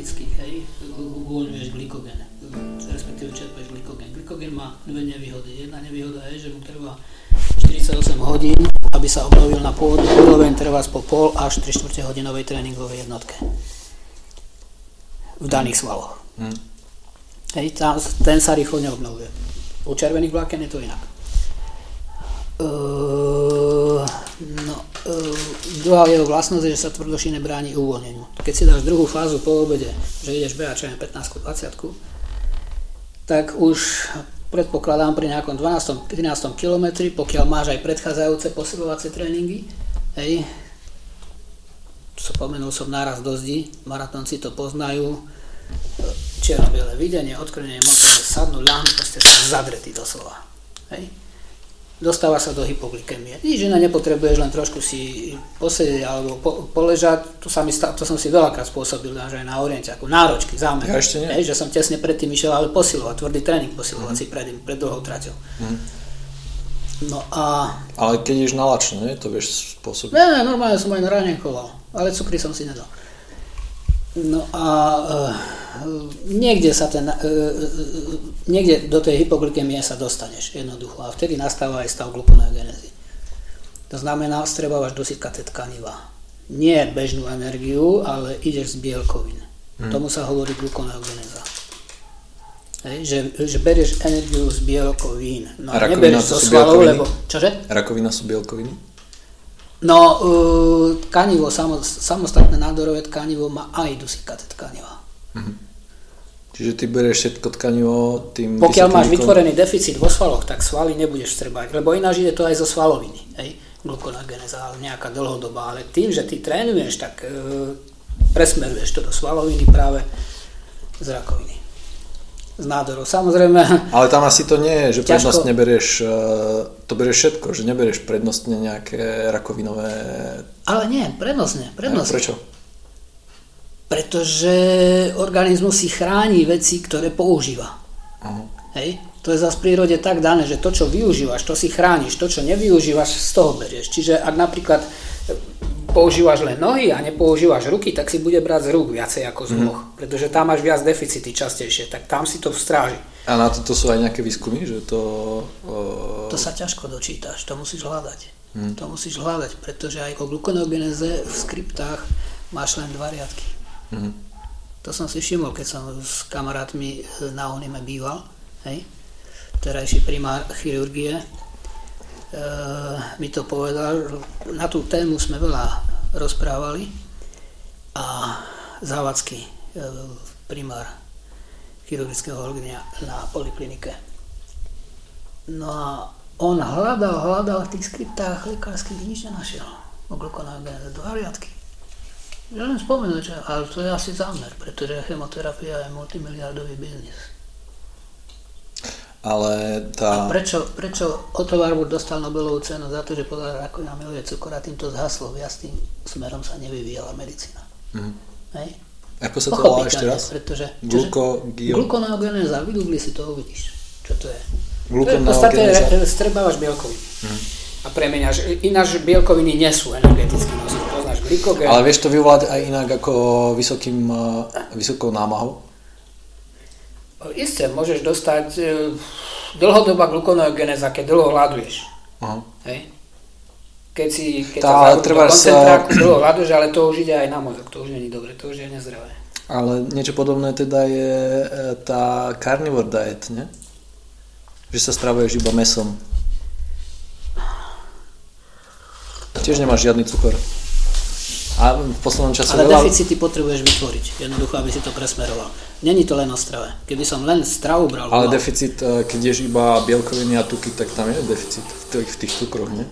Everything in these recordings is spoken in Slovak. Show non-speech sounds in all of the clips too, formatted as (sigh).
glikolytických, hej, uvoľňuješ glykogen, respektíve čerpáš glykogen. Glykogen má dve nevýhody. Jedna nevýhoda je, že mu trvá 48 hodín, aby sa obnovil na pôvodnú úroveň, trvá po pol až 3 čtvrte hodinovej tréningovej jednotke v daných svaloch. Hmm. Hej, ten sa rýchlo neobnovuje. U červených vláken je to inak. Uh, druhá jeho vlastnosť je, že sa tvrdošine bráni uvoľneniu. Keď si dáš druhú fázu po obede, že ideš behať čo 15 20 tak už predpokladám pri nejakom 12-13 kilometri, pokiaľ máš aj predchádzajúce posilovacie tréningy, hej, spomenul som náraz do zdi, maratonci to poznajú, čierno-biele videnie, odkrnenie môžete sadnúť, ľahnuť, proste zadretý doslova. Hej dostáva sa do hypoglykemie. Nič iné nepotrebuješ, len trošku si posedieť alebo po, poležať. To, sa mi to som si veľakrát spôsobil, že aj na oriente, ako náročky, zámer. Ja ešte nie. Hej, že som tesne predtým išiel, ale posilovať, tvrdý tréning posilovací mm. pred, pred dlhou traťou. Mm. No a... Ale keď ješ nalačno, nie? To vieš spôsobiť? Ne, ne, normálne som aj choval, ale cukry som si nedal. No a uh, niekde sa ten, uh, niekde do tej hypoglykemie sa dostaneš jednoducho a vtedy nastáva aj stav glukoneogenézy. To znamená, strebávaš dosytkaté tkaniva. Nie bežnú energiu, ale ideš z bielkovín. Hmm. Tomu sa hovorí glukoneogenéza. Hej, že, že berieš energiu z bielkovín. No, a neberieš zo svalov, lebo... Čože? Rakovina sú bielkoviny? No, uh, tkanivo, samostatné nádorové tkanivo má aj dusikaté tkaniva. Mhm. Čiže ty berieš všetko tkanivo tým... Pokiaľ máš vytvorený deficit vo svaloch, tak svaly nebudeš strebať, lebo ináč ide to aj zo svaloviny, hej, glukonageneza, nejaká dlhodobá, ale tým, že ty trénuješ, tak uh, presmeruješ to do svaloviny práve z rakoviny z nádorov. Samozrejme... Ale tam asi to nie je, že ťažko... prednostne berieš, e, to berieš všetko, že neberieš prednostne nejaké rakovinové... Ale nie, prednostne, prednostne. A prečo? Pretože organizmus si chráni veci, ktoré používa. Uh-huh. Hej? To je zase v prírode tak dané, že to, čo využívaš, to si chrániš, to, čo nevyužívaš, z toho berieš. Čiže ak napríklad používaš len nohy a nepoužívaš ruky, tak si bude brať z rúk viacej ako z mhm. nôh, mm. pretože tam máš viac deficity častejšie, tak tam si to vstráži. A na toto sú aj nejaké výskumy, že to... Uh... To sa ťažko dočítaš, to musíš hľadať. Mm. To musíš hľadať, pretože aj o glukoneogeneze v skriptách máš len dva riadky. Mm. To som si všimol, keď som s kamarátmi na Onime býval, hej, terajší primár chirurgie, mi to povedal. Na tú tému sme veľa rozprávali a Závadsky, eh, primár chirurgického oddelenia na poliklinike. No a on hľadal, hľadal v tých skriptách lekárskych, nič nenašiel. O glukonageneze, dva riadky. Ja len spomenúť, že, ale to je asi zámer, pretože chemoterapia je multimiliardový biznis. Ale tá... A prečo, prečo Otto Warburg dostal Nobelovú cenu za to, že podľa rakovina miluje cukor a týmto zhaslo, viac tým smerom sa nevyvíjala medicína. Mm. Hej? Ako sa to volá ešte raz? Pretože, Gluko, glukoneogenéza, vydúbli si to, uvidíš, čo to je. To je v podstate strebávaš bielkoviny. Mm. A premeniaš, ináč bielkoviny nie sú energeticky nosič, poznáš glykogen. Ale vieš to vyvolať aj inak ako vysokým, vysokou námahou? Isté, môžeš dostať e, dlhodobá glukoneogeneza, keď dlho hľaduješ. Uh-huh. Hej? Keď si keď tá, sa koncentráku, sa... dlho hľaduješ, ale to už ide aj na mozog, to už je dobre, to už je nezdravé. Ale niečo podobné teda je e, tá carnivore diet, nie? Že sa stravuješ iba mesom. Tiež nemáš žiadny cukor. A v poslednom čase Ale veľa... deficity potrebuješ vytvoriť, jednoducho, aby si to presmeroval. Není to len o strave. Keby som len stravu bral... Ale bol... deficit, e, keď ješ iba bielkoviny a tuky, tak tam je deficit v tých, v tých cukroch, nie?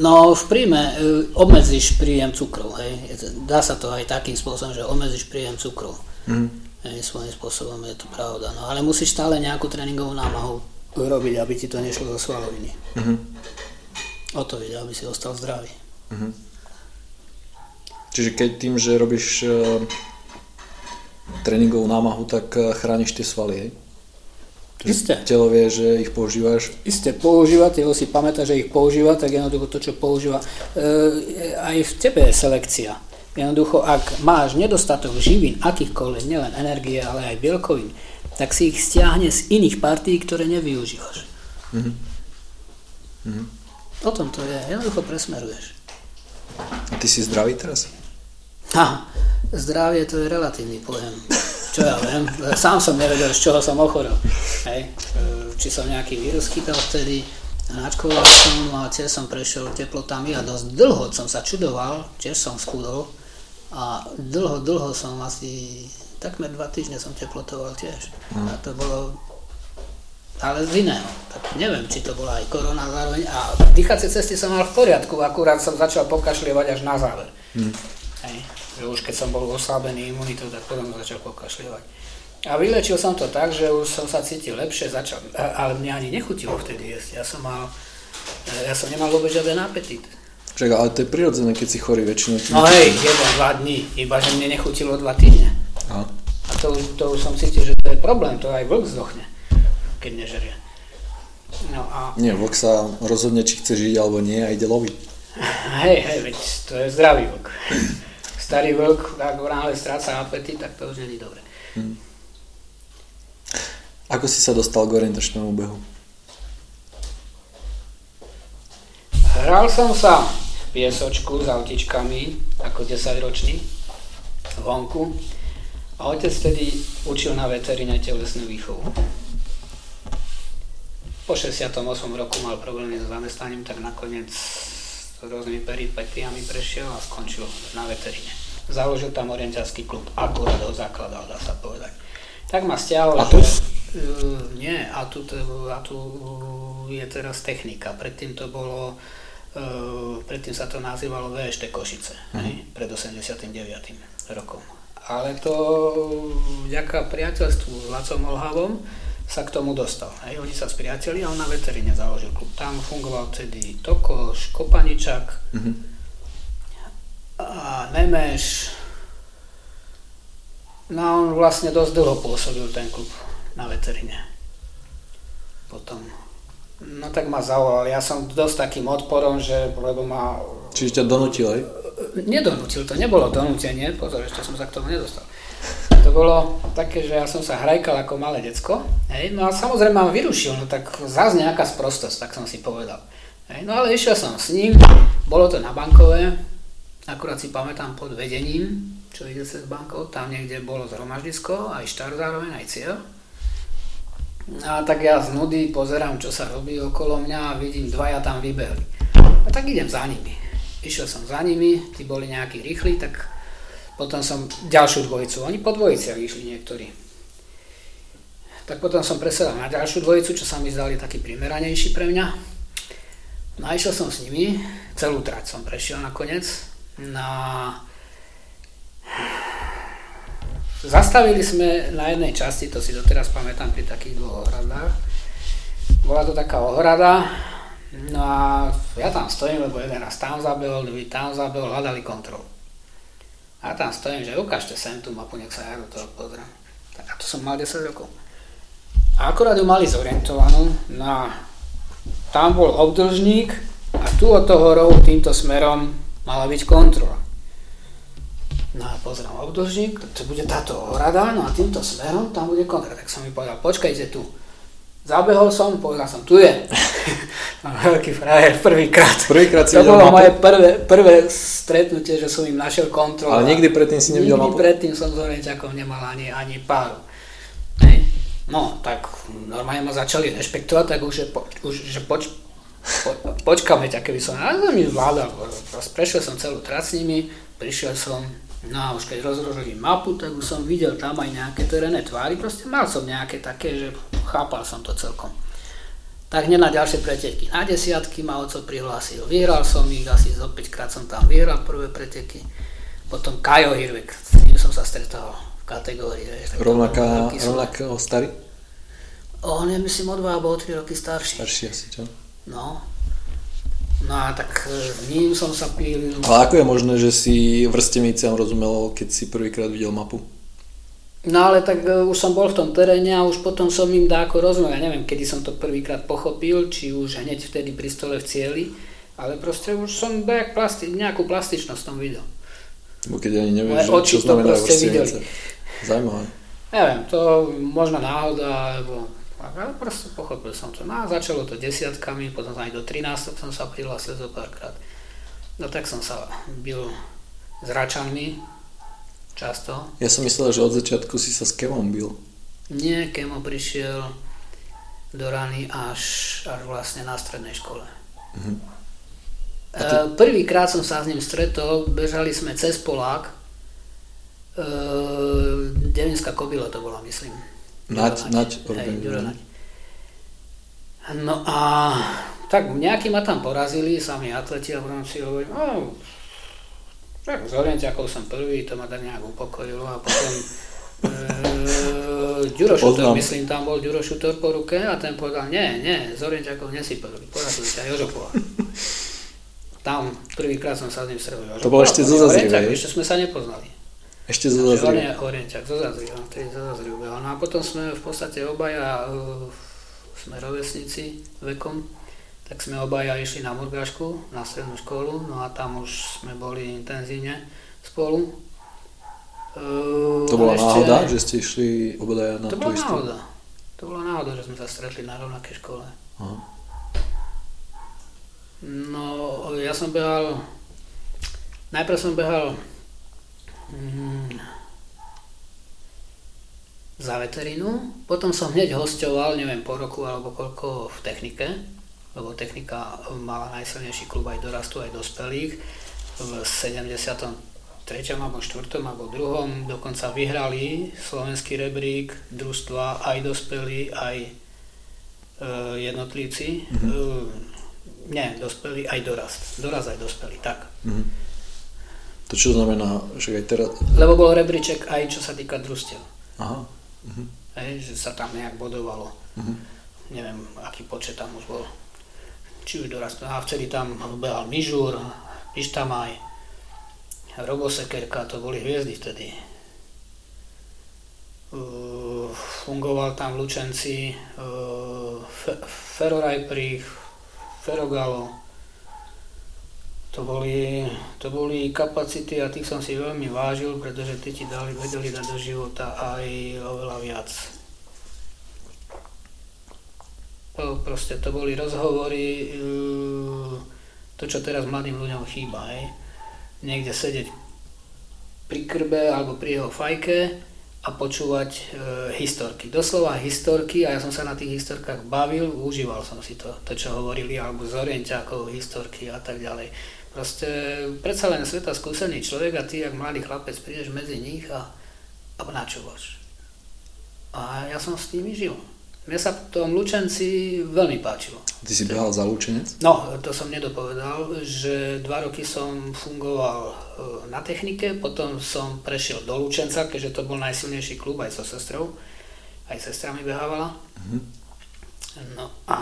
No v príjme e, obmedzíš príjem cukrov, hej. Dá sa to aj takým spôsobom, že obmedzíš príjem cukrov. Mm. Hej, svojím spôsobom je to pravda. No ale musíš stále nejakú tréningovú námahu robiť, aby ti to nešlo zo svaloviny. Mm-hmm. O to ide, aby si ostal zdravý. Mm-hmm. Čiže keď tým, že robíš uh, tréningovú námahu, tak uh, chrániš tie svaly, hej? Isté. Telo vie, že ich používaš. Isté, používa, telo si pamätá, že ich používa, tak jednoducho to, čo používa. E, aj v tebe je selekcia. Jednoducho, ak máš nedostatok živín, akýchkoľvek, nielen energie, ale aj bielkovín, tak si ich stiahne z iných partí, ktoré nevyužívaš. Mm-hmm. Mm-hmm. O tom to je. Jednoducho presmeruješ. A ty si zdravý teraz? Ha, zdravie to je relatívny pojem. Čo ja viem, sám som nevedel, z čoho som ochorel. Hej. Či som nejaký vírus chytal vtedy, Načkoval som a tiež som prešiel teplotami a dosť dlho som sa čudoval, tiež som schudol a dlho, dlho som asi, takmer dva týždne som teplotoval tiež. Mm. A to bolo, ale z iného. Tak neviem, či to bola aj korona zároveň. A dýchacie cesty som mal v poriadku, akurát som začal pokašlievať až na záver. Mm. Hej. Že už keď som bol oslabený imunitou, tak potom začal pokašlievať. A vylečil som to tak, že už som sa cítil lepšie, začal, ale mňa ani nechutilo vtedy jesť. Ja som mal, ja som nemal vôbec žiaden apetít. Čak, ale to je prirodzené, keď si chorý väčšinou. No hej, jeden, dva dní, iba že mne nechutilo dva týždne. A, a to, to už som cítil, že to je problém, to aj vlk zdochne, keď nežerie. No a... Nie, vlk sa rozhodne, či chce žiť alebo nie a ide loviť. Hej, hej, veď to je zdravý vlk. Starý vlk, ak náhle stráca apetít, tak to už není dobre. Hmm. Ako si sa dostal k orientačnému behu? Hral som sa piesočku s autičkami ako 10 ročný vonku a otec vtedy učil na veterine telesnú výchovu. Po 68 roku mal problémy so zamestnaním, tak nakoniec s rôznymi peripetiami prešiel a skončil na veterine. Založil tam orientársky klub, akurát ho zakladal, dá sa povedať. Tak ma stiahol, že... Uh, nie, a tu, a tu je teraz technika. Predtým to bolo, uh, predtým sa to nazývalo VŠT Košice, uh-huh. hej, pred 89. rokom. Ale to vďaka priateľstvu s Lacom Olhavom sa k tomu dostal. Hej. Oni sa spriateli a on na veteríne založil klub. Tam fungoval vtedy Tokoš, Kopaničak uh-huh. a Nemeš. No a on vlastne dosť dlho pôsobil ten klub na veterine. Potom, no tak ma zavolal, ja som dosť takým odporom, že, lebo ma... Čiže ťa donutil aj? Nedonútil, to nebolo donútenie, pozor, ešte som sa k tomu nedostal. To bolo také, že ja som sa hrajkal ako malé decko, hej, no a samozrejme ma vyrušil, no tak zás nejaká sprostosť, tak som si povedal. Hej, no ale išiel som s ním, bolo to na bankové, akurát si pamätám pod vedením, čo ide cez bankov, tam niekde bolo zhromaždisko, aj štart zároveň, aj cieľ. A tak ja z nudy pozerám, čo sa robí okolo mňa a vidím, dvaja tam vybehli. A tak idem za nimi. Išiel som za nimi, tí boli nejakí rýchli, tak potom som ďalšiu dvojicu, oni po dvojiciach išli niektorí. Tak potom som presedal na ďalšiu dvojicu, čo sa mi zdali taký primeranejší pre mňa. No a išiel som s nimi, celú trať som prešiel nakoniec. Na Zastavili sme na jednej časti, to si doteraz pamätám pri takých dvoch ohradách. Bola to taká ohrada, no a ja tam stojím, lebo jeden raz tam zabehol, druhý tam zabehol, hľadali kontrolu. A tam stojím, že ukážte sem tú mapu, nech sa ja do toho pozriem. Tak a to som mal 10 rokov. A akorát ju mali zorientovanú, na tam bol obdlžník a tu od toho rohu týmto smerom mala byť kontrola. No a pozriem obdlžník, to bude táto ohrada, no a týmto smerom tam bude kontra. Tak som mi povedal, počkajte tu. Zabehol som, povedal som, tu je. (laughs) Veľký frajer, prvýkrát. Prvýkrát si To bolo moje prvé, prvé stretnutie, že som im našiel kontrolu. Ale nikdy predtým si nevidel Nikdy predtým som s Orenťakom nemal ani, ani páru. Hej. No, tak normálne ma začali rešpektovať, tak už, že, po, už, že poč, po, počkáme ťa, keby som, ale mi zvládal. Prešiel som celú trať s nimi, prišiel som, No a už keď rozložili mapu, tak už som videl tam aj nejaké terénne tvári, proste mal som nejaké také, že chápal som to celkom. Tak hneď na ďalšie preteky. Na desiatky ma oco prihlásil. Vyhral som ich, asi zo 5 krát som tam vyhral prvé preteky. Potom Kajo Hirvik, s ním som sa stretol v kategórii. Rovnaká, rovnakého starý? On je myslím o 2 alebo o 3 roky starší. Starší asi, čo? No, No a tak e, ním som sa pílil. Ale ako je možné, že si vrsteniciam rozumel, keď si prvýkrát videl mapu? No ale tak uh, už som bol v tom teréne a už potom som im dáko rozumel. Ja neviem, kedy som to prvýkrát pochopil, či už hneď vtedy pri stole v cieli, ale proste už som plasti, nejakú plastičnosť tom videl. Bo keď ani nevieš, Moje čo to znamená vrstevnica. Zaujímavé. Neviem, to možno náhoda, alebo ale proste pochopil som to. No a začalo to desiatkami, potom aj do 13 som sa prihlásil zo párkrát. No tak som sa bil s račanmi často. Ja som myslel, že od začiatku si sa s Kevom bil. Nie, Kemo prišiel do rany až, až vlastne na strednej škole. Mhm. E, Prvýkrát som sa s ním stretol, bežali sme cez Polák, e, Devinská kobila to bola, myslím. Nať, nať Nať. No a tak nejakí ma tam porazili, sami atleti a potom si hovorím, oh, tak z orientiakov som prvý, to ma tak nejak upokojilo a potom (laughs) e, Ďuro Šutor, myslím, tam bol Ďuro Šutor po ruke a ten povedal, nie, nie, z orientiakov nesi prvý, porazili ťa Jožopova. (laughs) Tam prvýkrát som sa s ním stretol. To bol ešte zo hej? Ešte sme sa nepoznali. Ešte zo je orientiak, zo Zazriva, ktorý zo Zazriva behal. No a potom sme v podstate obaja, uh, sme rovesníci vekom, tak sme obaja išli na Murgášku, na strednú školu, no a tam už sme boli intenzívne spolu. Uh, To bola ešte- náhoda, že ste išli obodaja na To tú bola istú? náhoda. To bola náhoda, že sme sa stretli na rovnakej škole. Aha. No, ja som behal, najprv som behal za veterínu, potom som hneď hostoval, neviem, po roku alebo koľko v technike, lebo technika mala najsilnejší klub aj dorastu, aj dospelých. V 73. alebo 4. alebo 2. dokonca vyhrali slovenský rebrík, družstva, aj dospelí, aj e, jednotlivci. Mm-hmm. Nie, dospelý aj dorast. Dorast aj dospelý, tak. Mhm. To čo znamená, že aj teraz... Lebo bol rebríček aj čo sa týka družstev. Aha. Mhm. Hej, že sa tam nejak bodovalo. Mhm. Neviem, aký počet tam už bol. Či už dorast. A vtedy tam behal Mižúr, Pištamaj, Robosekerka, to boli hviezdy vtedy. Uh, fungoval tam v Lučenci uh, Fe- Ferorajprich, Ferogalo. To boli, to boli kapacity a tých som si veľmi vážil, pretože tí ti dali, vedeli dať do života aj oveľa viac. To proste, to boli rozhovory, uh, to čo teraz mladým ľuďom chýba, hej. Niekde sedieť pri krbe alebo pri jeho fajke a počúvať e, historky. Doslova historky a ja som sa na tých historkách bavil, užíval som si to, to čo hovorili, alebo z historky a tak ďalej. Proste predsa len sveta skúsený človek a ty, jak mladý chlapec, prídeš medzi nich a, a načúvaš. A ja som s nimi žil. Mne sa v tom Lučenci veľmi páčilo. Ty si behal za Lučenec? No, to som nedopovedal, že dva roky som fungoval e, na technike, potom som prešiel do Lučenca, keďže to bol najsilnejší klub aj so sestrou. Aj sestra mi behávala. Mhm. No a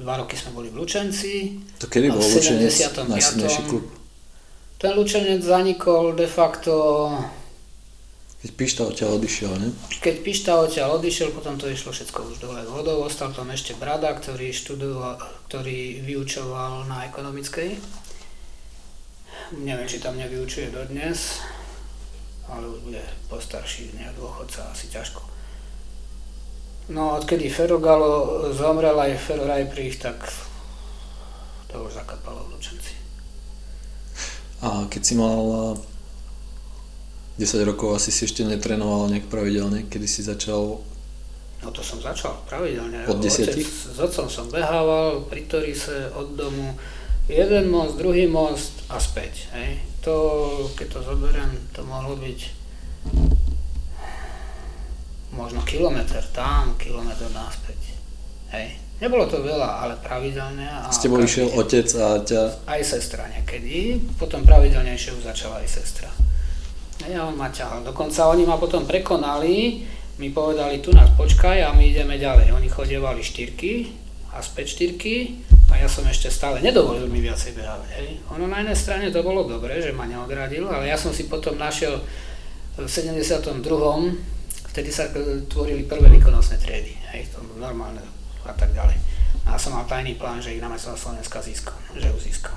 dva roky sme boli v Lučenci. To kedy bol Lučenec 75. najsilnejší klub? Ten Lučenec zanikol de facto, Keď Pišta odtiaľ odišiel, ne? keď Pišta odtiaľ odišiel, potom to išlo všetko už dole vodou. Ostal tam ešte Brada, ktorý, študoval, ktorý vyučoval na ekonomickej. Neviem, či tam nevyučuje dodnes, ale už bude postarší, nejak dôchodca, asi ťažko. No odkedy Ferogalo zomrel aj Fero Rajprich, tak to už zakapalo v Lučenci. A keď si mal a, 10 rokov, asi si ešte netrenoval nejak pravidelne, kedy si začal... No to som začal pravidelne. Od desiatich? S otcom som behával pri Torise od domu. Jeden most, druhý most a späť. Hej. To, keď to zoberiem, to mohlo byť možno kilometr tam, kilometr naspäť. Hej. Nebolo to veľa, ale pravidelne. A S tebou išiel otec a ťa... Aj sestra niekedy, potom pravidelnejšie už začala aj sestra. Ja on ma ťahal. Dokonca oni ma potom prekonali, mi povedali, tu nás počkaj a my ideme ďalej. Oni chodievali štyrky a späť štyrky a ja som ešte stále nedovolil mi viacej behávať. Hej. Ono na jednej strane to bolo dobré, že ma neodradil, ale ja som si potom našiel v 72. vtedy sa e, tvorili prvé výkonnostné triedy. Hej, to normálne a tak ďalej. A som mal tajný plán, že ich na majstrovstvá Slovenska získam, že ju získam.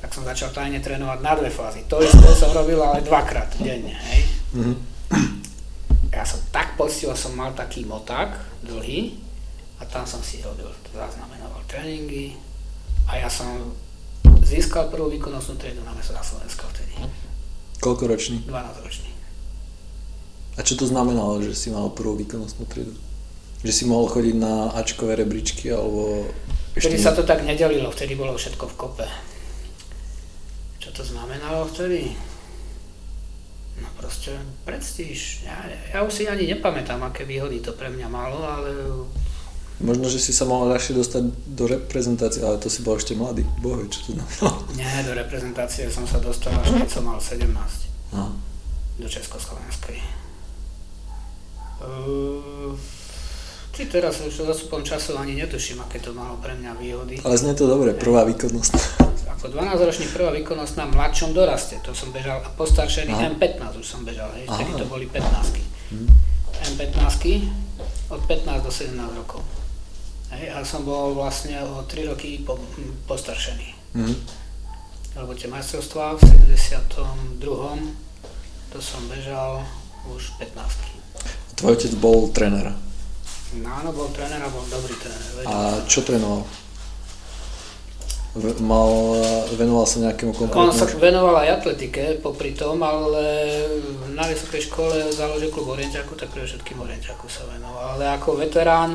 Tak som začal tajne trénovať na dve fázy. To isté som robil ale dvakrát denne, hej. Mm-hmm. Ja som tak poctil, som mal taký moták dlhý a tam som si robil, zaznamenoval tréningy a ja som získal prvú výkonnostnú triedu na meso na Slovensko vtedy. Koľko ročný? 12 ročný. A čo to znamenalo, že si mal prvú výkonnostnú triedu? Že si mohol chodiť na Ačkové rebríčky alebo... Vtedy sa to tak nedelilo, vtedy bolo všetko v kope. Čo to znamenalo vtedy? No proste prestíž. Ja, ja už si ani nepamätám, aké výhody to pre mňa malo, ale... Možno, že si sa mohol ľahšie dostať do reprezentácie, ale to si bol ešte mladý. Bohe, čo to znamenalo? Nie, do reprezentácie som sa dostal až keď som mal 17. Aha. Do Československej. Uh, ty teraz už zastupom času ani netuším, aké to malo pre mňa výhody. Ale znie to dobre, prvá výkonnosť ako 12-ročný prvá výkonnosť na mladšom doraste, to som bežal, a postaršený M15 už som bežal, hej, vtedy to boli 15 hmm. M15 od 15 do 17 rokov. Hej, a som bol vlastne o 3 roky po, postaršený. Hmm. Lebo tie majstrovstvá v 72. to som bežal už 15 Tvoj otec bol tréner? No áno, bol tréner a bol dobrý tréner. A čo trénoval? mal, venoval sa nejakému konkrétnemu... On sa venoval aj atletike popri tom, ale na vysokej škole založil klub Orientiaku, tak pre všetkým Orientiaku sa venoval. Ale ako veterán,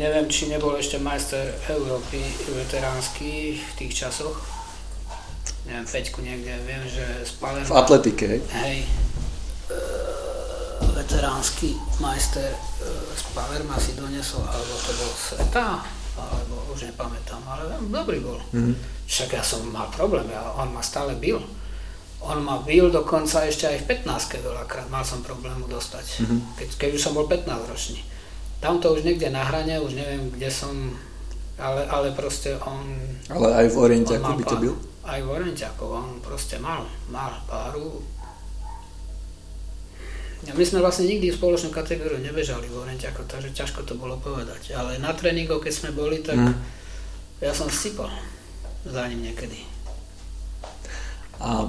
neviem, či nebol ešte majster Európy veteránsky v tých časoch. Neviem, Peťku niekde, viem, že z Palerma... V atletike, hej? Hej. Veteránsky majster e, z Palerma si donesol, alebo to bol Sveta, alebo už nepamätám, ale dobrý bol. Mm-hmm. Však ja som mal problém, ja, on ma stále bil. On ma bil dokonca ešte aj v 15 veľakrát, mal som problému dostať, mm-hmm. keď, keď už som bol 15 ročný. Tam to už niekde na hrane, už neviem, kde som, ale, ale proste on... Ale aj v Orientiaku by to bil? Aj v Orientiaku, on proste mal, mal páru, my sme vlastne nikdy spoločnú kategóriu nebežali v Orientiako, takže ťažko to bolo povedať. Ale na tréningoch, keď sme boli, tak mm. ja som sypal za ním niekedy. A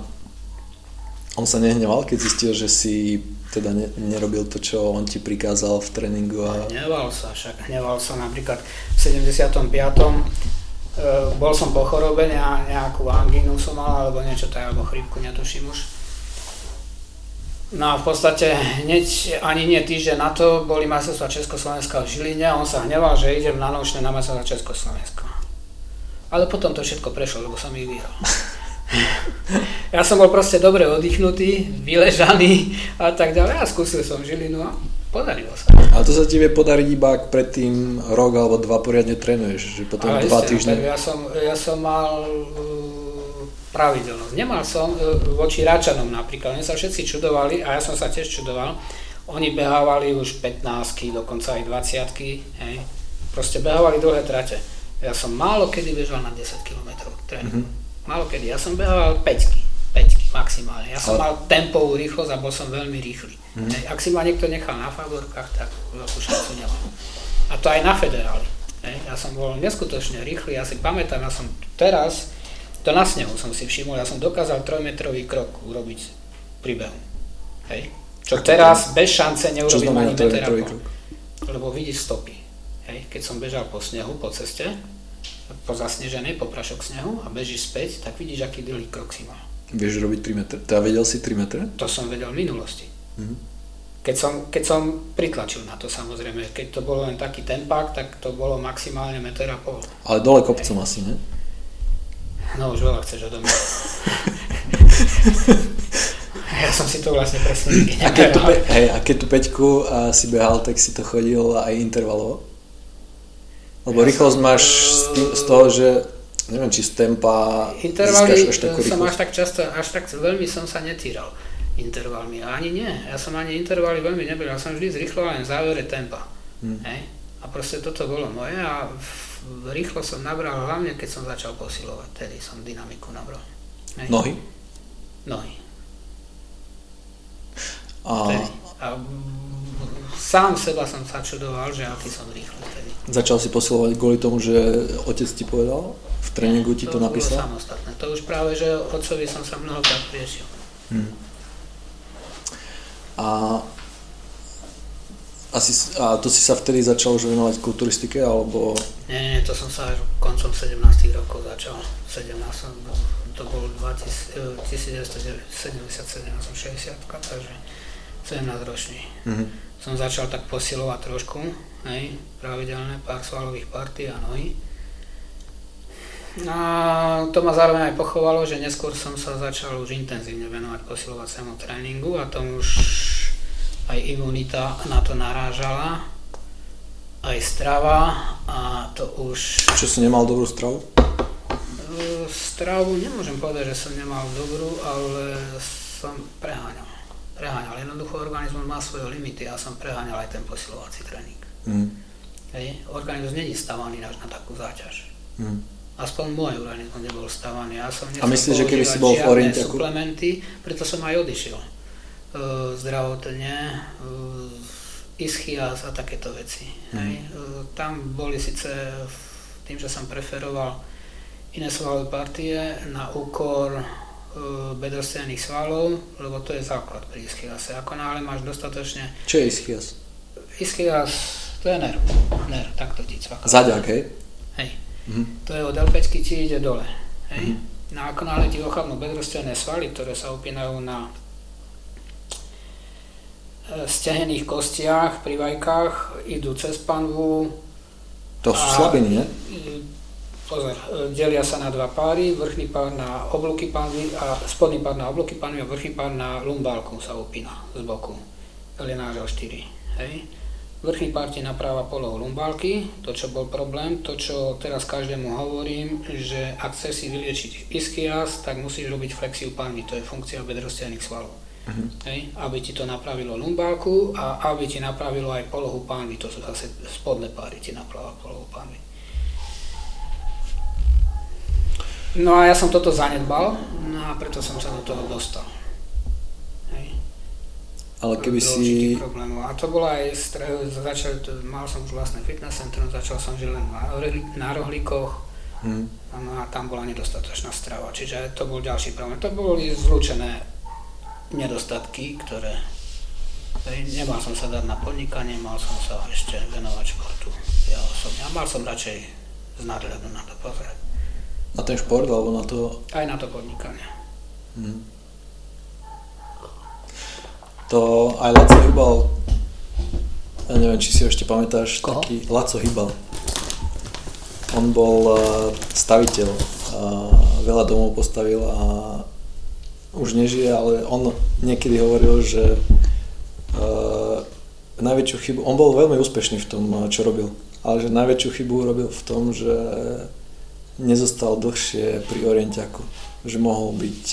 on sa nehneval, keď zistil, že si teda ne, nerobil to, čo on ti prikázal v tréningu? A... Hneval sa, však hneval sa napríklad v 75. E, bol som po chorobe, nejakú angínu som mal, alebo niečo tak, alebo chrípku, netuším už No a v podstate hneď ani nie týždeň na to boli majstrovstvá Československa v Žiline a on sa hneval, že idem na nočné na majstrovstvá Československa. Ale potom to všetko prešlo, lebo som ich vyhral. (laughs) ja som bol proste dobre oddychnutý, vyležaný a tak ďalej a skúsil som Žilinu a podarilo sa. A to sa ti vie podariť iba, ak predtým rok alebo dva poriadne trénuješ, že potom Ale dva týždne... Ja som, ja som mal pravidelnosť. Nemal som e, voči Račanom napríklad, oni sa všetci čudovali a ja som sa tiež čudoval. Oni behávali už 15 dokonca aj 20 hej. Proste behávali dlhé trate. Ja som málo kedy bežal na 10 km tréningu. Mm-hmm. Málo kedy. Ja som behával 5 5 maximálne. Ja som Ale... mal tempovú rýchlosť a bol som veľmi rýchly. Mm-hmm. Hej. Ak si ma niekto nechal na favorkách, tak veľkú šancu nemal. A to aj na federáli. Hej. Ja som bol neskutočne rýchly. Ja si pamätám, ja som teraz to na snehu som si všimol, ja som dokázal trojmetrový krok urobiť pri behu. Hej? Čo Ako teraz to? bez šance neurobím ani meter Lebo vidíš stopy. Hej? Keď som bežal po snehu, po ceste, po zasneženej, po prašok snehu a bežíš späť, tak vidíš, aký dlhý krok si mal. Vieš robiť 3 metre? Teda vedel si 3 metre? To som vedel v minulosti. Mm-hmm. Keď som, keď som pritlačil na to samozrejme, keď to bolo len taký tempák, tak to bolo maximálne meter a pol. Ale dole kopcom Hej. asi, ne? No už veľa chceš odo mňa. (laughs) ja som si to vlastne presne a keď, tu, hej, a keď tú peťku a si behal, tak si to chodil aj intervalovo? Lebo ja rýchlosť som, máš z, tým, z toho, že neviem, či z tempa Intervaly až takú som až tak často, až tak veľmi som sa netýral intervalmi. Ani nie. Ja som ani intervaly veľmi neberal. Ja som vždy zrýchloval len v závere tempa. Hmm. Hej? A proste toto bolo moje a rýchlo som nabral, hlavne keď som začal posilovať, tedy som dynamiku nabral. Hej. Nohy? Nohy. A... a sám seba som sa čudoval, že aký som rýchlo vtedy. Začal si posilovať kvôli tomu, že otec ti povedal v tréningu ti to, to napísal? To samostatné. To už práve, že otcovi som sa mnohokrát priešil. Hmm. A, asi, a to si sa vtedy začal už venovať kulturistike, alebo... Nie, nie, to som sa až koncom 17 rokov začal. 17 som, to bol 1977, som 60, takže 17 ročný. Mm-hmm. Som začal tak posilovať trošku, hej, pravidelné pár svalových partí a nohy. A to ma zároveň aj pochovalo, že neskôr som sa začal už intenzívne venovať posilovaciemu tréningu a tomu už aj imunita na to narážala, aj strava a to už... Čo si nemal dobrú stravu? Stravu nemôžem povedať, že som nemal dobrú, ale som preháňal. Preháňal. Jednoducho organizmus má svoje limity a som preháňal aj ten posilovací tréning. Mm. Hej. Organizmus není stavaný na, na takú záťaž. Mm. Aspoň môj organizmus nebol stavaný. Ja som a myslíš, že keby si bol v Orientiaku? suplementy, preto som aj odišiel. Uh, zdravotne, uh, ischias a takéto veci. Mm. Hej. Uh, tam boli síce tým, že som preferoval iné svalové partie na úkor bedrostianých svalov, lebo to je základ pri ischiase. Ako náhle máš dostatočne... Čo je ischias? Ischias, to je nerv. Nerv, takto ti cvaká. Zaďak, hej? Hej. Mm-hmm. To je od l ti ide dole. Hej? Mm-hmm. No ako náhle ti ochabnú bedrostiané svaly, ktoré sa upínajú na e, stehených kostiach pri vajkách, idú cez panvu. To sú slabiny, nie? Pozor, delia sa na dva páry, vrchný pár na oblúky panvy a spodný pár na oblúky panvy a vrchný pár na lumbálku sa upína z boku. Lenážel 4. Hej? Vrchný pár ti napravá polohu lumbálky, to čo bol problém, to čo teraz každému hovorím, že ak chceš si vyliečiť ischias, tak musíš robiť flexiu panvy, to je funkcia bedrostianých svalov. Uh-huh. Hej, aby ti to napravilo lumbálku a aby ti napravilo aj polohu pánvy, to sú zase spodné páry, ti napravá polohu pánvy. No a ja som toto zanedbal, no a preto som sa do toho dostal. Ale keby si... Problémov. A to bolo aj, začal, mal som už vlastné fitness centrum, začal som žiť len na rohlíkoch, hmm. a tam bola nedostatočná strava, čiže to bol ďalší problém. To boli zlúčené nedostatky, ktoré nemal som sa dať na podnikanie, mal som sa ešte venovať športu. Ja osobne. A mal som radšej z nadhľadu na to pozrieť. Na ten šport alebo na to? Aj na to podnikanie. Hmm to aj Laco Hybal, ja neviem, či si ho ešte pamätáš, Koho? taký Laco Hybal. On bol uh, staviteľ, uh, veľa domov postavil a už nežije, ale on niekedy hovoril, že uh, najväčšiu chybu, on bol veľmi úspešný v tom, čo robil, ale že najväčšiu chybu robil v tom, že nezostal dlhšie pri orientiaku, že mohol byť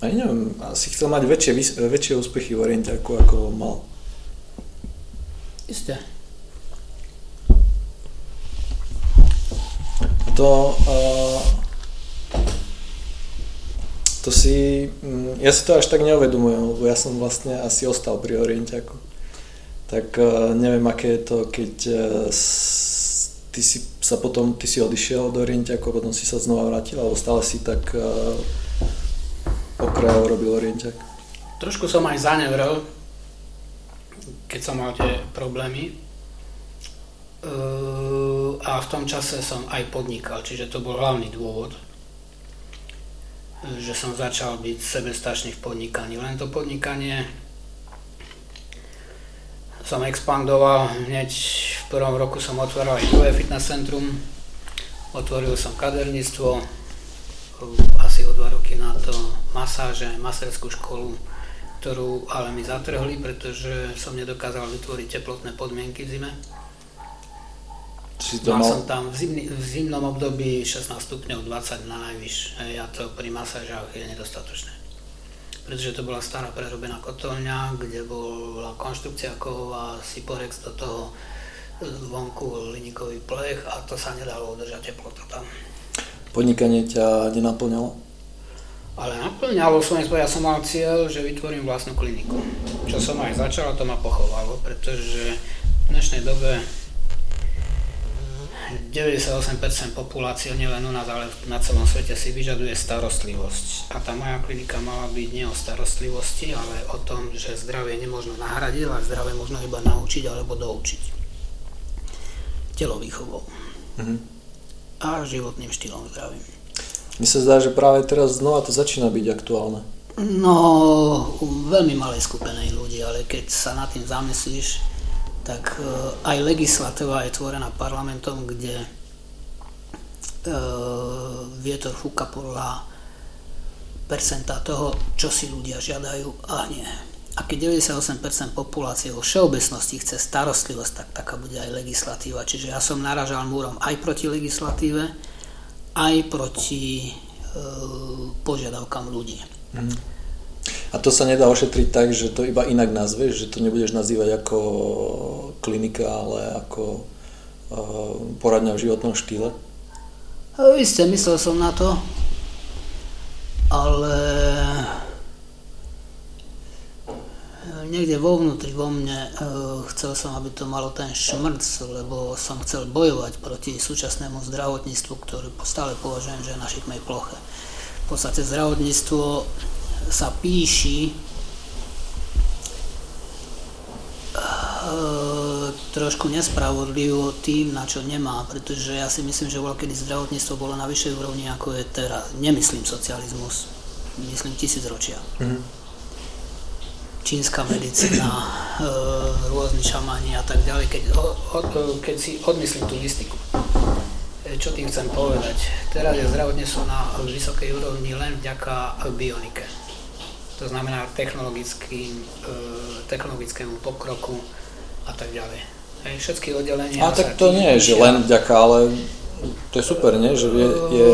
ani neviem, asi chcel mať väčšie, väčšie úspechy v orientiaku, ako mal. Isté. To, uh, to si, um, ja si to až tak neuvedomujem, lebo ja som vlastne asi ostal pri orientiaku. Tak uh, neviem, aké je to, keď uh, ty si sa potom, ty si odišiel do orientiaku a potom si sa znova vrátil, alebo stále si tak uh, okrajov robil orienťak? Trošku som aj zanevrel, keď som mal tie problémy. A v tom čase som aj podnikal, čiže to bol hlavný dôvod, že som začal byť sebestačný v podnikaní. Len to podnikanie som expandoval, hneď v prvom roku som otvoril aj druhé fitness centrum, otvoril som kaderníctvo, asi o dva roky na to masáže, maserskú školu, ktorú ale mi zatrhli, pretože som nedokázal vytvoriť teplotné podmienky v zime. Mal, mal som tam v, zimný, v zimnom období 16 stupňov 20 na najvyš a to pri masážach je nedostatočné. Pretože to bola stará prerobená kotolňa, kde bola konštrukcia kovová, Siporex do toho vonku liníkový plech a to sa nedalo udržať teplota tam podnikanie ťa nenaplňalo? Ale naplňalo som, ja som mal cieľ, že vytvorím vlastnú kliniku. Čo som aj začal, to ma pochovalo, pretože v dnešnej dobe 98% populácie, nielen u nás, ale na celom svete si vyžaduje starostlivosť. A tá moja klinika mala byť nie o starostlivosti, ale o tom, že zdravie nemôžno nahradiť, ale zdravie možno iba naučiť alebo doučiť. Telovýchovou. Mm-hmm. A životným štýlom zdravím. Mne sa zdá, že práve teraz znova to začína byť aktuálne. No, u veľmi malej skupenej ľudí, ale keď sa nad tým zamyslíš, tak e, aj legislatíva je tvorená parlamentom, kde e, vietor fúka podľa percenta toho, čo si ľudia žiadajú a nie. A keď 98% populácie vo všeobecnosti chce starostlivosť, tak taká bude aj legislatíva. Čiže ja som naražal múrom aj proti legislatíve, aj proti e, požiadavkám ľudí. Mm. A to sa nedá ošetriť tak, že to iba inak nazveš, že to nebudeš nazývať ako klinika, ale ako uh, poradňa v životnom štýle? Isté, myslel som na to, ale niekde vo vnútri vo mne uh, chcel som, aby to malo ten šmrc, lebo som chcel bojovať proti súčasnému zdravotníctvu, ktoré stále považujem, že je na šikmej ploche. V podstate zdravotníctvo sa píši eh, trošku nespravodlivo tým, na čo nemá, pretože ja si myslím, že kedy zdravotníctvo bolo na vyššej úrovni, ako je teraz. Nemyslím socializmus, myslím tisícročia. Mm-hmm. Čínska medicína, e, rôzni šamani a tak ďalej, keď, o, o, keď si odmyslím tú mystiku. E, čo tým chcem povedať? Teraz je zdravotníctvo na vysokej úrovni len vďaka bionike to znamená e, technologickému pokroku a tak ďalej. Hej, všetky oddelenia... A tak to nie je, že len vďaka, ale to je super, nie? Že je, je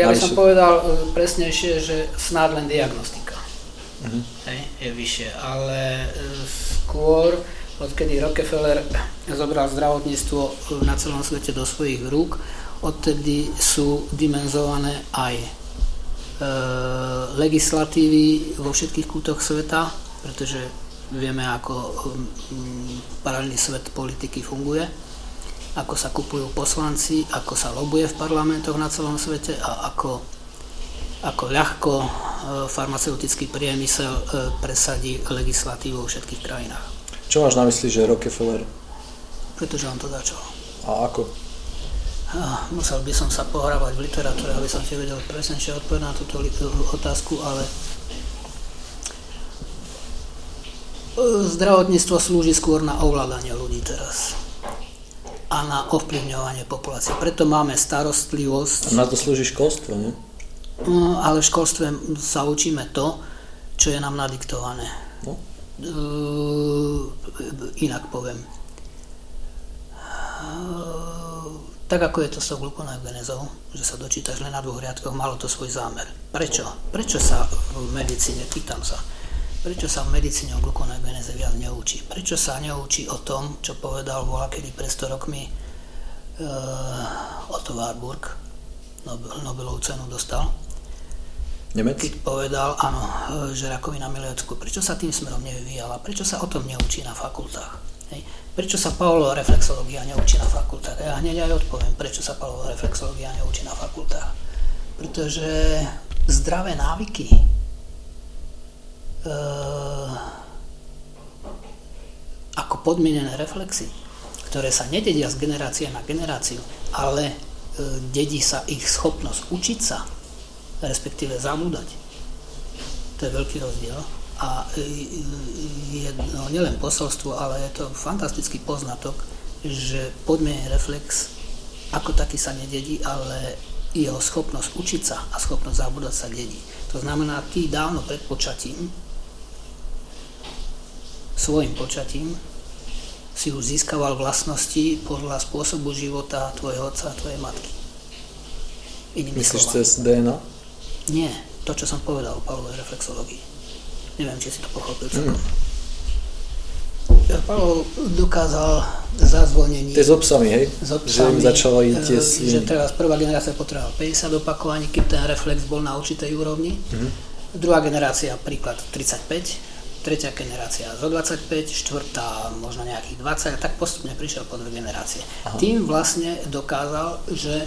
ja by som povedal e, presnejšie, že snad len diagnostika uh-huh. hej, je vyššie, ale e, skôr odkedy Rockefeller zobral zdravotníctvo na celom svete do svojich rúk, odtedy sú dimenzované aj legislatívy vo všetkých kútoch sveta, pretože vieme, ako paralelný svet politiky funguje, ako sa kupujú poslanci, ako sa lobuje v parlamentoch na celom svete a ako, ako ľahko eh, farmaceutický priemysel eh, presadí legislatívu vo všetkých krajinách. Čo máš na mysli, že Rockefeller? Pretože on to začal. A ako? Musel by som sa pohrávať v literatúre, aby som ti vedel presnejšie odpovedať na túto otázku, ale zdravotníctvo slúži skôr na ovládanie ľudí teraz a na ovplyvňovanie populácie. Preto máme starostlivosť. A na to slúži školstvo, nie? No, ale v školstve sa učíme to, čo je nám nadiktované. No. Inak poviem tak ako je to s tou glukoneogenezou, že sa dočítaš len na dvoch riadkoch, malo to svoj zámer. Prečo? Prečo sa v medicíne, pýtam sa, prečo sa v medicíne o glukoneogeneze viac neučí? Prečo sa neučí o tom, čo povedal bola kedy pred 100 rokmi uh, Otto Warburg, Nobel, Nobelovú cenu dostal, Nemec? Keď povedal, áno, eh, že rakovina miliocku. Prečo sa tým smerom nevyvíjala? Prečo sa o tom neučí na fakultách? Hej. Prečo sa Pavlova reflexológia neučí na fakultách? Ja hneď aj odpoviem, prečo sa Pavlova reflexológia neučí na fakultách. Pretože zdravé návyky e, ako podmienené reflexy, ktoré sa nededia z generácie na generáciu, ale e, dedí sa ich schopnosť učiť sa, respektíve zamúdať. To je veľký rozdiel a e, je no, nielen posolstvo, ale je to fantastický poznatok, že podmienený reflex ako taký sa nededí, ale jeho schopnosť učiť sa a schopnosť zabúdať sa dedí. To znamená, ty dávno pred počatím, svojim počatím, si už získaval vlastnosti podľa spôsobu života tvojho otca a tvojej matky. Inými Myslíš cez DNA? Nie, to, čo som povedal o Pavlovej reflexológii. Neviem, či si to pochopil. Mm. Pavel dokázal zazvonenie. To je s obsami, hej? S obsami, že im začalo ísť tie eh, Že teraz prvá generácia potrebovala 50 opakovaní, keď ten reflex bol na určitej úrovni. Mm. Druhá generácia, príklad 35, tretia generácia zo 25, štvrtá možno nejakých 20 a tak postupne prišiel po dve generácie. Aha. Tým vlastne dokázal, že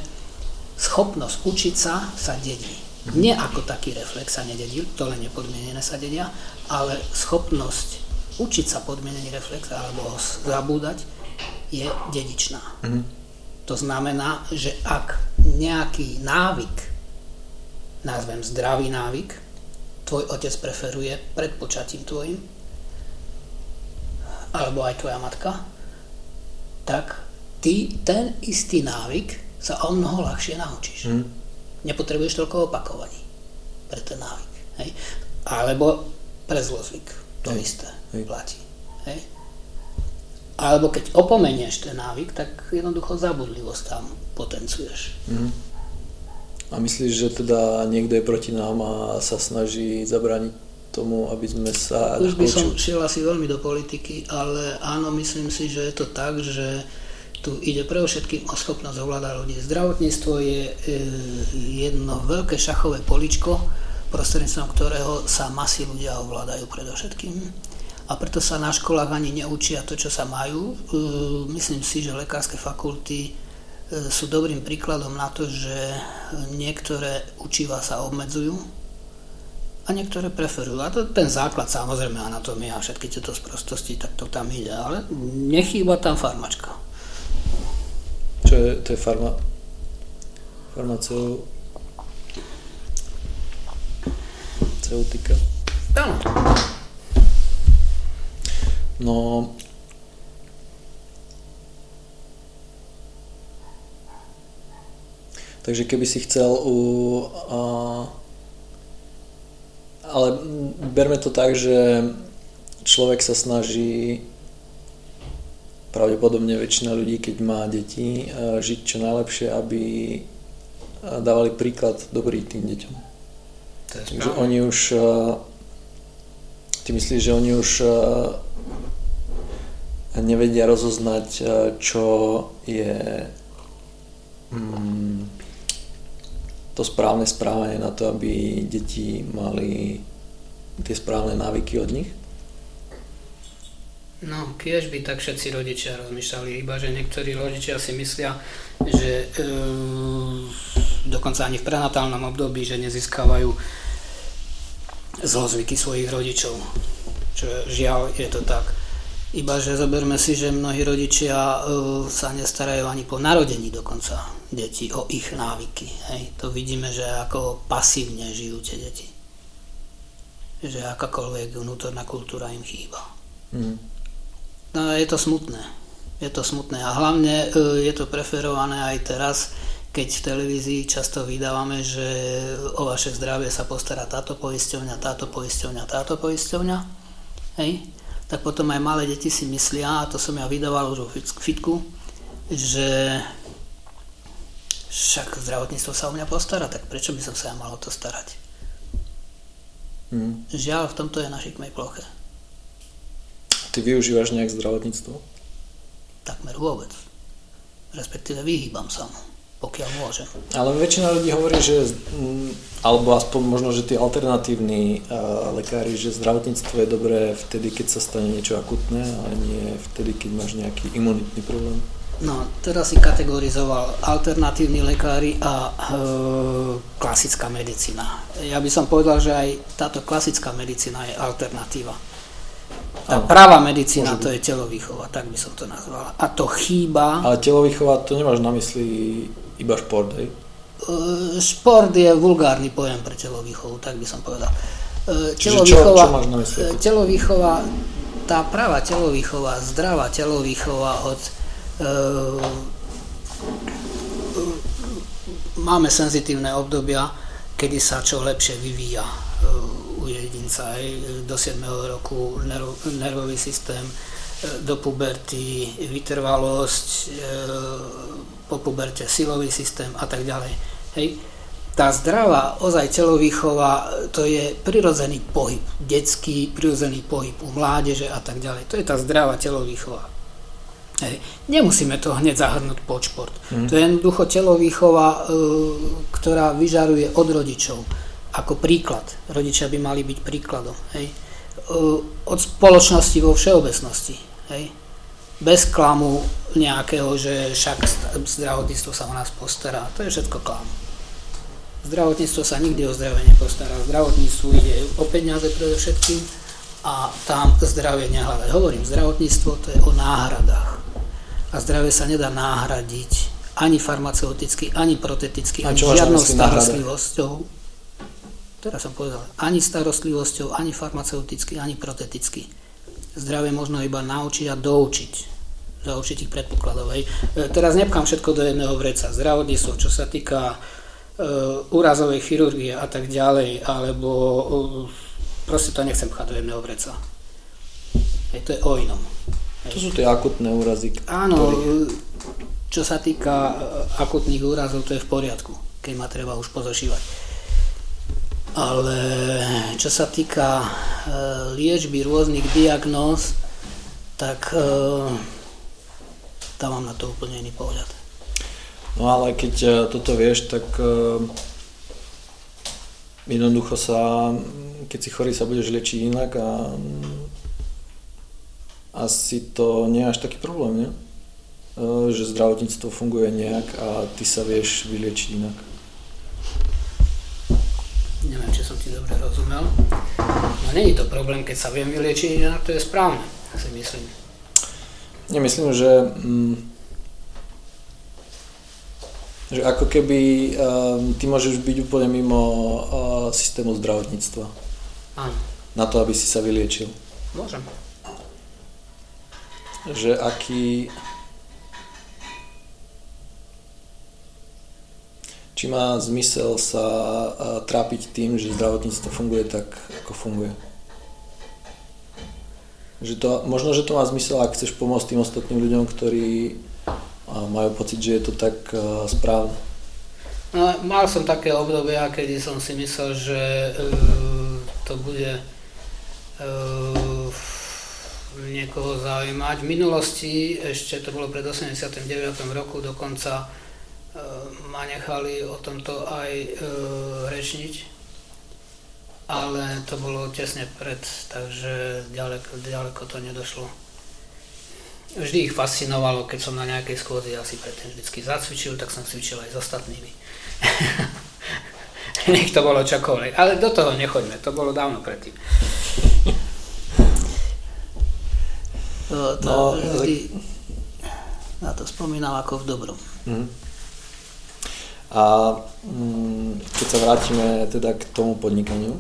schopnosť učiť sa sa dedí. Nie ako taký reflex sa nededí, to len nepodmienené sa dedia, ale schopnosť učiť sa podmienený reflex alebo ho zabúdať je dedičná. Mhm. To znamená, že ak nejaký návyk, nazvem zdravý návyk, tvoj otec preferuje pred počatím tvojim, alebo aj tvoja matka, tak ty ten istý návyk sa o mnoho ľahšie naučíš. Hmm. Nepotrebuješ toľko opakovaní pre ten návyk. Hej? Alebo pre zlozvyk. To Hej. isté Hej. platí. Hej? Alebo keď opomenieš ten návyk, tak jednoducho zabudlivosť tam potenciuješ. Hmm. A myslíš, že teda niekto je proti nám a sa snaží zabrániť tomu, aby sme sa... Už by som šiel asi veľmi do politiky, ale áno, myslím si, že je to tak, že tu ide pre všetkým o schopnosť ovládať ľudí. Zdravotníctvo je e, jedno veľké šachové poličko, prostredníctvom ktorého sa masy ľudia ovládajú predovšetkým. A preto sa na školách ani neučia to, čo sa majú. E, myslím si, že lekárske fakulty e, sú dobrým príkladom na to, že niektoré učiva sa obmedzujú a niektoré preferujú. A to ten základ, samozrejme, anatómia a všetky tieto sprostosti, tak to tam ide, ale nechýba tam farmačka čo je, to je farma, farmaceutika. Áno. No, Takže keby si chcel u... A, ale berme to tak, že človek sa snaží pravdepodobne väčšina ľudí, keď má deti, eh, žiť čo najlepšie, aby eh, dávali príklad dobrý tým deťom. Takže oni už, eh, ty myslíš, že oni už nevedia rozoznať, čo je mm, to správne správanie na to, aby deti mali tie správne návyky od nich? No, kiež by tak všetci rodičia rozmýšľali, iba že niektorí rodičia si myslia, že e, dokonca ani v prenatálnom období, že nezískavajú zlozvyky svojich rodičov. Čo žiaľ, je to tak. Iba že zoberme si, že mnohí rodičia e, sa nestarajú ani po narodení dokonca deti o ich návyky. Hej. To vidíme, že ako pasívne žijú tie deti. Že akákoľvek vnútorná kultúra im chýba. Mm. No, je to smutné. Je to smutné a hlavne e, je to preferované aj teraz, keď v televízii často vydávame, že o vaše zdravie sa postará táto poisťovňa, táto poisťovňa, táto poisťovňa. Hej? Tak potom aj malé deti si myslia, a to som ja vydával už vo fitku, že však zdravotníctvo sa o mňa postará, tak prečo by som sa ja mal o to starať? Hmm. Žiaľ, v tomto je na šikmej ploche. Ty využívaš nejak zdravotníctvo? Takmer vôbec. Respektíve vyhýbam sa mu, pokiaľ môžem. Ale väčšina ľudí hovorí, že, alebo aspoň možno, že tí alternatívni uh, lekári, že zdravotníctvo je dobré vtedy, keď sa stane niečo akutné, ale nie vtedy, keď máš nejaký imunitný problém. No, teraz si kategorizoval alternatívni lekári a e, klasická medicína. Ja by som povedal, že aj táto klasická medicína je alternatíva. Tá pravá medicína to je telovýchova, tak by som to nazval. A to chýba... Ale telovýchova to nemáš na mysli iba šport, hej? Šport je vulgárny pojem pre telovýchovu, tak by som povedal. Telovýchova, čo, čo telovýchova, tá pravá telovýchova, zdravá telovýchova od máme senzitívne obdobia, kedy sa čo lepšie vyvíja u jedinca aj do 7. roku nerv, nervový systém, e, do puberty vytrvalosť, e, po puberte silový systém a tak ďalej. Hej. Tá zdravá ozaj telovýchova, to je prirodzený pohyb, detský prirodzený pohyb u mládeže a tak ďalej. To je tá zdravá telovýchova. Hej. Nemusíme to hneď zahrnúť pod šport. Mm. To je jednoducho telovýchova, e, ktorá vyžaruje od rodičov ako príklad. Rodičia by mali byť príkladom. Hej. od spoločnosti vo všeobecnosti. Hej? Bez klamu nejakého, že však zdravotníctvo sa o nás postará. To je všetko klam. Zdravotníctvo sa nikdy o zdravie nepostará. Zdravotníctvu ide o peniaze predovšetkým a tam zdravie nehľadať. Hovorím, zdravotníctvo to je o náhradách. A zdravie sa nedá náhradiť ani farmaceuticky, ani proteticky, ani žiadnou starostlivosťou teraz som povedal, ani starostlivosťou, ani farmaceuticky, ani proteticky. Zdravie možno iba naučiť a doučiť za určitých predpokladov. Hej. E, teraz nepkám všetko do jedného vreca. Zdravotníctvo, čo sa týka e, úrazovej chirurgie a tak ďalej, alebo e, proste to nechcem pchať do jedného vreca. Hej, to je o inom. Hej. To sú tie akutné úrazy. Áno, ktorých... čo sa týka e, akutných úrazov, to je v poriadku, keď ma treba už pozošívať ale čo sa týka e, liečby rôznych diagnóz, tak e, tam mám na to úplne iný pohľad. No ale keď e, toto vieš, tak jednoducho sa, keď si chorý, sa budeš liečiť inak a asi to nie je až taký problém, nie? že zdravotníctvo funguje nejak a ty sa vieš vyliečiť inak. Neviem, či som ti dobre rozumel. No není to problém, keď sa viem vyliečiť, inak to je správne, si myslím. Nemyslím, že, mm, že ako keby um, ty môžeš byť úplne mimo uh, systému zdravotníctva. Áno. Na to, aby si sa vyliečil. Môžem. Že aký, či má zmysel sa trápiť tým, že zdravotníctvo funguje tak, ako funguje. Že to, možno, že to má zmysel, ak chceš pomôcť tým ostatným ľuďom, ktorí majú pocit, že je to tak správne. No, mal som také obdobia, kedy som si myslel, že uh, to bude uh, niekoho zaujímať. V minulosti, ešte to bolo pred 89. roku, dokonca ma nechali o tomto aj e, rečniť, ale to bolo tesne pred, takže ďaleko, ďaleko to nedošlo. Vždy ich fascinovalo, keď som na nejakej schôdzi asi predtým vždycky zacvičil, tak som cvičil aj s ostatnými. (laughs) Nech to bolo čokoľvek. Ale do toho nechoďme, to bolo dávno predtým. To, to no, vždy na to spomínam ako v dobrom. Mm. A mm, keď sa vrátime teda k tomu podnikaniu,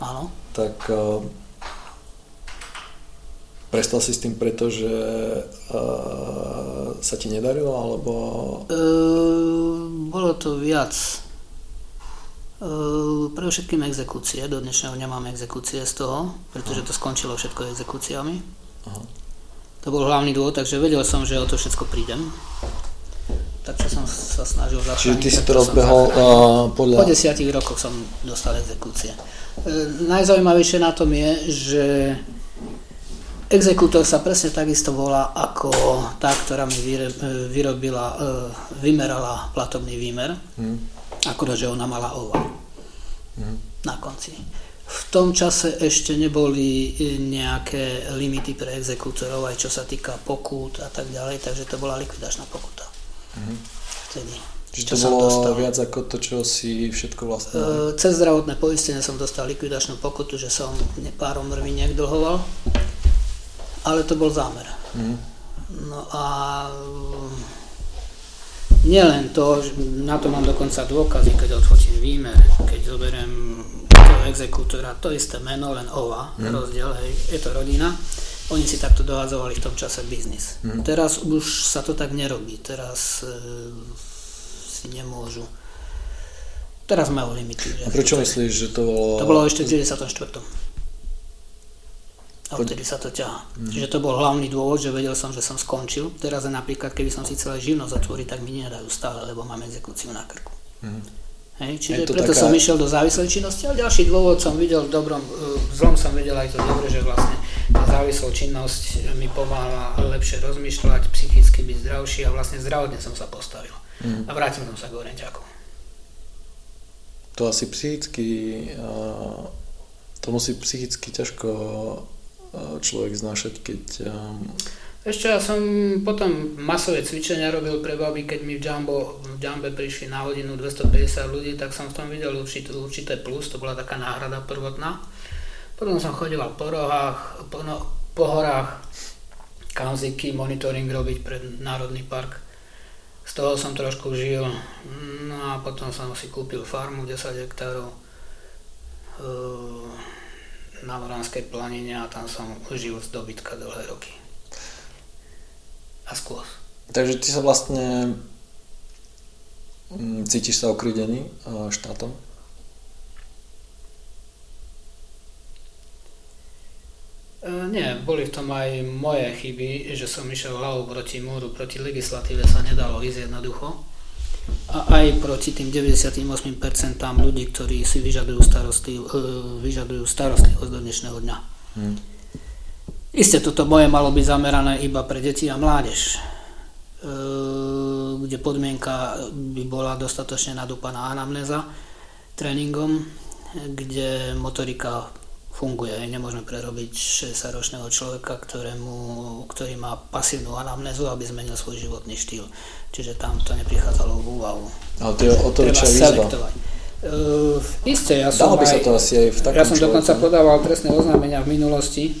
Áno. tak uh, prestal si s tým preto, že uh, sa ti nedarilo, alebo... Uh, bolo to viac. Uh, pre všetkým exekúcie, do dnešného nemám exekúcie z toho, pretože to skončilo všetko exekúciami. Aha. To bol hlavný dôvod, takže vedel som, že o to všetko prídem takže som sa snažil zachrániť. Čiže ty si to rozbehol uh, podľa... Po desiatich rokoch som dostal exekúcie. E, najzaujímavejšie na tom je, že exekútor sa presne takisto volá ako tá, ktorá mi vyrobila, e, vymerala platobný výmer, hmm. akurát, že ona mala oval hmm. na konci. V tom čase ešte neboli nejaké limity pre exekútorov, aj čo sa týka pokút a tak ďalej, takže to bola likvidačná pokuta. Mm-hmm. Vtedy. Čiže to bolo dostal. viac ako to, čo si všetko vlastne... Cez zdravotné poistenie som dostal likvidačnú pokutu, že som párom mrviniek dlhoval, ale to bol zámer. Mm. No a nielen to, na to mám dokonca dôkazy, keď odfotím výmer, keď zoberiem toho exekútora, to isté meno, len OVA, mm. rozdiel, hej, je to rodina oni si takto dohadzovali v tom čase biznis. Mm. Teraz už sa to tak nerobí, teraz e, si nemôžu. Teraz majú limity. A prečo myslíš, že to bolo... To bolo ešte v 94. A vtedy sa to ťahá. Mm. Čiže to bol hlavný dôvod, že vedel som, že som skončil. Teraz napríklad, keby som si celé živnosť zatvoril, tak mi nedajú stále, lebo mám exekúciu na krku. Mm. Hej, čiže preto taká... som išiel do závislej činnosti, ale ďalší dôvod som videl v dobrom, v zlom som videl aj to dobre, že vlastne tá závislá činnosť mi pomáhala lepšie rozmýšľať, psychicky byť zdravší a vlastne zdravotne som sa postavil. Mm. A vrátil som sa k orientiaku. To asi psychicky To musí psychicky ťažko človek znášať, keď... Ešte ja som potom masové cvičenia robil pre baby, keď mi v, Jumbo, v Jumbe prišli na hodinu 250 ľudí, tak som v tom videl určité, určité plus, to bola taká náhrada prvotná. Potom som chodila po rohách, po, no, po horách, kanziky, monitoring robiť pre Národný park. Z toho som trošku žil, no a potom som si kúpil farmu 10 hektárov na Moránskej planine a tam som žil z dobytka dlhé roky. A skôr. Takže ty sa vlastne mm, cítiš sa okrydený štátom? Nie, boli v tom aj moje chyby, že som išiel hlavou proti múru, proti legislatíve sa nedalo ísť jednoducho a aj proti tým 98% ľudí, ktorí si vyžadujú, starosti, e, vyžadujú starostlivosť do dnešného dňa. Hmm. Isté, toto moje malo byť zamerané iba pre deti a mládež, e, kde podmienka by bola dostatočne nadúpaná anamnéza tréningom, kde motorika funguje. Nemôžeme prerobiť 60-ročného človeka, ktorému, ktorý má pasívnu anamnézu, aby zmenil svoj životný štýl. Čiže tam to neprichádzalo v úvahu. Ale to je o to väčšia výzva. Uh, isté, ja som Dalo by sa to asi aj v takom Ja som človeku. dokonca podával trestné oznámenia v minulosti,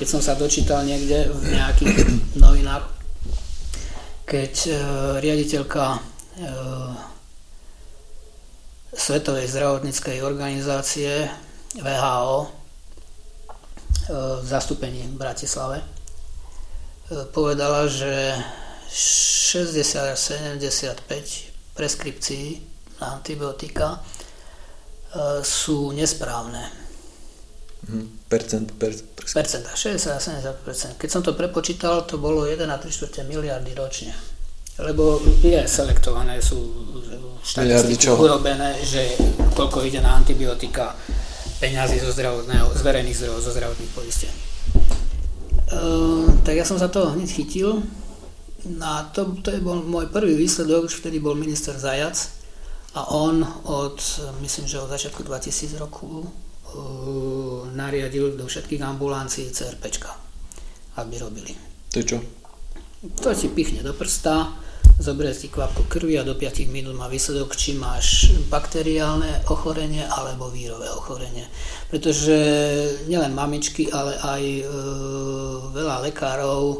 keď som sa dočítal niekde v nejakých novinách, keď uh, riaditeľka uh, Svetovej zdravotníckej organizácie VHO v zastúpení v Bratislave e, povedala, že 60 75 preskripcií na antibiotika e, sú nesprávne. Mhm, percent, per, percenta, 60 70 Keď som to prepočítal, to bolo 1,3 miliardy ročne. Lebo je selektované, sú štatistiky urobené, že koľko ide na antibiotika peňazí zo, zdravotného, z verejných zdrojov, zo zdravotných poistení. Uh, tak ja som sa toho hneď chytil. A to, to je bol môj prvý výsledok, už vtedy bol minister Zajac a on od, myslím, že od začiatku 2000 roku uh, nariadil do všetkých ambulancií CRPčka, aby robili. To je čo? To ti pichne do prsta, zoberie si kvapku krvi a do 5 minút má výsledok, či máš bakteriálne ochorenie alebo vírové ochorenie. Pretože nielen mamičky, ale aj e, veľa lekárov e,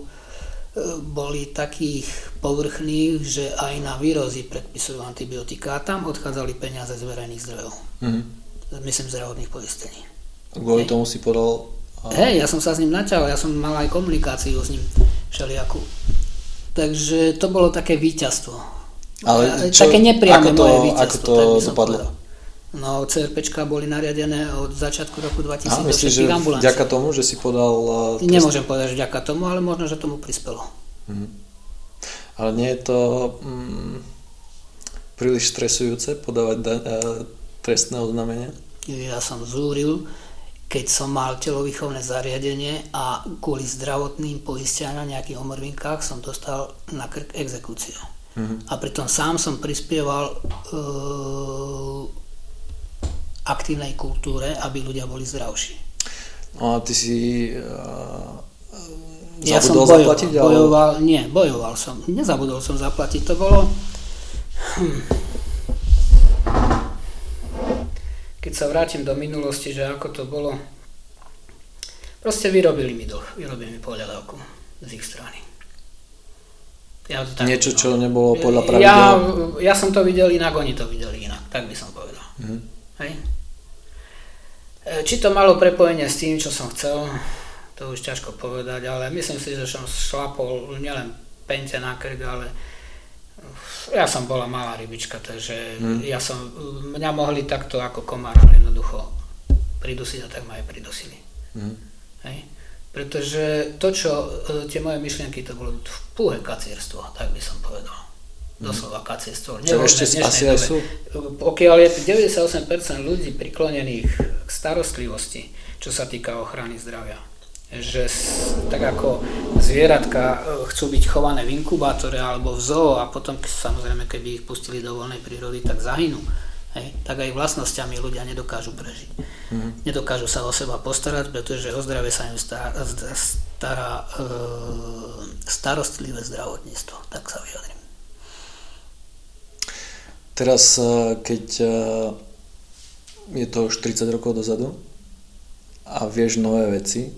boli takých povrchných, že aj na výrozy predpisujú antibiotika a tam odchádzali peniaze z verejných zdrojov. Mm-hmm. Myslím zdravotných poistení. Kvôli tomu si podal... A... Hej, ja som sa s ním naťahol, ja som mal aj komunikáciu s ním všelijakú. Takže to bolo také víťazstvo. Ale čo, také nepriame ako to, moje víťazstvo. Ako to dopadlo? No, CRPčka boli nariadené od začiatku roku 2000 A, myslíš, že ambulancií. vďaka tomu, že si podal... Uh, Nemôžem povedať, že vďaka tomu, ale možno, že tomu prispelo. Mhm. Ale nie je to mm, príliš stresujúce podávať da, uh, trestné oznámenie? Ja som zúril keď som mal telovýchovné zariadenie a kvôli zdravotným poistiam na nejakých omrvinkách som dostal na krk exekúciu. Mm-hmm. A pritom sám som prispieval uh, aktívnej kultúre, aby ľudia boli zdravší. No a ty si uh, ja som bojoval, zaplatiť? Bojoval, ale... Nie, bojoval som. Nezabudol som zaplatiť. To bolo... Hm keď sa vrátim do minulosti, že ako to bolo, proste vyrobili mi dlh, vyrobili mi pohľadávku z ich strany. Ja to tak Niečo, čo nebolo podľa pravidel? Ja, ja som to videl inak, oni to videli inak, tak by som povedal. Mm-hmm. Hej? E, či to malo prepojenie s tým, čo som chcel, to už ťažko povedať, ale myslím si, že som šlapol nielen pente na krk, ale ja som bola malá rybička, takže hmm. ja som, mňa mohli takto ako komára jednoducho pridusiť a tak ma aj pridusili. Hmm. Hej? Pretože to, čo, e, tie moje myšlienky, to bolo púhe kacierstvo, tak by som povedal. Hmm. Doslova kacierstvo. Čo ešte asi aj sú? Pokiaľ je 98% ľudí priklonených k starostlivosti, čo sa týka ochrany zdravia, že tak ako zvieratka e, chcú byť chované v inkubátore alebo v zoo a potom samozrejme keby ich pustili do voľnej prírody, tak zahynú. hej, tak aj vlastnosťami ľudia nedokážu prežiť. Mm. Nedokážu sa o seba postarať, pretože o zdravie sa im stará, stará e, starostlivé zdravotníctvo, tak sa vyjadrím. Teraz, e, keď e, je to už 30 rokov dozadu a vieš nové veci,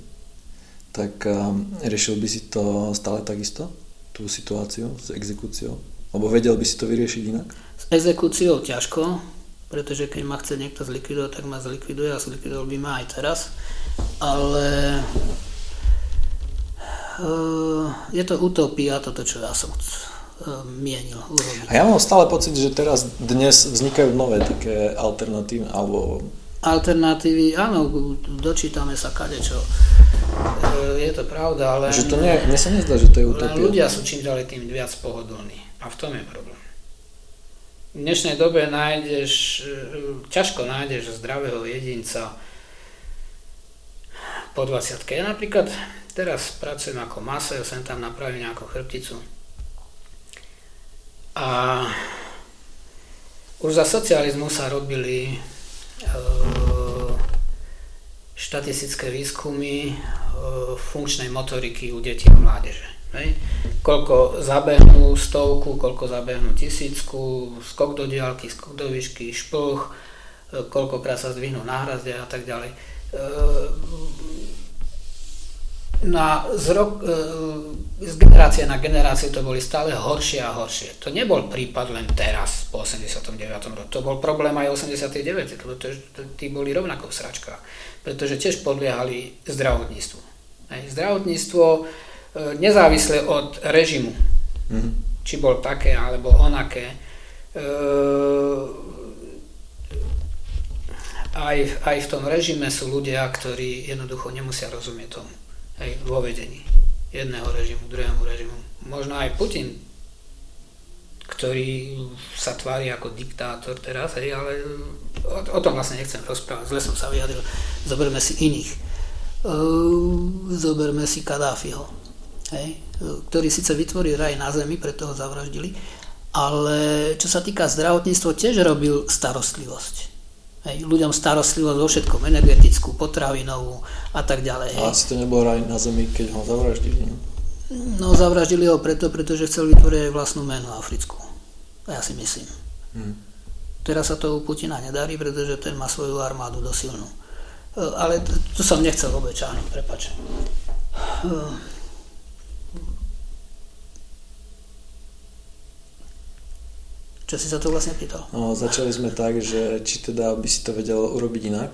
tak e, riešil by si to stále takisto, tú situáciu s exekúciou? Alebo vedel by si to vyriešiť inak? S exekúciou ťažko, pretože keď ma chce niekto zlikvidovať, tak ma zlikviduje a zlikvidoval by ma aj teraz. Ale uh, je to utopia, toto, čo ja som uh, mienil urobiť. A ja mám stále pocit, že teraz dnes vznikajú nové také alternatívy, alebo... Alternatívy, áno, dočítame sa kadečo. Uh, je to pravda, ale... Že to nie, mne sa nezdá, že to je utopia. Ľudia sú čím ďalej tým viac pohodlní. A v tom je problém v dnešnej dobe nájdeš, e, ťažko nájdeš zdravého jedinca po 20 Ja napríklad teraz pracujem ako maseo, sem tam napravím nejakú chrbticu. A už za socializmu sa robili e, štatistické výskumy e, funkčnej motoriky u detí a mládeže. Hej. Koľko zabehnú stovku, koľko zabehnú tisícku, skok do diálky, skok do výšky, šplch, e, koľkokrát sa zdvihnú na hrazde a tak ďalej. Na, z, rok, e, z generácie na generáciu to boli stále horšie a horšie. To nebol prípad len teraz, po 89. roku. To bol problém aj 89. lebo to, tí boli rovnako v sračkách, pretože tiež podliehali zdravotníctvu. Hej. Zdravotníctvo E, nezávisle od režimu, mm-hmm. či bol také alebo onaké, e, aj, aj v tom režime sú ľudia, ktorí jednoducho nemusia rozumieť tomu, aj vo vedení jedného režimu, druhému režimu. Možno aj Putin, ktorý sa tvári ako diktátor teraz, hej, ale o, o tom vlastne nechcem rozprávať, zle som sa vyjadril. Zoberme si iných. Uh, zoberme si Kadáfiho hej, ktorý síce vytvoril raj na zemi, preto ho zavraždili, ale čo sa týka zdravotníctva, tiež robil starostlivosť. Hej, ľuďom starostlivosť vo všetkom, energetickú, potravinovú a tak ďalej. A asi to nebol raj na zemi, keď ho zavraždili? No zavraždili ho preto, pretože chcel vytvoriť aj vlastnú menu africkú. Ja si myslím. Hmm. Teraz sa to u Putina nedarí, pretože ten má svoju armádu dosilnú. E, ale tu som nechcel vôbec čáhnuť, prepač. E, Čo si sa to vlastne pýtal? No, začali sme tak, že či teda by si to vedel urobiť inak,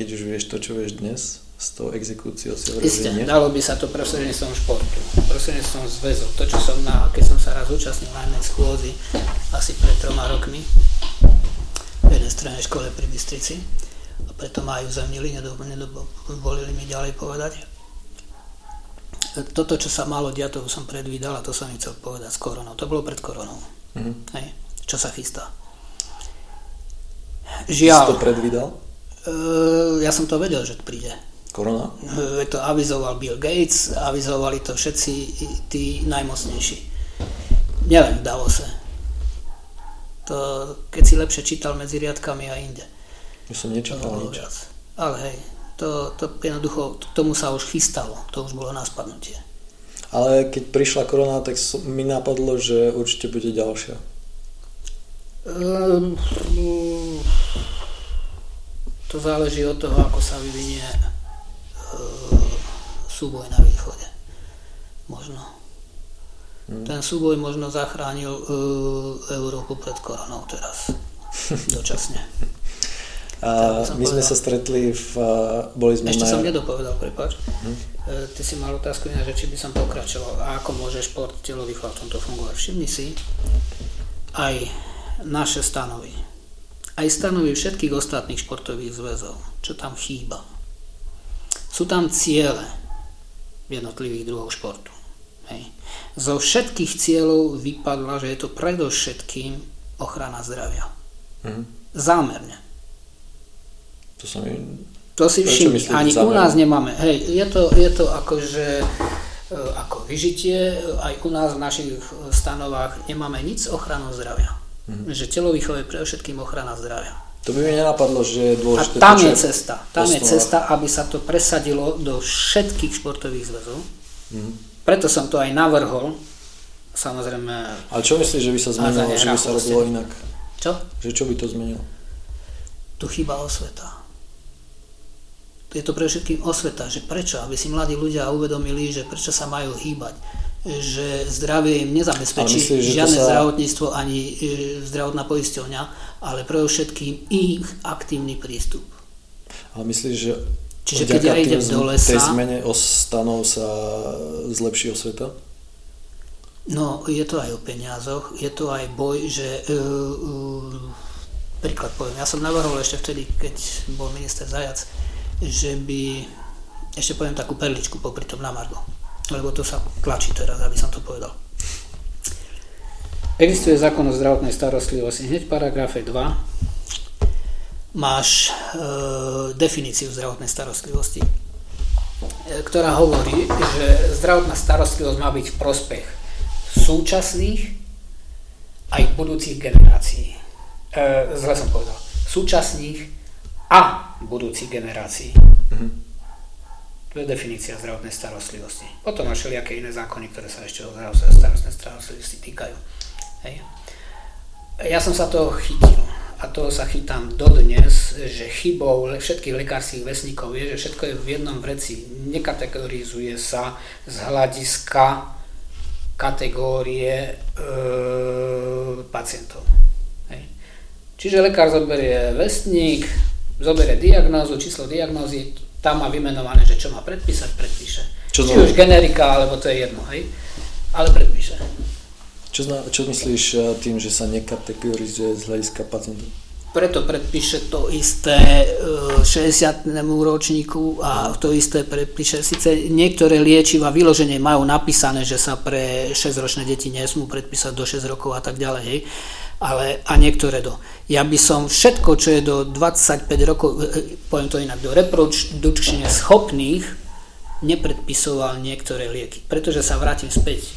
keď už vieš to, čo vieš dnes s tou exekúciou si Isté, dalo by sa to prostredníctvom športu, prostredníctvom zväzov. To, čo som na, keď som sa raz účastnil na jednej skôzi asi pred troma rokmi v jednej strednej škole pri Bystrici a preto ma aj uzemnili, nedovolili mi ďalej povedať toto, čo sa malo diať, to som predvídal a to som chcel povedať s koronou. To bolo pred koronou. Mm-hmm. Hej, čo sa chystá. Žiaľ. Si to predvídal? Uh, ja som to vedel, že príde. Korona? Uh, to avizoval Bill Gates, avizovali to všetci tí najmocnejší. Nielen v Davose. To, keď si lepšie čítal medzi riadkami a inde. Ja som nečítal nič. Viac. Ale hej, to, to jednoducho, k tomu sa už chystalo, to už bolo na spadnutie. Ale keď prišla korona, tak mi napadlo, že určite bude ďalšia. Um, to záleží od toho, ako sa vyvinie uh, súboj na východe. Možno. Hmm. Ten súboj možno zachránil uh, Európu pred koronou teraz. (laughs) Dočasne. A my sme sa stretli v... Boli sme Ešte na... som nedopovedal, prepáč. Hm? Ty si mal otázku iná, že či by som pokračoval a ako môže šport telovýchova v tomto fungovať. Všimni si aj naše stanovy. Aj stanovy všetkých ostatných športových zväzov, čo tam chýba. Sú tam ciele jednotlivých druhov športu. Hej. Zo všetkých cieľov vypadla, že je to predovšetkým ochrana zdravia. Mhm. Zámerne. To sa mi... To si všimni, ani u nás nemáme. Hej, je to, je to akože e, ako vyžitie, aj u nás v našich stanovách nemáme nic s ochranou zdravia. Mm. Že telovýchov je pre všetkým ochrana zdravia. To by mi nenapadlo, že je dôležité... A tam je cesta. Tam je cesta, aby sa to presadilo do všetkých športových zväzov. Mm. Preto som to aj navrhol. Samozrejme... Ale čo myslíš, že by sa zmenilo, že by sa robilo inak? Čo? Že čo by to zmenilo? Tu chýba osveta je to pre všetkým osveta, že prečo, aby si mladí ľudia uvedomili, že prečo sa majú hýbať, že zdravie im nezabezpečí myslíš, žiadne sa... zdravotníctvo ani e, zdravotná poisťovňa, ale pre všetkým ich aktívny prístup. Ale myslíš, že Čiže keď ja idem do lesa... tej zmene stanov sa zlepší osveta? No, je to aj o peniazoch, je to aj boj, že uh, uh, príklad poviem, ja som navrhol ešte vtedy, keď bol minister Zajac, že by, ešte poviem takú perličku popri tom na Margo, lebo to sa tlačí teraz, aby som to povedal. Existuje zákon o zdravotnej starostlivosti. Hneď v paragrafe 2 máš e, definíciu zdravotnej starostlivosti, e, ktorá hovorí, že zdravotná starostlivosť má byť v prospech súčasných aj budúcich generácií. E, zle som povedal. Súčasných a budúcich generácií. Mm-hmm. To je definícia zdravotnej starostlivosti. Potom máš všelijaké iné zákony, ktoré sa ešte o zdravotnej starostlivosti týkajú. Hej. Ja som sa toho chytil a toho sa chytám dodnes, že chybou všetkých lekárskych vesníkov je, že všetko je v jednom vreci. Nekategorizuje sa z hľadiska kategórie e, pacientov. Hej. Čiže lekár zoberie vestník, zoberie diagnózu, číslo diagnózy, tam má vymenované, že čo má predpísať, predpíše. Čo Či už generika, alebo to je jedno, hej? Ale predpíše. Čo, zna, čo myslíš eh, tým, že sa nekategorizuje z hľadiska pacientov? Preto predpíše to isté 60. Eh, ročníku a to isté predpíše. Sice niektoré liečiva vyloženie majú napísané, že sa pre 6-ročné deti nesmú predpísať do 6 rokov a tak ďalej, hej ale a niektoré do. Ja by som všetko, čo je do 25 rokov, e, e, poviem to inak, do reprodukčne schopných, nepredpisoval niektoré lieky. Pretože sa vrátim späť e,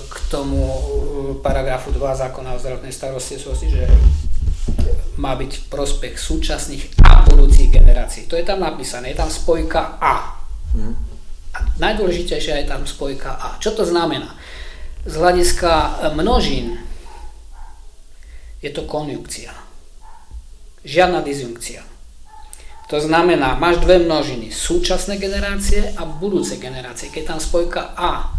k tomu paragrafu 2 zákona o zdravotnej starostlivosti, že má byť v prospech súčasných a budúcich generácií. To je tam napísané, je tam spojka A. Mhm. A najdôležitejšia je tam spojka A. Čo to znamená? Z hľadiska množín je to konjunkcia. Žiadna disjunkcia. To znamená, máš dve množiny, súčasné generácie a budúce generácie. Keď tam spojka A,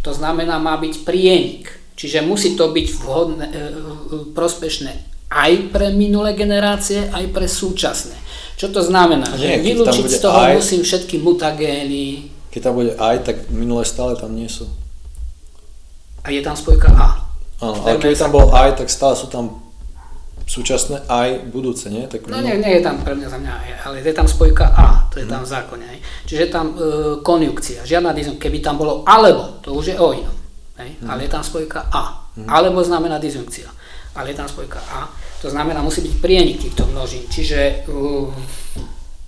to znamená, má byť prienik. Čiže musí to byť vhodné, e, e, prospešné aj pre minulé generácie, aj pre súčasné. Čo to znamená? Nie, že vylúčiť z toho aj, musím všetky mutagény. Keď tam bude aj, tak minulé stále tam nie sú. A je tam spojka A. Áno, ale keby tam bol aj, tak stále sú tam súčasné aj budúce, nie? Tak no nie, nie je tam pre mňa za mňa ale je tam spojka A, to je tam v zákone. Hej. Čiže je tam e, konjunkcia, žiadna disjunkcia. Keby tam bolo alebo, to už je o inom. Hej. Mm. Ale je tam spojka A. Mm. Alebo znamená disjunkcia. Ale je tam spojka A. To znamená, musí byť prienik týchto množín. Čiže uh,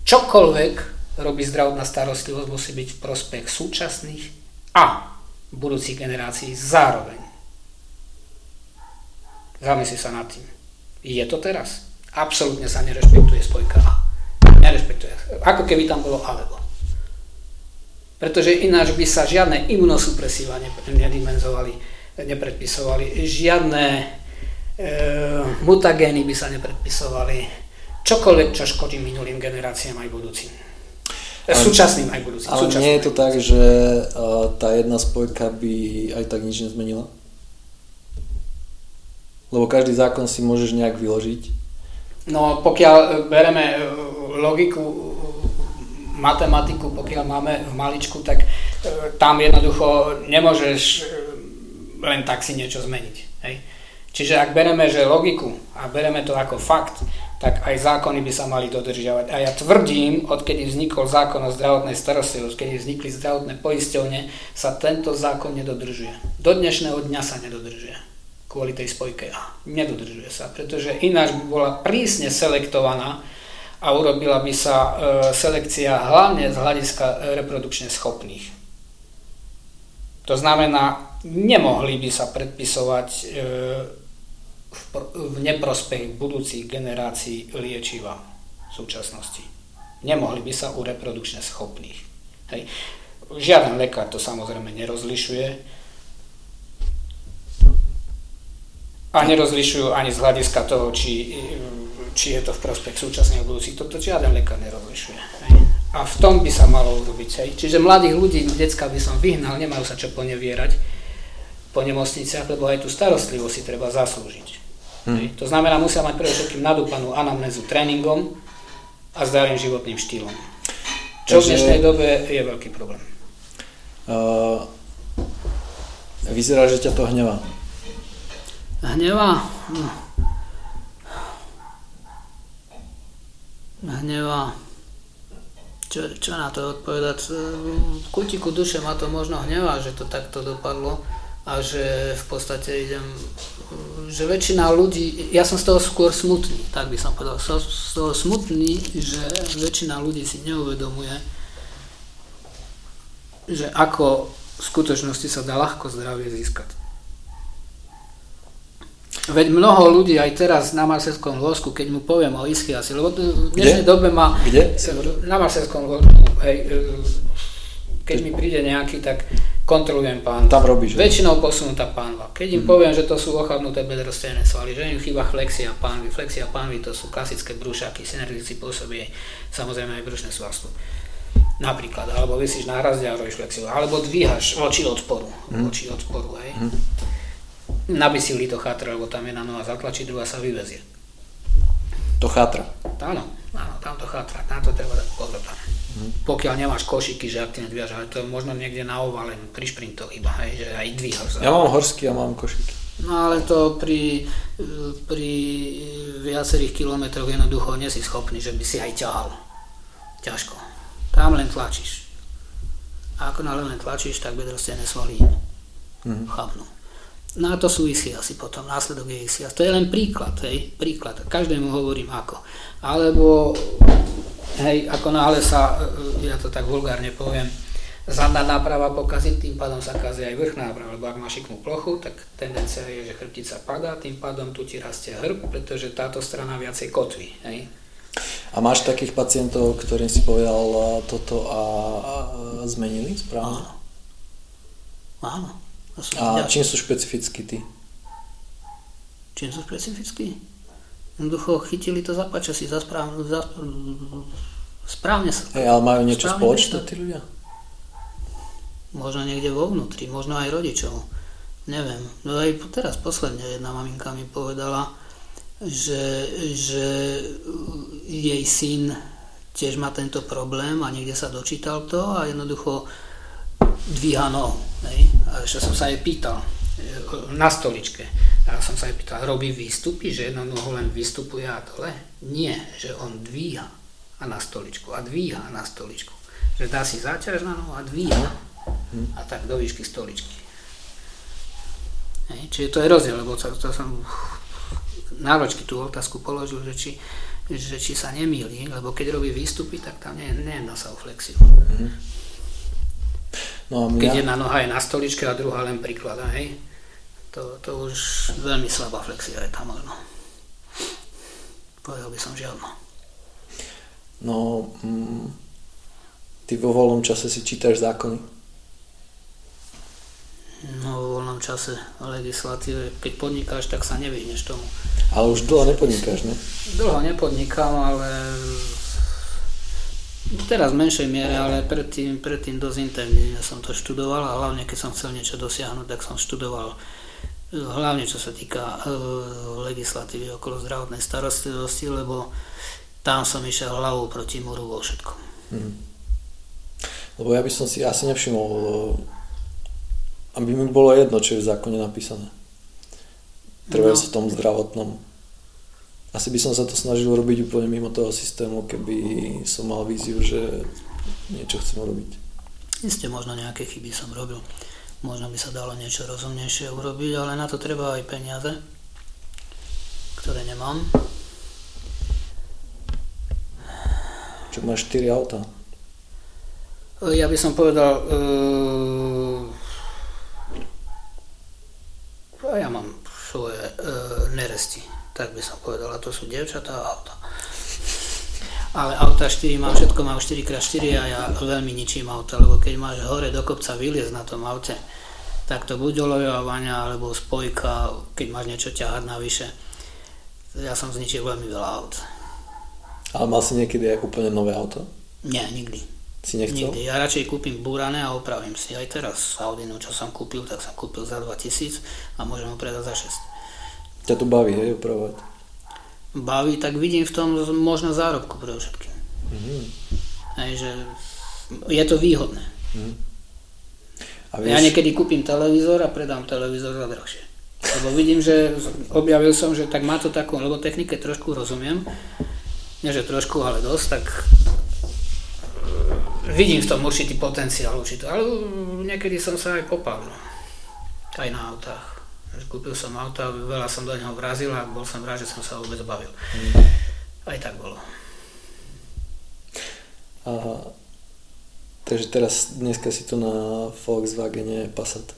čokoľvek robí zdravotná starostlivosť, musí byť v prospech súčasných a budúcich generácií zároveň. Zamysli sa nad tým. Je to teraz? Absolútne sa nerešpektuje spojka A. Nerešpektuje. Ako keby tam bolo alebo. Pretože ináč by sa žiadne imunosupresíva nedimenzovali, nepredpisovali, žiadne e, mutagény by sa nepredpisovali, čokoľvek, čo škodí minulým generáciám aj budúcim. Ale, súčasným aj budúcim. Ale nie je to tak, že uh, tá jedna spojka by aj tak nič nezmenila? Lebo každý zákon si môžeš nejak vyložiť. No pokiaľ e, bereme e, logiku, e, matematiku, pokiaľ máme v maličku, tak tam jednoducho nemôžeš len tak si niečo zmeniť. Hej? Čiže ak bereme, že logiku a bereme to ako fakt, tak aj zákony by sa mali dodržiavať. A ja tvrdím, odkedy vznikol zákon o zdravotnej starostlivosti, keď vznikli zdravotné poisťovne, sa tento zákon nedodržuje. Do dnešného dňa sa nedodržuje kvôli tej spojke A. Nedodržuje sa, pretože ináč by bola prísne selektovaná a urobila by sa e, selekcia hlavne z hľadiska reprodukčne schopných. To znamená, nemohli by sa predpisovať e, v neprospech budúcich generácií liečiva v súčasnosti. Nemohli by sa u reprodukčne schopných. Hej. Žiaden lekár to samozrejme nerozlišuje, a nerozlišujú ani z hľadiska toho, či, či je to v prospech súčasných budúcich. Toto žiaden lekár nerozlišuje. A v tom by sa malo urobiť. Hej. Čiže mladých ľudí, decka by som vyhnal, nemajú sa čo ponevierať po nemocniciach, lebo aj tú starostlivosť si treba zaslúžiť. Hmm. To znamená, musia mať predovšetkým nadúpanú anamnézu tréningom a zdravým životným štýlom. Čo Takže, v dnešnej dobe je veľký problém. Uh, vyzerá, že ťa to hnevá. Hneva? No. Hneva. Čo, čo na to odpovedať? V kutiku duše ma to možno hnevá, že to takto dopadlo a že v podstate idem, že väčšina ľudí, ja som z toho skôr smutný, tak by som povedal, som z toho smutný, že väčšina ľudí si neuvedomuje, že ako v skutočnosti sa dá ľahko zdravie získať. Veď mnoho ľudí aj teraz na Marselskom lôsku, keď mu poviem o ischiasi, lebo v dnešnej dobe má... Kde? Na Marselskom lôsku, hej, e, keď mi príde nejaký, tak kontrolujem pán. Tam robíš. Väčšinou posunutá pánva. Keď im mm. poviem, že to sú ochabnuté bedrostené svaly, že im chýba flexia pánvy. Flexia pánvy to sú klasické brúšaky, synergici pôsobí samozrejme aj brušné svalstvo. Napríklad, alebo vysíš na hrazde a robíš flexiu, alebo dvíhaš voči odporu, mm. voči odporu, hej. Mm na bisili to chátra, lebo tam jedna noha zatlačí, druhá sa vyvezie. To chátra? Áno, áno, tam to chátra, na to treba dať pozor tam. Hmm. Pokiaľ nemáš košiky, že aktívne dvíhaš, ale to je možno niekde na ovale, pri šprintoch iba, hej, že aj dvíhaš. Ja mám horský a mám košiky. No ale to pri, pri viacerých kilometroch jednoducho nie si schopný, že by si aj ťahal. Ťažko. Tam len tlačíš. A ako len tlačíš, tak bedrostené svaly mm-hmm. chápnu. No a to súvisí asi potom, následok je isias. To je len príklad, hej, príklad. Každému hovorím ako. Alebo, hej, ako náhle sa, e, ja to tak vulgárne poviem, zadná náprava pokaziť, tým pádom sa kazí aj vrch náprava, lebo ak má šikmú plochu, tak tendencia je, že chrbtica padá, tým pádom tu ti rastie hrb, pretože táto strana viacej kotví. Hej. A máš takých pacientov, ktorým si povedal e, toto a, a zmenili správne? Áno. Áno. A čím sú špecifickí ty? Čím sú špecifickí? Jednoducho chytili to za si za správne, za, správne sa. Hey, ale majú niečo spoločné tí ľudia? Možno niekde vo vnútri, možno aj rodičov. Neviem. No aj teraz posledne jedna maminka mi povedala, že, že jej syn tiež má tento problém a niekde sa dočítal to a jednoducho dvíha nohu. Hej? A ešte som sa jej pýtal, na stoličke. A som sa jej pýtal, robí výstupy, že jednou nohou len vystupuje a dole? Nie, že on dvíha a na stoličku a dvíha na stoličku. Že dá si záťaž na nohu a dvíha a tak do výšky stoličky. Hej, čiže to je rozdiel, lebo to, to som náročky tú otázku položil, že či, že či sa nemýli, lebo keď robí výstupy, tak tam nie, nejedná sa o flexiu. Mm-hmm. No mňa... Keď jedna noha je na stoličke a druhá len priklada, hej. To, to už veľmi slabá flexia je tam možno. Povedal by som žiadno. No, mm, ty vo voľnom čase si čítaš zákony? No, vo voľnom čase legislatíve, keď podnikáš, tak sa nevyhneš tomu. Ale už dlho nepodnikáš, ne? Dlho nepodnikám, ale Teraz v menšej miere, ale predtým, predtým dosť intenzívne som to študoval a hlavne keď som chcel niečo dosiahnuť, tak som študoval eh, hlavne čo sa týka uh, legislatívy okolo zdravotnej starostlivosti, lebo tam som išiel hlavou proti múru vo všetkom. Hmm. Lebo ja by som si asi nevšimol, aby mi bolo jedno, čo je v zákone napísané. Treba no. sa v tom zdravotnom asi by som sa to snažil robiť úplne mimo toho systému, keby som mal víziu, že niečo chcem robiť. Isté, možno nejaké chyby som robil. Možno by sa dalo niečo rozumnejšie urobiť, ale na to treba aj peniaze, ktoré nemám. Čo máš 4 auta? Ja by som povedal, uh, ja mám svoje uh, cesti. Tak by som povedala, to sú dievčatá a auta. Ale auta 4 mám, všetko mám 4x4 a ja veľmi ničím auta, lebo keď máš hore do kopca vyliez na tom aute, tak to buď olejovania alebo spojka, keď máš niečo ťahať navyše. Ja som zničil veľmi veľa aut. Ale mal si niekedy aj úplne nové auto? Nie, nikdy. Si nechcel? Nikdy. Ja radšej kúpim búrané a opravím si. Aj teraz Audinu, čo som kúpil, tak som kúpil za 2000 a môžem ho predať za 6. Ťa to baví, hej, opravovať? Baví, tak vidím v tom možno zárobku pre všetkým. Mm-hmm. Hej, že je to výhodné. Mm-hmm. A vieš... Ja niekedy kúpim televízor a predám televízor za drahšie. Lebo vidím, že objavil som, že tak má to takú, lebo technike trošku rozumiem, nie že trošku, ale dosť, tak vidím v tom určitý potenciál určitý, ale niekedy som sa aj popálil. Aj na autách. Kúpil som auta, veľa som do neho vrazil a bol som rád, že som sa vôbec bavil. Mm. Aj tak bolo. Aha. Takže teraz, dneska si tu na Volkswagene Passat.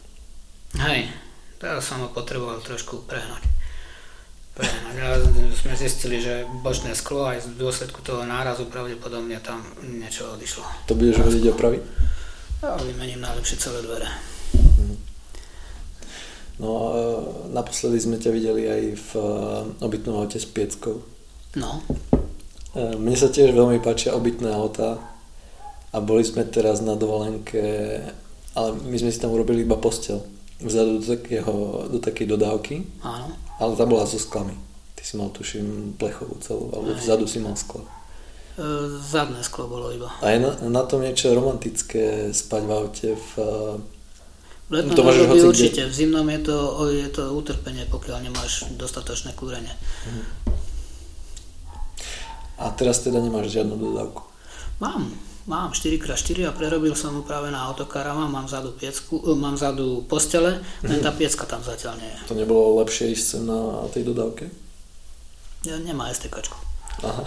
Hej, teraz som ho potreboval trošku prehnať. A sme zistili, že bočné sklo aj z dôsledku toho nárazu pravdepodobne tam niečo odišlo. To budeš vedieť opraviť? Ja vymením najlepšie celé dvere. No e, naposledy sme ťa videli aj v e, obytnom aute s pieckou. No. E, mne sa tiež veľmi páčia obytné auta a boli sme teraz na dovolenke, ale my sme si tam urobili iba postel vzadu do, takého, do takej dodávky. Áno. Ale tá bola so sklami. Ty si mal, tuším, plechovú celú, alebo Aj. vzadu si mal sklo. E, zadné sklo bolo iba. A je na, na tom niečo romantické spať v aute v... V letnom to období určite, kde... v zimnom je to, je to utrpenie, pokiaľ nemáš dostatočné kúrenie. Mhm. A teraz teda nemáš žiadnu dodávku? Mám. Mám 4x4 a prerobil som mu práve na autokarama, mám vzadu, piecku, e, mám vzadu postele, len tá piecka tam zatiaľ nie je. To nebolo lepšie ísť na tej dodávke? Ja, nemá STK. Aha.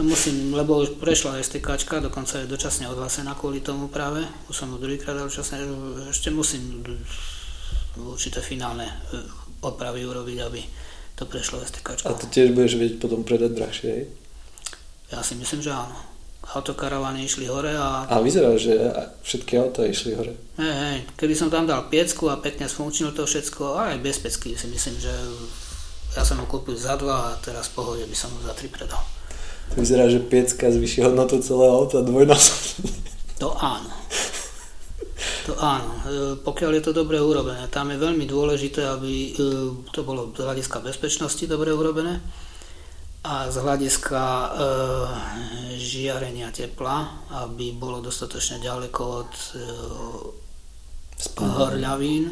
Musím, lebo už prešla STK, dokonca je dočasne odhlasená kvôli tomu práve. Už som ho druhýkrát dočasne, ešte musím určité finálne e, opravy urobiť, aby to prešlo STK. A to tiež budeš vedieť potom predať drahšie, hej? Ja si myslím, že áno autokaravany išli hore a... A vyzerá, že všetky auta išli hore. Hej, hej, keby som tam dal piecku a pekne sfunkčnil to všetko, aj bez pecky si myslím, že ja som ho kúpil za dva a teraz v pohode by som ho za tri predal. Vyzerá, že piecka zvyši hodnotu celého auta dvojnásobne. To áno. To áno, e, pokiaľ je to dobre urobené. Tam je veľmi dôležité, aby e, to bolo z hľadiska bezpečnosti dobre urobené a z hľadiska e, žiarenia tepla, aby bolo dostatočne ďaleko od horľavín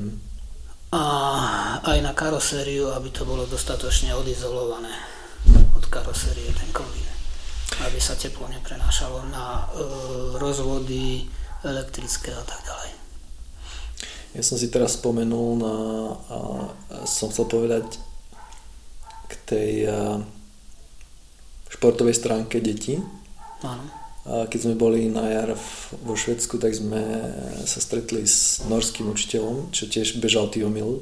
hm. a aj na karosériu, aby to bolo dostatočne odizolované od karosérie ten komín, aby sa teplo neprenášalo na e, rozvody elektrické a tak ďalej. Ja som si teraz spomenul na, a som chcel povedať k tej športovej stránke detí. Áno. Keď sme boli na jar vo Švedsku, tak sme sa stretli s norským učiteľom, čo tiež bežal Tiomil.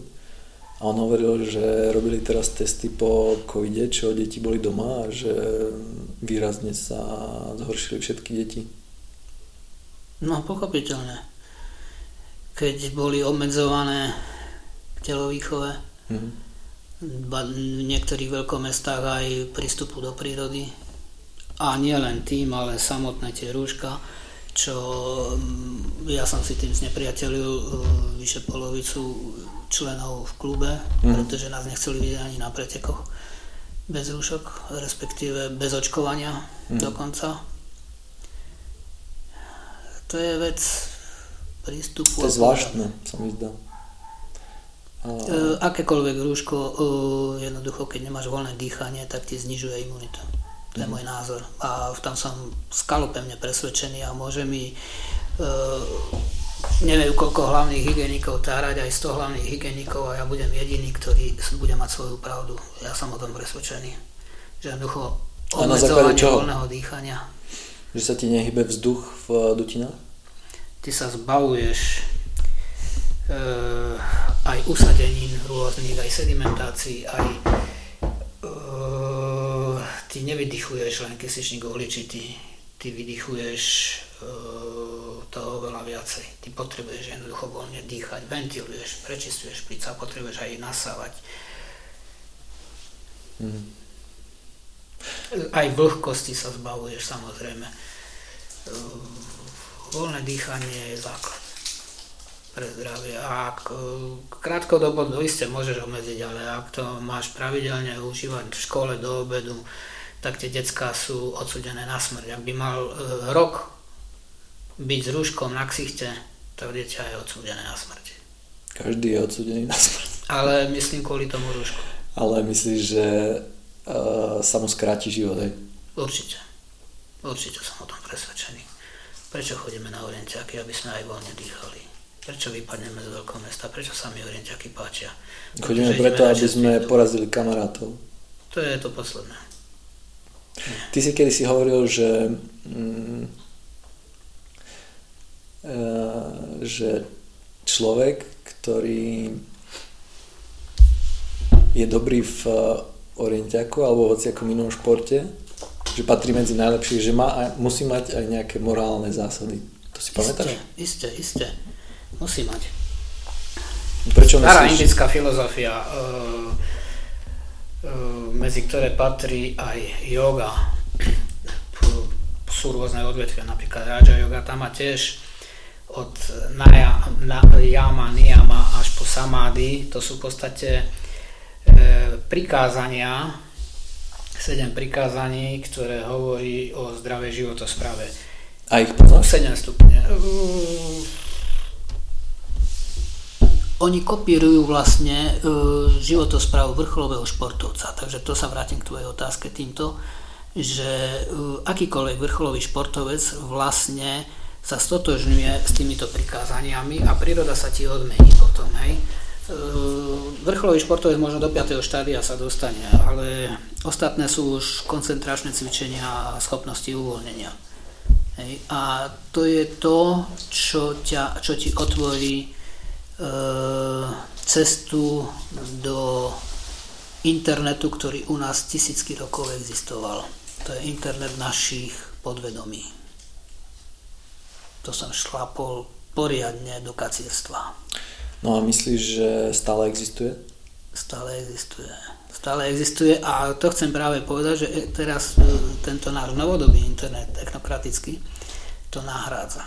A on hovoril, že robili teraz testy po covide, čo deti boli doma a že výrazne sa zhoršili všetky deti. No, pochopiteľne. Keď boli obmedzované telovýchove, mm-hmm v niektorých veľkomestách aj prístupu do prírody. A nie len tým, ale samotné tie rúška, čo mm, ja som si tým znepriateľil e, vyše polovicu členov v klube, mm. pretože nás nechceli vidieť ani na pretekoch bez rúšok, respektíve bez očkovania mm. dokonca. To je vec prístupu. To je zvláštne, sa mi zdá. Uh, akékoľvek rúško, uh, jednoducho, keď nemáš voľné dýchanie, tak ti znižuje imunitu. To je mm. môj názor. A tam som skalopevne presvedčený a môže mi uh, neviem koľko hlavných hygienikov tárať, aj 100 hlavných hygienikov a ja budem jediný, ktorý bude mať svoju pravdu. Ja som o tom presvedčený. Že jednoducho obmedzovanie voľného dýchania. Že sa ti nehybe vzduch v dutinách? Ty sa zbavuješ uh, aj usadenín rôznych, aj sedimentácií, aj uh, ty nevydychuješ len kyslíčník uhličitý, ty vydychuješ uh, toho veľa viacej. Ty potrebuješ jednoducho voľne dýchať, ventiluješ, prečistuješ plica, potrebuješ aj nasávať. Mm. Aj vlhkosti sa zbavuješ samozrejme. Voľné dýchanie je základ pre zdravie. A ak e, krátkodobo to isté môžeš obmedziť, ale ak to máš pravidelne užívať v škole do obedu, tak tie decká sú odsudené na smrť. Ak by mal e, rok byť s rúškom na ksichte, tak dieťa je odsudené na smrť. Každý je odsudený na smrť. Ale myslím kvôli tomu rúšku. Ale myslíš, že uh, sa mu skráti život, hej? Určite. Určite som o tom presvedčený. Prečo chodíme na orientiaky, aby sme aj voľne dýchali? Prečo vypadneme z veľkého mesta? Prečo sa mi orientiaky páčia? Chodíme preto, aby sme porazili kamarátov. To je to posledné. Ty si kedy si hovoril, že, mm, že človek, ktorý je dobrý v orientiaku alebo v hociakom inom športe, že patrí medzi najlepších, že má, musí mať aj nejaké morálne zásady. To si pamätáš? Isté, isté, isté. Musí mať. Prečo Stará myslíš? indická filozofia, uh, uh, medzi ktoré patrí aj yoga. Sú rôzne odvetvia, napríklad Raja yoga, tam má tiež od na, yama, niyama až po samády, to sú v podstate e, prikázania, sedem prikázaní, ktoré hovorí o zdravej životosprave. A ich poznáš? 7 stupne. Uh, oni kopírujú vlastne uh, životosprávu vrcholového športovca. Takže to sa vrátim k tvojej otázke týmto, že uh, akýkoľvek vrcholový športovec vlastne sa stotožňuje s týmito prikázaniami a príroda sa ti odmení potom. Hej. Uh, vrcholový športovec možno do 5. štádia sa dostane, ale ostatné sú už koncentračné cvičenia a schopnosti uvoľnenia. Hej. A to je to, čo, ťa, čo ti otvorí E, cestu do internetu, ktorý u nás tisícky rokov existoval. To je internet našich podvedomí. To som šlapol poriadne do kacierstva. No a myslíš, že stále existuje? Stále existuje. Stále existuje a to chcem práve povedať, že teraz e, tento náš novodobý internet, technokratický, to nahrádza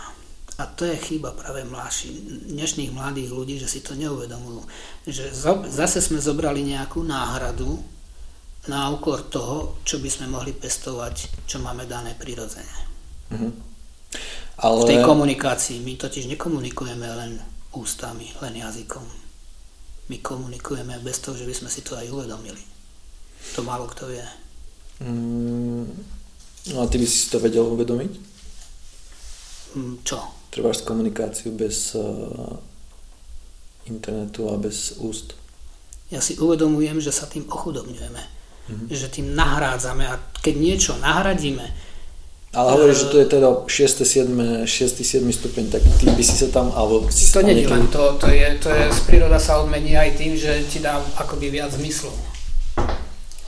a to je chyba práve mladší, dnešných mladých ľudí, že si to neuvedomujú. Že zase sme zobrali nejakú náhradu na úkor toho, čo by sme mohli pestovať, čo máme dané prirodzene. Mm-hmm. Ale... V tej komunikácii my totiž nekomunikujeme len ústami, len jazykom. My komunikujeme bez toho, že by sme si to aj uvedomili. To málo kto vie. Mm, no a ty by si to vedel uvedomiť? Mm, čo? Trebáš komunikáciu bez uh, internetu a bez úst. Ja si uvedomujem, že sa tým ochudobňujeme. Mm-hmm. Že tým nahrádzame a keď niečo nahradíme, ale hovoríš, že to je teda 6. 7. 6. 7. stupeň, tak ty by si sa tam, alebo si To nie je len to, to je, to je, z príroda sa odmení aj tým, že ti dá akoby viac zmyslov.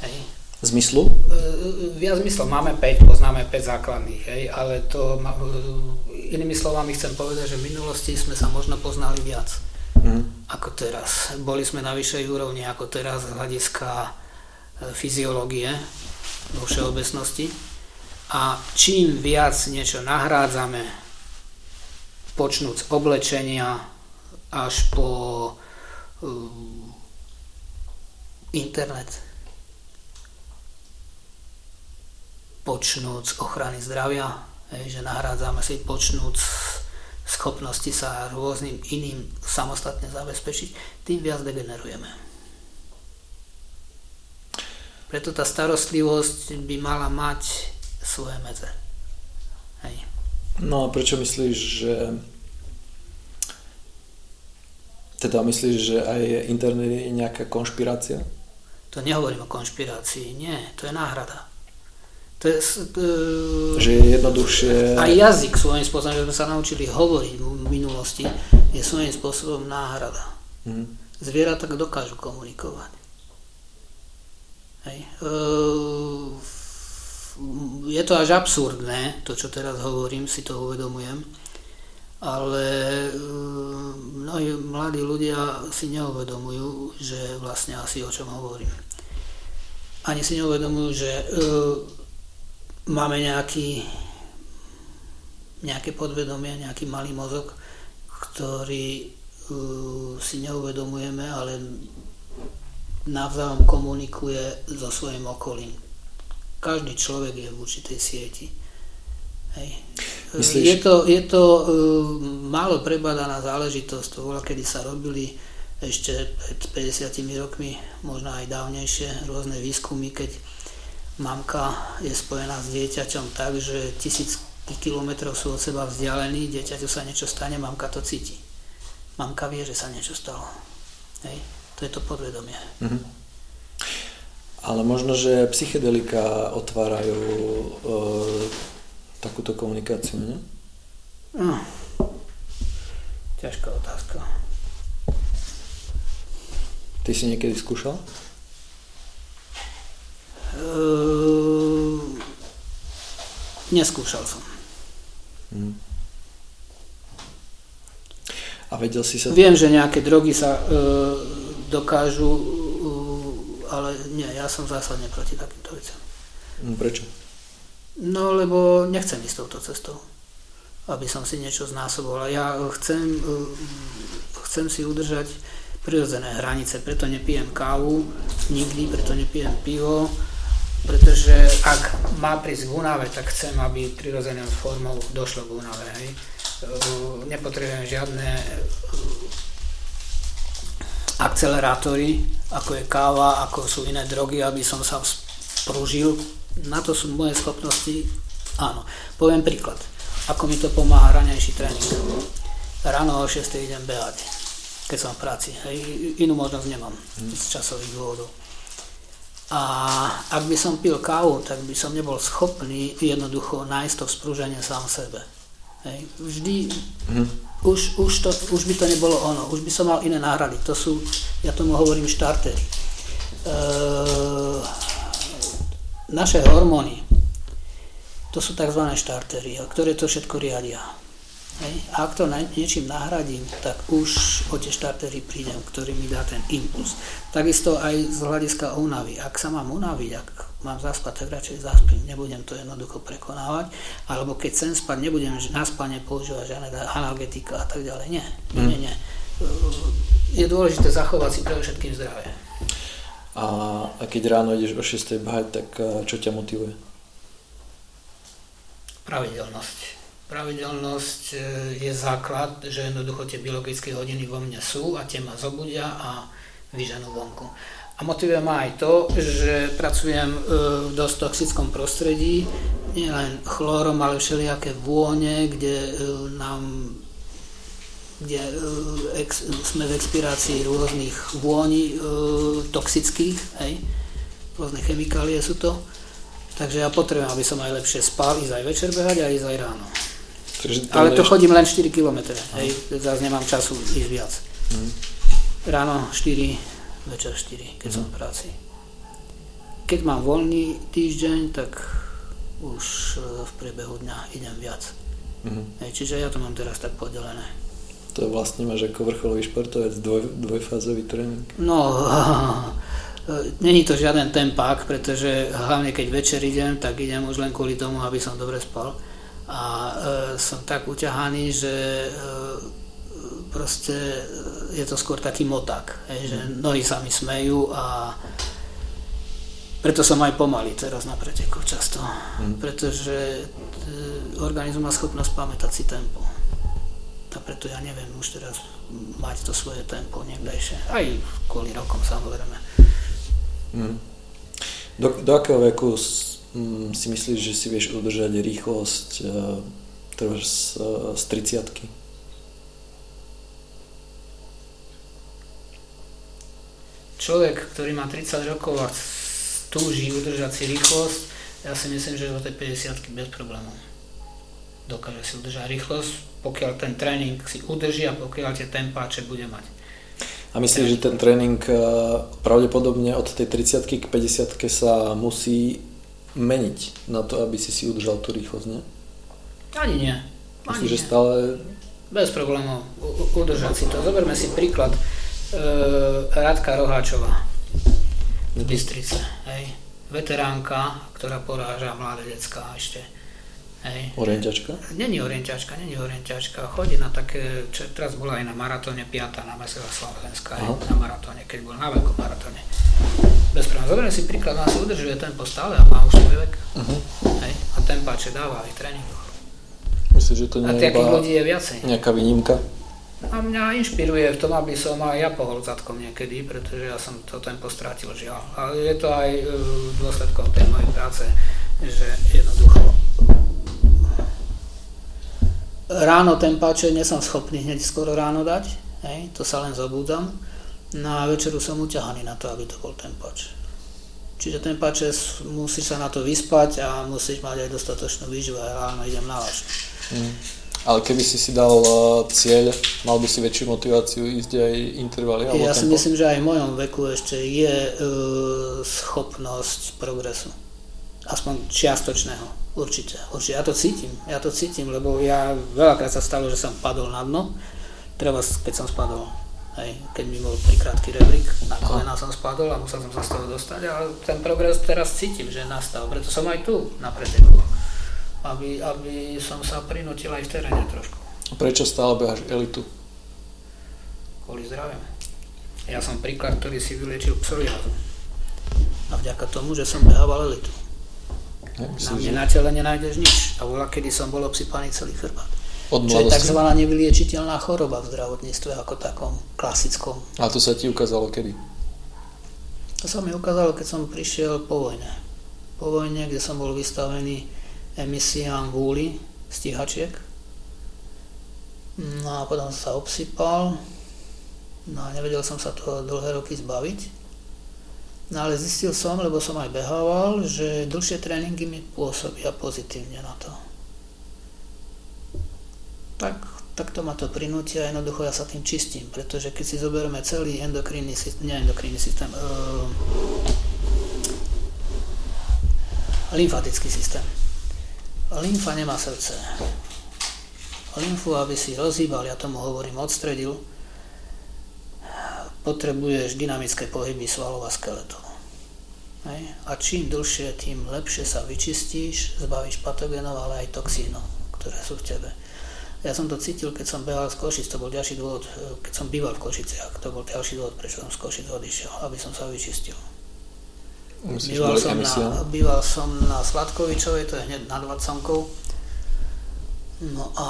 Hej. Zmyslu? E, viac zmyslov. Máme 5, poznáme 5 základných, hej, ale to inými slovami chcem povedať, že v minulosti sme sa možno poznali viac mm. ako teraz. Boli sme na vyššej úrovni ako teraz z hľadiska fyziológie vo všeobecnosti. A čím viac niečo nahrádzame, počnúť z oblečenia až po uh, internet, počnúť z ochrany zdravia, že nahrádzame si počnúť schopnosti sa rôznym iným samostatne zabezpečiť, tým viac degenerujeme. Preto tá starostlivosť by mala mať svoje medze. Hej. No a prečo myslíš, že teda myslíš, že aj internet je nejaká konšpirácia? To nehovorím o konšpirácii, nie, to je náhrada. To je, to, že je jednoduchšie... Aj jazyk svojím spôsobom, že sme sa naučili hovoriť v minulosti, je svojím spôsobom náhrada. Mm. Zvieratá dokážu komunikovať. Hej. E, je to až absurdné, to čo teraz hovorím, si to uvedomujem, ale e, mnohí mladí ľudia si neuvedomujú, že vlastne asi o čom hovorím. Ani si neuvedomujú, že e, máme nejaký, nejaké podvedomie, nejaký malý mozog, ktorý si neuvedomujeme, ale navzájom komunikuje so svojím okolím každý človek je v určitej sieti. Hej. Myslíš? Je to, je to uh, málo prebadaná záležitosť, to bola, kedy sa robili ešte pred 50 rokmi, možno aj dávnejšie, rôzne výskumy, keď mamka je spojená s dieťaťom tak, že tisíc kilometrov sú od seba vzdialení, dieťaťu sa niečo stane, mamka to cíti. Mamka vie, že sa niečo stalo. Hej. To je to podvedomie. Mm-hmm. Ale možno, že psychedelika otvárajú e, takúto komunikáciu, nie? No. Ťažká otázka. Ty si niekedy skúšal? Uh, neskúšal som. Hmm. A vedel si sa... Viem, že nejaké drogy sa uh, dokážu ale nie, ja som zásadne proti takýmto veciam. No, prečo? No, lebo nechcem ísť touto cestou, aby som si niečo znásoboval. Ja chcem, eh, chcem si udržať prirodzené hranice, preto nepijem kávu nikdy, preto nepijem pivo, pretože ak má prísť k únave, tak chcem, aby prirodzenou formou došlo k únave. Hej. Eh, nepotrebujem žiadne eh, akcelerátory, ako je káva, ako sú iné drogy, aby som sa spružil. Na to sú moje schopnosti. Áno. Poviem príklad. Ako mi to pomáha ranejší tréning. Ráno o 6 idem behať, keď som v práci. Hej, inú možnosť nemám z časových dôvodov. A ak by som pil kávu, tak by som nebol schopný jednoducho nájsť to vzprúženie sám sebe. Hej. Vždy mm už, už, to, už by to nebolo ono, už by som mal iné náhrady. To sú, ja tomu hovorím štartery. E, naše hormóny, to sú tzv. štartery, ktoré to všetko riadia. Hej. A ak to niečím nahradím, tak už o tie štartery prídem, ktorý mi dá ten impuls. Takisto aj z hľadiska únavy. Ak sa mám unaviť, ak mám zaspať, tak radšej zaspím. Nebudem to jednoducho prekonávať. Alebo keď chcem spať, nebudem na spanie používať žiadne analgetika a tak ďalej. Nie, nie, nie. nie. Je dôležité zachovať si pre všetkým zdravie. A, a keď ráno ideš o 6. behať, tak čo ťa motivuje? Pravidelnosť Pravidelnosť e, je základ, že jednoducho tie biologické hodiny vo mne sú a tie ma zobudia a vyženú vonku. A motivuje ma aj to, že pracujem e, v dosť toxickom prostredí, nielen chlórom, ale všelijaké vône, kde e, nám kde ex, sme v expirácii rôznych vôni toxických, hej, rôzne chemikálie sú to. Takže ja potrebujem, aby som aj lepšie spal, ísť aj večer behať a ísť aj ráno. Ale to chodím len 4 km, hej, zase nemám času ísť viac. Hmm. Ráno 4, večer 4, keď som v práci. Keď mám voľný týždeň, tak už e, v priebehu dňa idem viac. Hmm. Hej, čiže ja to mám teraz tak podelené. To vlastne máš ako vrcholový športovec dvoj, dvojfázový tréning? No, (laughs) není to žiaden tempák, pretože hlavne keď večer idem, tak idem už len kvôli tomu, aby som dobre spal a e, som tak uťahaný, že e, proste e, je to skôr taký motak, hej, že mhm. nohy sa mi smejú a preto som aj pomalý teraz na preteku často, mm. pretože e, organizmus má schopnosť pamätať si tempo. A preto ja neviem už teraz mať to svoje tempo niekdejšie. Aj kvôli rokom samozrejme. Mm. Do, do akého veku Mm, si myslíš, že si vieš udržať rýchlosť uh, z, uh, z 30 Človek, ktorý má 30 rokov a túži udržať si rýchlosť, ja si myslím, že do tej 50 bez problémov dokáže si udržať rýchlosť, pokiaľ ten tréning si udrží a pokiaľ tie tempáče bude mať. A myslíš, že ten tréning eh, pravdepodobne od tej 30 k 50 sa musí meniť na to, aby si si udržal tú rýchlosť, nie? Ani nie. Myslíš, že stále... Bez problémov udržať si to. Zoberme si príklad e, Radka Roháčová z Bystrice. Hej. Veteránka, ktorá poráža mladé decka ešte Hej. Orientačka? Není orientačka, není orientačka. Chodí na také, čo teraz bola aj na maratóne, piata na Mesela Slovenská, na maratóne, keď bol na veľkom maratóne. Bez problémov. Zoberiem si príklad, ona si udržuje tempo stále a má už svoj vek. Uh-huh. Hej. A tempáče dáva aj tréningoch. Myslím, že to nie je iba ľudí je viacej. nejaká výnimka? A mňa inšpiruje v tom, aby som aj ja pohol zadkom niekedy, pretože ja som to tempo strátil žiaľ. Ale je to aj e, dôsledkom tej mojej práce, že jednoducho ráno tempáče nie som schopný hneď skoro ráno dať, hej, to sa len zobúdam. Na večeru som uťahaný na to, aby to bol tempáč. Čiže tempáče musíš sa na to vyspať a musíš mať aj dostatočnú výživu a ráno idem na váš. Mm. Ale keby si si dal uh, cieľ, mal by si väčšiu motiváciu ísť aj intervaly? Alebo ja si tempo? myslím, že aj v mojom veku ešte je uh, schopnosť progresu. Aspoň čiastočného. Určite, určite. Ja to cítim, ja to cítim, lebo ja veľakrát sa stalo, že som padol na dno, treba, keď som spadol, hej, keď mi bol trikrátky rebrík, na kolena som spadol a musel som sa z toho dostať, ale ten progres teraz cítim, že nastal, preto som aj tu na preteku, aby, aby som sa prinútil aj v teréne trošku. Prečo stále behaš elitu? Kvôli zdraviu. Ja som príklad, ktorý si vyliečil psoriázu. A vďaka tomu, že som behával elitu. Na mne na tele nenájdeš nič. A bola, kedy som bol obsypaný celý chrbát. Od Čo je tzv. nevyliečiteľná choroba v zdravotníctve ako takom klasickom. A to sa ti ukázalo kedy? To sa mi ukázalo, keď som prišiel po vojne. Po vojne, kde som bol vystavený emisiám vúly, stíhačiek. No a potom sa obsypal. No a nevedel som sa toho dlhé roky zbaviť. No ale zistil som, lebo som aj behával, že dlhšie tréningy mi pôsobia pozitívne na to. Tak, to ma to prinúti a jednoducho ja sa tým čistím, pretože keď si zoberieme celý endokrinný systém, nie endokrinný systém, uh, lymfatický systém. Lymfa nemá srdce. Lymfu, aby si rozhýbal, ja tomu hovorím odstredil, potrebuješ dynamické pohyby svalov a skeletov. A čím dlhšie, tým lepšie sa vyčistíš, zbavíš patogénov, ale aj toxínov, ktoré sú v tebe. Ja som to cítil, keď som behal z Košic, to bol ďalší dôvod, keď som býval v Košiciach, to bol ďalší dôvod, prečo som z Košic odišiel, aby som sa vyčistil. Býval som, na, býval som na Sladkovičovej, to je hneď nad Vaconkou. No a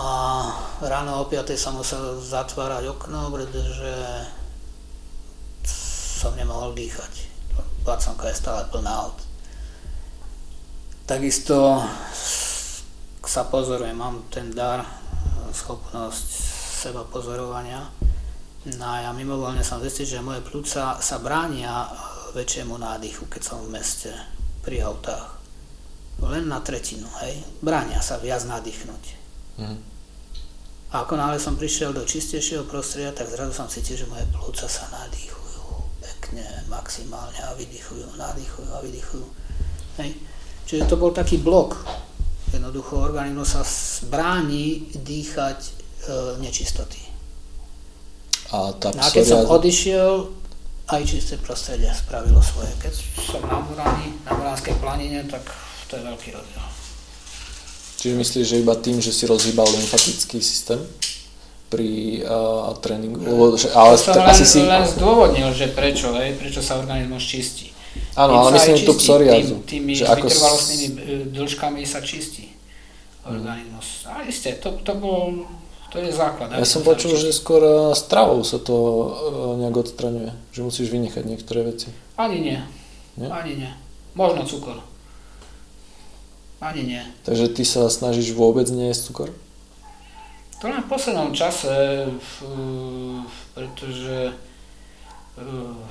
ráno o 5. som musel zatvárať okno, pretože som nemohol dýchať. Placonka je stále plná aut. Takisto sa pozorujem, mám ten dar, schopnosť seba pozorovania. No a ja mimovoľne som zistil, že moje plúca sa bránia väčšiemu nádychu, keď som v meste pri autách. Len na tretinu, hej. Bránia sa viac nadýchnuť. Mm. A ako náhle som prišiel do čistejšieho prostredia, tak zrazu som cítil, že moje plúca sa nadýchujú pekne, maximálne a vydychujú, nadýchujú a vydychujú. Hej. Čiže to bol taký blok. Jednoducho organizmus sa bráni dýchať e, nečistoty. A, tá no a keď som odišiel, aj čisté prostredie spravilo svoje. Keď som na Murani, na Muránskej planine, tak to je veľký rozdiel. Čiže myslíš, že iba tým, že si rozhýbal lymfatický systém? pri uh, tréningu. Lebo, že, ale to som len, asi si... len zdôvodnil, že prečo, hej, prečo sa organizmus čistí. Áno, ale myslím tú psoriazu. Tým, tými že vytrvalostnými ako... E, dĺžkami sa čistí organizmus. A isté, to, to bol, to je základ. Ja som počul, že skôr stravou sa to uh, nejak odstraňuje, že musíš vynechať niektoré veci. Ani nie. nie? Ani nie. Možno cukor. Ani nie. Takže ty sa snažíš vôbec nie jesť cukor? To len v poslednom čase, pretože e,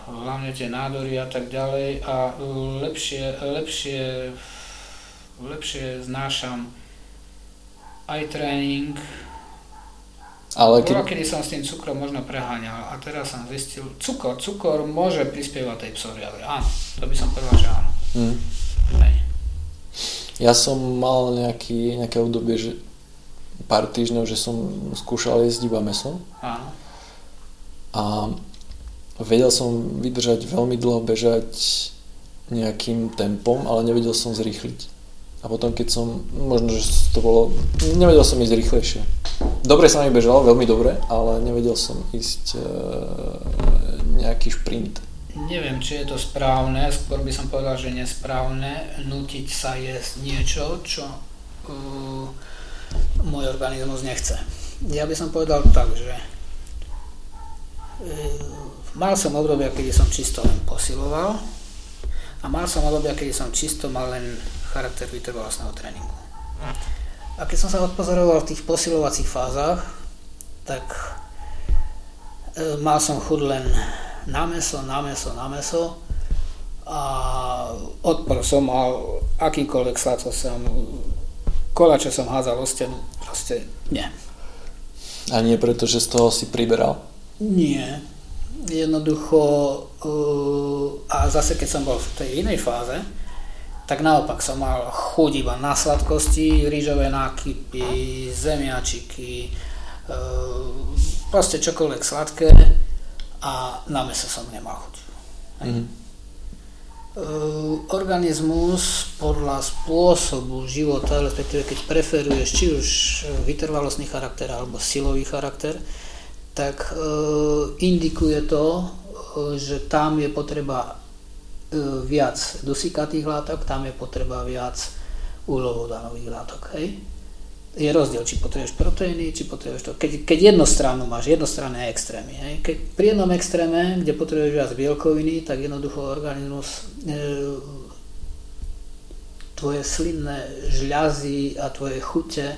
hlavne tie nádory a tak ďalej a e, lepšie, lepšie, lepšie znášam aj tréning, Ale keď... Kedy som s tým cukrom možno preháňal a teraz som zistil, cukor, cukor môže prispievať tej psoriaze. Áno, to by som povedal, že áno. Mm. Ja som mal nejaký, nejaké obdobie, že pár týždňov, že som skúšal jesť iba meso. Áno. A vedel som vydržať veľmi dlho bežať nejakým tempom, ale nevedel som zrýchliť. A potom keď som, možno, že to bolo, nevedel som ísť rýchlejšie. Dobre sa mi bežalo, veľmi dobre, ale nevedel som ísť e, nejaký šprint. Neviem, či je to správne, skôr by som povedal, že nesprávne nutiť sa jesť niečo, čo uh, môj organizmus nechce. Ja by som povedal tak, že uh, mal som obdobia, kedy som čisto len posiloval a mal som obdobia, kedy som čisto mal len charakter vytrvalostného tréningu. A keď som sa odpozoroval v tých posilovacích fázach, tak e, mal som chud len na meso, na meso, na meso a odpor som mal akýkoľvek sladko som, kolače som hádzal o stenu, proste nie. A nie preto, že z toho si priberal? Nie. Jednoducho, uh, a zase keď som bol v tej inej fáze, tak naopak som mal chuť iba na sladkosti, rýžové nákypy, zemiačiky, e, proste čokoľvek sladké a na meso som nemal chuť. Mm-hmm. Organizmus podľa spôsobu života, respektíve keď preferuješ či už vytrvalostný charakter alebo silový charakter, tak e, indikuje to, že tam je potreba E, viac dusíkatých látok, tam je potreba viac uhlovodanových látok. Hej? Je rozdiel, či potrebuješ proteíny, či potrebuješ to. Keď, keď jednostranú máš, jednostranné extrémy. Hej? Keď pri jednom extréme, kde potrebuješ viac bielkoviny, tak jednoducho organizmus e, tvoje slinné žľazy a tvoje chute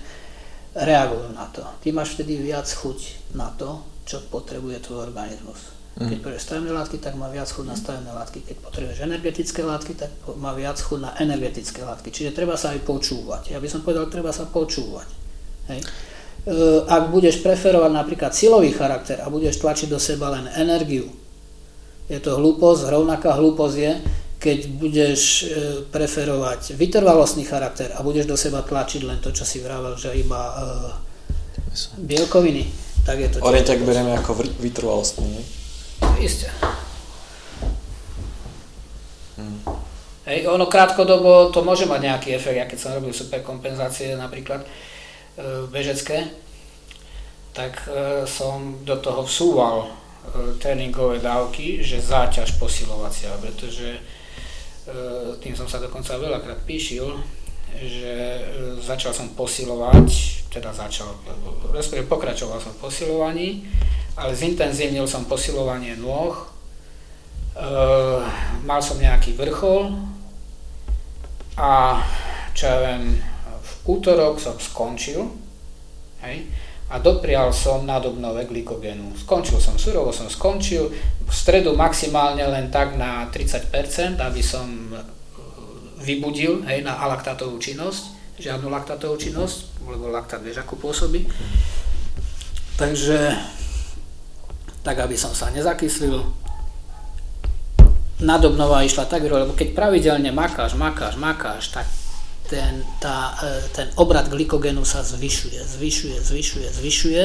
reagujú na to. Ty máš vtedy viac chuť na to, čo potrebuje tvoj organizmus. Keď mhm. potrebuješ stavebné látky, tak má viac chuť na stavebné látky. Keď potrebuješ energetické látky, tak má viac chuť na energetické látky. Čiže treba sa aj počúvať. Ja by som povedal, treba sa počúvať. Hej. E, ak budeš preferovať napríklad silový charakter a budeš tlačiť do seba len energiu, je to hlúposť, rovnaká hlúposť je, keď budeš e, preferovať vytrvalostný charakter a budeš do seba tlačiť len to, čo si vravel, že iba e, bielkoviny, tak je to... Orienták bereme ako vytrvalostný, Isté. Hmm. Hej, ono krátkodobo to môže mať nejaký efekt, ja keď som robil superkompenzácie napríklad e, bežecké, tak e, som do toho vsúval e, tréningové dávky, že záťaž posilovacia, pretože tým som sa dokonca veľakrát píšil, že začal som posilovať, teda začal, respektíve pokračoval som v posilovaní, ale zintenzívnil som posilovanie nôh, e, mal som nejaký vrchol a čo ja viem, v útorok som skončil hej, a doprial som nadobnové glykogénu. Skončil som, surovo som skončil, v stredu maximálne len tak na 30%, aby som e, vybudil hej, na alaktátovú činnosť, žiadnu laktátovú činnosť, lebo laktát vieš ako pôsobí. Takže tak aby som sa nezakyslil. Nadobnova išla tak, lebo keď pravidelne makáš, makáš, makáš, tak ten, tá, e, ten obrad glykogenu sa zvyšuje, zvyšuje, zvyšuje, zvyšuje,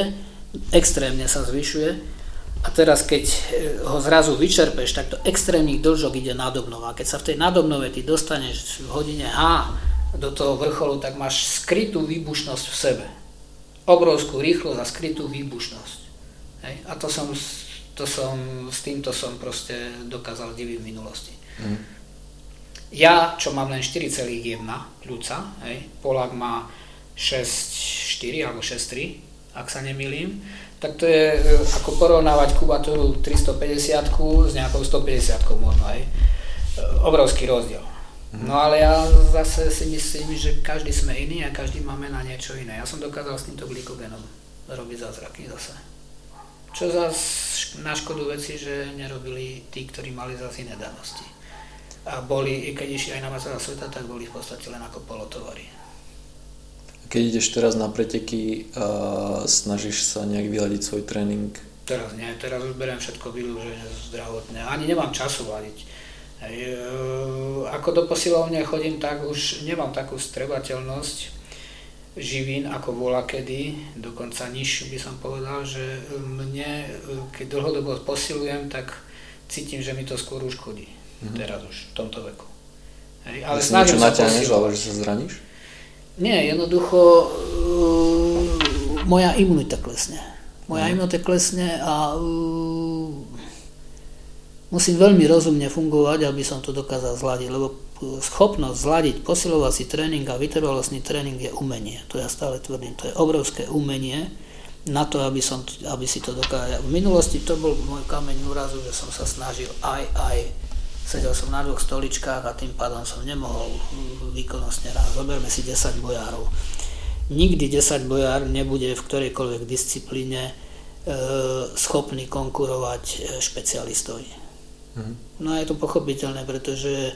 extrémne sa zvyšuje a teraz keď e, ho zrazu vyčerpeš, tak do extrémnych dĺžok ide nadobnova. Keď sa v tej nadobnove ty dostaneš v hodine H do toho vrcholu, tak máš skrytú výbušnosť v sebe. Obrovskú rýchlosť a skrytú výbušnosť. Hej? A to som, to som, s týmto som proste dokázal diviť v minulosti. Mm. Ja, čo mám len 4,1 ľudca, hej, Polák má 6,4 alebo 6,3, ak sa nemýlim, tak to je e, ako porovnávať kubatúru 350 s nejakou 150 možno, hej. E, obrovský rozdiel. Mm. No ale ja zase si myslím, že každý sme iný a každý máme na niečo iné. Ja som dokázal s týmto glykogenom robiť zázraky zase. Čo zás na škodu veci, že nerobili tí, ktorí mali zase iné danosti. A boli, keď išli aj na majstrovstvá sveta, tak boli v podstate len ako polotovary. Keď ideš teraz na preteky, a snažíš sa nejak vyladiť svoj tréning? Teraz nie, teraz už beriem všetko vylúžené zdravotne. Ani nemám času ladiť. Hej, e, ako do posilovne chodím, tak už nemám takú strebateľnosť živín ako bola kedy, dokonca nižšiu by som povedal, že mne, keď dlhodobo posilujem, tak cítim, že mi to skôr uškodí. Mm-hmm. Teraz už, v tomto veku. Hej, ale snažím sa ale že sa zraníš? Nie, jednoducho uh, moja imunita klesne. Moja mm. imunita klesne a uh, musím veľmi rozumne fungovať, aby som to dokázal zladiť, lebo schopnosť zladiť posilovací tréning a vytrvalostný tréning je umenie. To ja stále tvrdím, to je obrovské umenie na to, aby, som, aby si to dokázal. V minulosti to bol môj kameň úrazu, že som sa snažil aj, aj sedel som na dvoch stoličkách a tým pádom som nemohol výkonnostne rád. Zoberme si 10 bojárov. Nikdy 10 bojár nebude v ktorejkoľvek disciplíne e, schopný konkurovať e, špecialistovi. Mm. No a je to pochopiteľné, pretože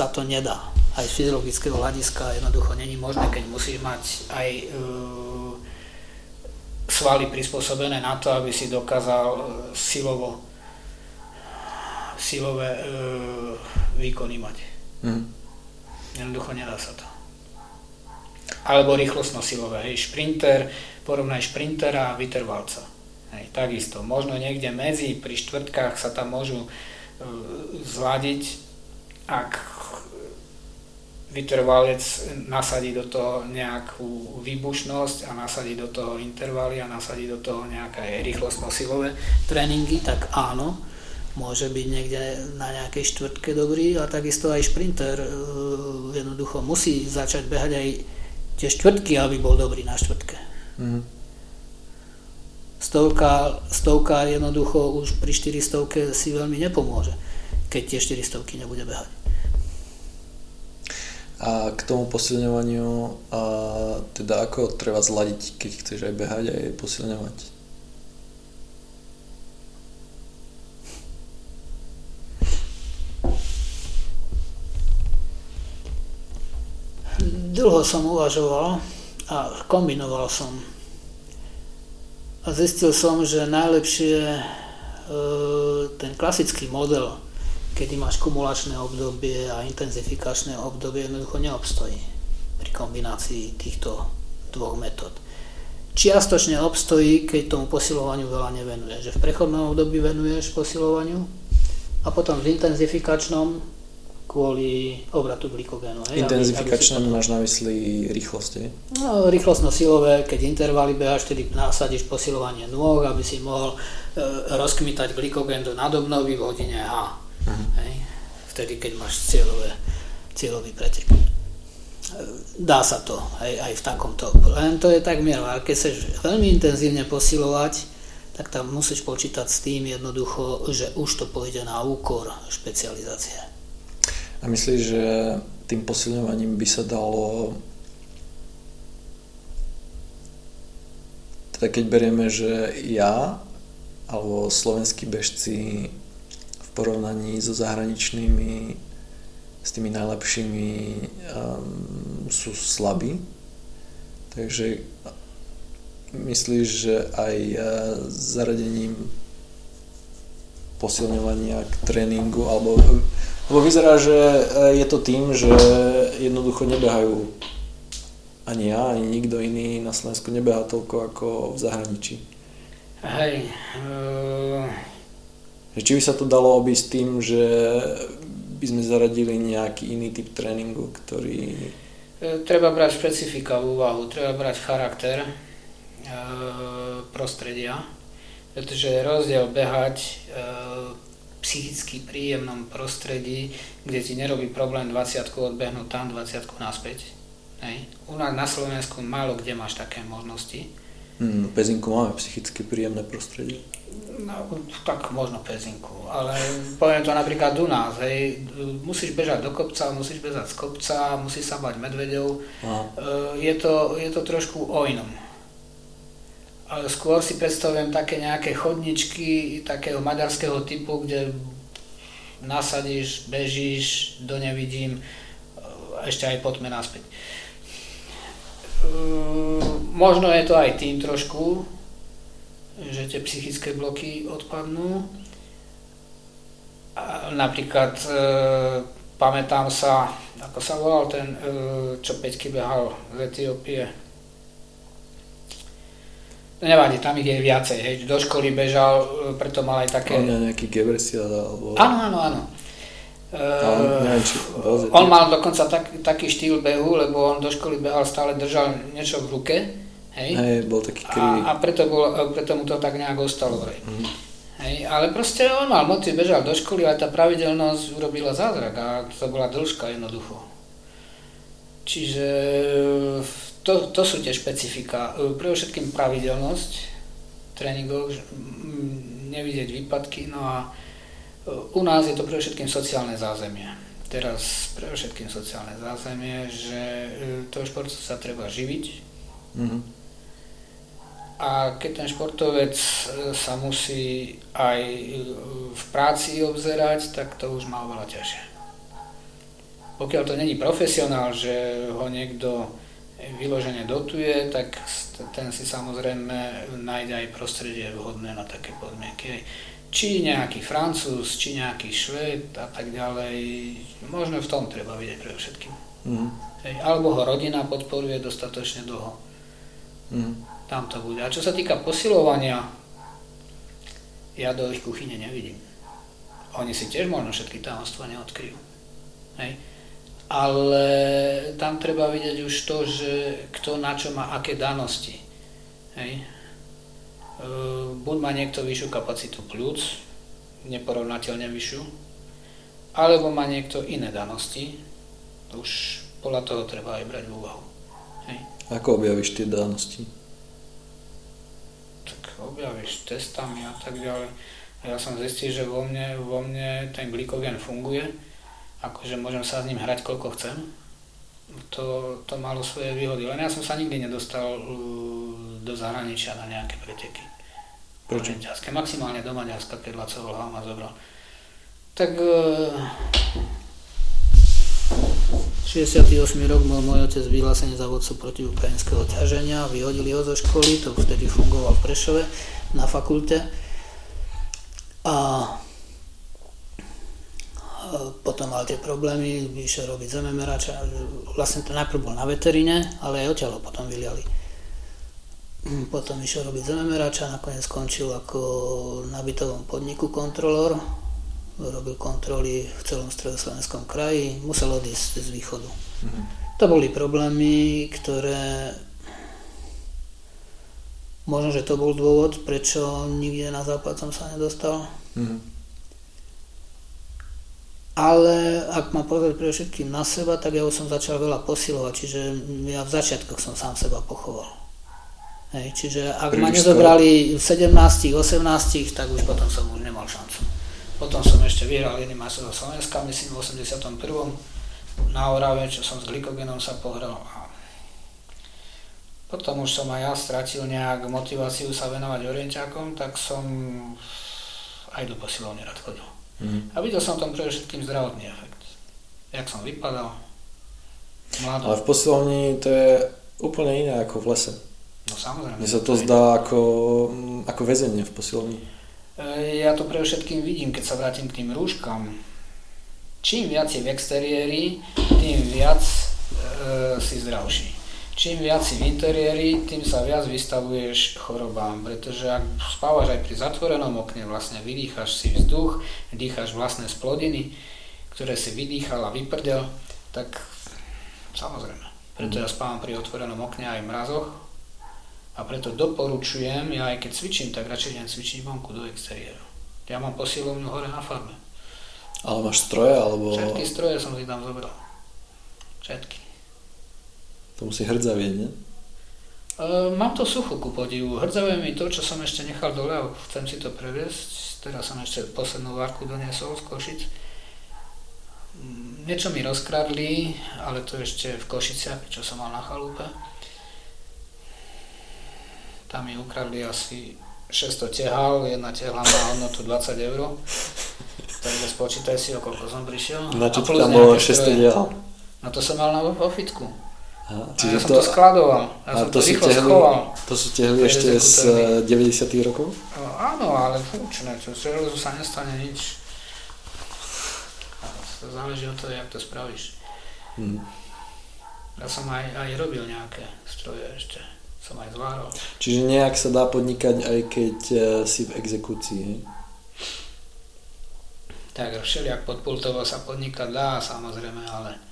sa to nedá. Aj z fyziologického hľadiska jednoducho není možné, keď musíš mať aj e, svaly prispôsobené na to, aby si dokázal e, silovo silové e, výkony mať. Mm. Jednoducho nedá sa to. Alebo rýchlostno silové. Hej, šprinter, porovnaj šprintera a vytrvalca. Hej, takisto. Možno niekde medzi, pri štvrtkách sa tam môžu e, zladiť, ak vytrvalec nasadí do toho nejakú výbušnosť a nasadí do toho intervaly a nasadí do toho nejaké rýchlostno-silové tréningy, tak áno, môže byť niekde na nejakej štvrtke dobrý a takisto aj šprinter e, jednoducho musí začať behať aj tie štvrtky, aby bol dobrý na štvrtke. Mm. Stovka, stovka jednoducho už pri 400 si veľmi nepomôže, keď tie 400 nebude behať. A k tomu posilňovaniu, a teda ako treba zladiť, keď chceš aj behať, aj posilňovať? Dlho som uvažoval a kombinoval som. A zistil som, že najlepšie e, ten klasický model kedy máš kumulačné obdobie a intenzifikačné obdobie, jednoducho neobstojí pri kombinácii týchto dvoch metód. Čiastočne obstojí, keď tomu posilovaniu veľa nevenuješ. Že v prechodnom období venuješ posilovaniu a potom v intenzifikačnom kvôli obratu glykogénu. Hej, Intenzifikačné potom... máš na mysli rýchlosť, je? No, rýchlostno-silové, keď intervaly behaš, vtedy nasadíš posilovanie nôh, aby si mohol e, rozkmitať glykogén do nadobnovy v hodine H. Uh-huh. Hej? Vtedy, keď máš cieľové, cieľový pretek. Dá sa to aj, aj v takomto. Len to je tak mier, ale keď chceš veľmi intenzívne posilovať, tak tam musíš počítať s tým jednoducho, že už to pôjde na úkor špecializácie. A myslíš, že tým posilňovaním by sa dalo teda keď berieme, že ja alebo slovenskí bežci porovnaní so zahraničnými, s tými najlepšími um, sú slabí. Takže myslíš, že aj uh, zaradením posilňovania k tréningu, alebo lebo vyzerá, že uh, je to tým, že jednoducho nebehajú ani ja, ani nikto iný na Slovensku nebeha toľko ako v zahraničí. Hej, uh či by sa to dalo obísť tým, že by sme zaradili nejaký iný typ tréningu, ktorý... E, treba brať špecifika v úvahu, treba brať charakter e, prostredia, pretože rozdiel behať e, psychicky príjemnom prostredí, kde ti nerobí problém 20 odbehnúť tam, 20 naspäť. Hej. U nás na Slovensku málo kde máš také možnosti. Hmm, Pezinku máme psychicky príjemné prostredie. No, tak možno pezinku, ale poviem to napríklad u nás, hej, musíš bežať do kopca, musíš bežať z kopca, musíš sa bať medvedov, no. je, to, je to trošku o inom. Skôr si predstavujem také nejaké chodničky takého maďarského typu, kde nasadíš, bežíš, do nevidím, ešte aj poďme naspäť. Možno je to aj tým trošku, že tie psychické bloky odpadnú. Napríklad e, pamätám sa, ako sa volal ten, e, čo Peťky behal z Etiópie. No nevadí, tam ich je viacej, hej. Do školy bežal, e, preto mal aj také... On nejaký Gebresiad alebo... Áno, áno, áno. Uh, neviem, či on mal dokonca tak, taký štýl behu, lebo on do školy behal, stále držal niečo v ruke. Hej, hej bol taký krivý. A, a preto, bol, preto mu to tak nejak ostalo. Mm. Hej, ale proste on mal motiv, bežal do školy a tá pravidelnosť urobila zázrak a to bola dĺžka jednoducho. Čiže to, to sú tie špecifika. Pre všetkým pravidelnosť tréningov, nevidieť výpadky, no a u nás je to pre všetkým sociálne zázemie. Teraz pre všetkým sociálne zázemie, že e, toho športu sa treba živiť. Mm-hmm. A keď ten športovec e, sa musí aj e, v práci obzerať, tak to už má oveľa ťažšie. Pokiaľ to není profesionál, že ho niekto vyložene dotuje, tak ten si samozrejme nájde aj prostredie vhodné na také podmienky či nejaký Francúz, či nejaký Šved a tak ďalej, možno v tom treba vidieť pre všetkým. Mm. Alebo ho rodina podporuje dostatočne dlho. Mm. Tam to bude. A čo sa týka posilovania, ja do ich kuchyne nevidím. Oni si tiež možno všetky tajomstva neodkryjú. Hej. Ale tam treba vidieť už to, že kto na čo má aké danosti. Hej Ehm, buď má niekto vyššiu kapacitu plúc, neporovnateľne vyššiu, alebo má niekto iné danosti, už podľa toho treba aj brať v úvahu. Hej. Ako objavíš tie danosti? Tak objavíš testami a tak ďalej. Ja som zistil, že vo mne, vo mne ten glykogen funguje, akože môžem sa s ním hrať koľko chcem. To, to malo svoje výhody, len ja som sa nikdy nedostal uh, do zahraničia na nejaké preteky. Prečo? Ťažké, maximálne do Maďarska, keď Laco ma zobral. Tak e, 68 rok mal môj otec vyhlásený za vodcu proti ukrajinského ťaženia, vyhodili ho zo školy, to vtedy fungoval v Prešove na fakulte. A potom mal tie problémy, išiel robiť zememerača, vlastne to najprv bol na veterine, ale aj odtiaľ ho potom vyliali Mm, potom išiel robiť zememerača, nakoniec skončil ako na bytovom podniku kontrolór, robil kontroly v celom stredoslovenskom kraji, musel odísť z východu. Mm-hmm. To boli problémy, ktoré možno, že to bol dôvod, prečo nikde na západ som sa nedostal. Mm-hmm. Ale ak ma pozrieť pre všetkým na seba, tak ja už som začal veľa posilovať, čiže ja v začiatkoch som sám seba pochoval. Hej, čiže ak Príliš ma nezobrali v 17, 18, tak už potom som už nemal šancu. Potom som ešte vyhral jedný majstrov Slovenska, myslím v 81. na Orave, čo som s glykogenom sa pohral. A potom už som aj ja stratil nejak motiváciu sa venovať orienťákom, tak som aj do posilovne rád chodil. Mm. A videl som tam pre všetkým zdravotný efekt. Jak som vypadal. Mladý. Ale v posilovni to je úplne iné ako v lese. No samozrejme. Mne sa to zdá ako, ako väzenie v posilovni. E, ja to pre všetkým vidím, keď sa vrátim k tým rúškam. Čím viac je v exteriéri, tým viac e, si zdravší. Čím viac si v interiéri, tým sa viac vystavuješ chorobám, pretože ak spávaš aj pri zatvorenom okne, vlastne vydýchaš si vzduch, dýchaš vlastné splodiny, ktoré si vydýchal a vyprdel, tak samozrejme. Preto ja spávam pri otvorenom okne aj v mrazoch, a preto doporučujem, ja aj keď cvičím, tak radšej idem cvičiť vonku do exteriéru. Ja mám posilovňu hore na farme. Ale máš stroje, alebo... Všetky stroje som si tam zobral. Všetky. To musí hrdzavieť, nie? Uh, mám to sucho ku podivu. Hrdzavie mi to, čo som ešte nechal dole a chcem si to previesť. Teraz som ešte poslednú várku doniesol z Košic. Niečo mi rozkradli, ale to ešte v Košiciach, čo som mal na chalúpe tam mi ukradli asi 600 tehal, jedna tehla má hodnotu 20 eur. Takže spočítaj si, o koľko som prišiel. Na čo tam bolo 600 tehal? No to som mal na ofitku. Aha, čiže ja som to, to skladoval. Ja som to, to rýchlo tehli, schoval. To sú tehli ešte z 90 rokov? No, áno, ale funkčné. Čo železu sa nestane nič. To záleží od toho, jak to spravíš. Hmm. Ja som aj, aj robil nejaké stroje ešte. Som aj zváral. Čiže nejak sa dá podnikať, aj keď uh, si v exekúcii, hej? Tak všelijak podpultovo sa podnikať dá, samozrejme, ale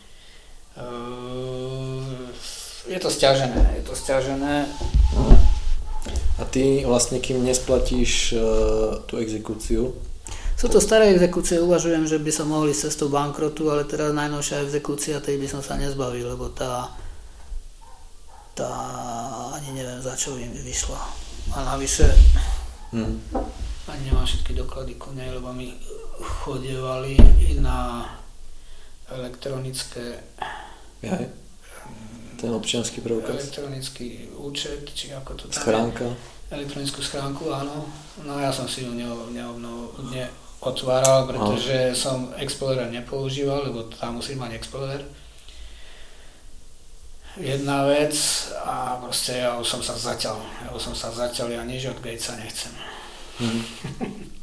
je to stiažené, je to stiažené. A ty vlastne, kým nesplatíš uh, tú exekúciu? Sú to staré exekúcie, uvažujem, že by som mohli ísť cestou bankrotu, ale teraz najnovšia exekúcia, tej by som sa nezbavil, lebo tá, tá ani neviem za čo im vyšla. A navyše hmm. ani nemám všetky doklady ku nej, lebo mi chodievali na elektronické Jaj. Ten občianský preukaz. Elektronický účet, či ako to tam Schránka. Je. Elektronickú schránku, áno. No ja som si ju neobnov, neotváral, pretože no. som Explorer nepoužíval, lebo tam musím mať Explorer. Jedna vec a proste ja už som sa zaťal. Ja už som sa zaťal, ja nič od Gatesa nechcem. Hmm. (laughs)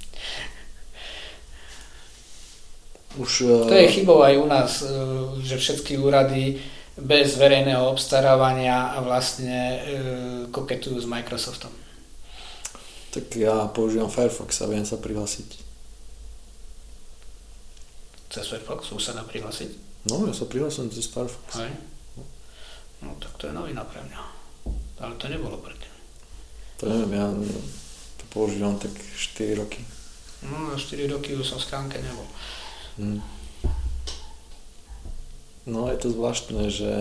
Už, to je chybou aj u nás, e, že všetky úrady bez verejného obstarávania a vlastne e, koketujú s Microsoftom. Tak ja používam Firefox a viem sa prihlásiť. Cez Firefox už sa dá prihlásiť? No, ja sa prihlásim cez Firefox. Hej. No tak to je novina pre mňa. Ale to nebolo predtým. To neviem, ja to používam tak 4 roky. No, 4 roky už som v skánke nebol. No je to zvláštne, že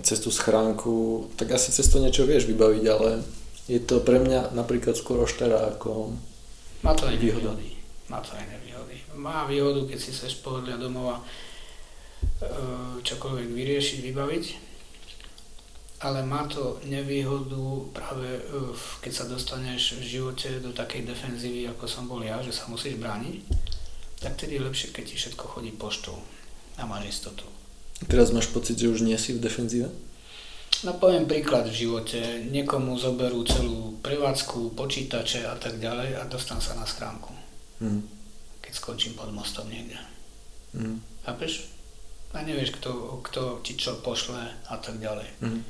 cez tú schránku, tak asi cez to niečo vieš vybaviť, ale je to pre mňa napríklad skôr oštera ako Má to aj výhoda. nevýhody. Má to aj nevýhody. Má výhodu, keď si chceš pohodlia domova e, čokoľvek vyriešiť, vybaviť, ale má to nevýhodu práve e, keď sa dostaneš v živote do takej defenzívy, ako som bol ja, že sa musíš brániť, tak tedy je lepšie, keď ti všetko chodí poštou a máš istotu. Teraz máš pocit, že už nie si v defenzíve? No poviem príklad v živote. Niekomu zoberú celú prevádzku, počítače a tak ďalej a dostan sa na schránku. Hmm. Keď skončím pod mostom niekde. Hmm. Chápeš? A nevieš, kto, kto ti čo pošle a tak ďalej. Hmm.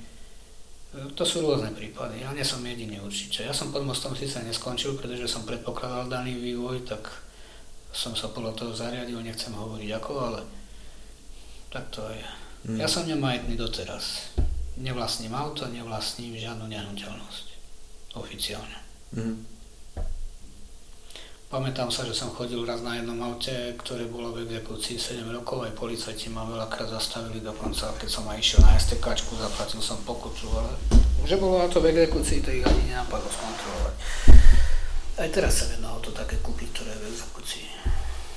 To sú rôzne prípady. Ja nie som jediný určite. Ja som pod mostom síce neskončil, pretože som predpokladal daný vývoj, tak som sa podľa toho zariadil, nechcem hovoriť ako, ale tak to je. Mm. Ja som nemajetný doteraz. Nevlastním auto, nevlastním žiadnu nehnuteľnosť. Oficiálne. Mm. Pamätám sa, že som chodil raz na jednom aute, ktoré bolo v exekúcii 7 rokov, aj policajti ma veľakrát zastavili, dokonca keď som aj išiel na STK, zaplatil som pokutu, ale že bolo auto v exekúcii, to ich ani nenapadlo skontrolovať. Aj teraz sa jedno auto také kúpiť, ktoré je v exekúcii.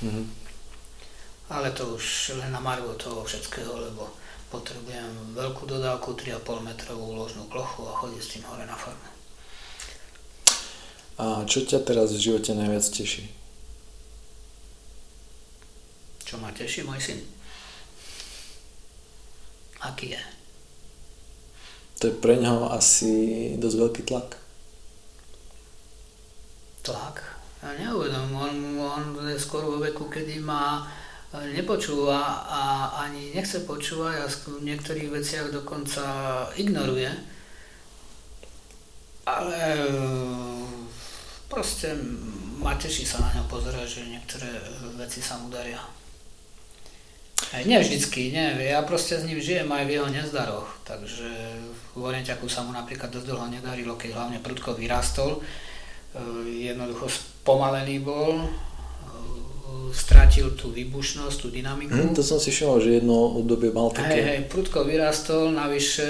Mm-hmm. Ale to už len na margo toho všetkého, lebo potrebujem veľkú dodávku, 3,5 metrovú ložnú plochu a chodiť s tým hore na farmu. A čo ťa teraz v živote najviac teší? Čo ma teší, môj syn? Aký je? To je pre ňoho asi dosť veľký tlak. Tlak? Ja neuvedom. On, on je skôr vo veku, kedy ma nepočúva a ani nechce počúvať a v niektorých veciach dokonca ignoruje. Ale proste ma teší sa na ňo pozerať, že niektoré veci sa mu daria. Aj nie vždycky, nie, ja proste s ním žijem aj v jeho nezdaroch, takže v Orienťaku sa mu napríklad dosť dlho nedarilo, keď hlavne prudko vyrastol, e, jednoducho spomalený bol, stratil tú výbušnosť, tú dynamiku. Mm, to som si všimol, že jedno obdobie mal také... Hej, hej, prudko vyrastol, navyše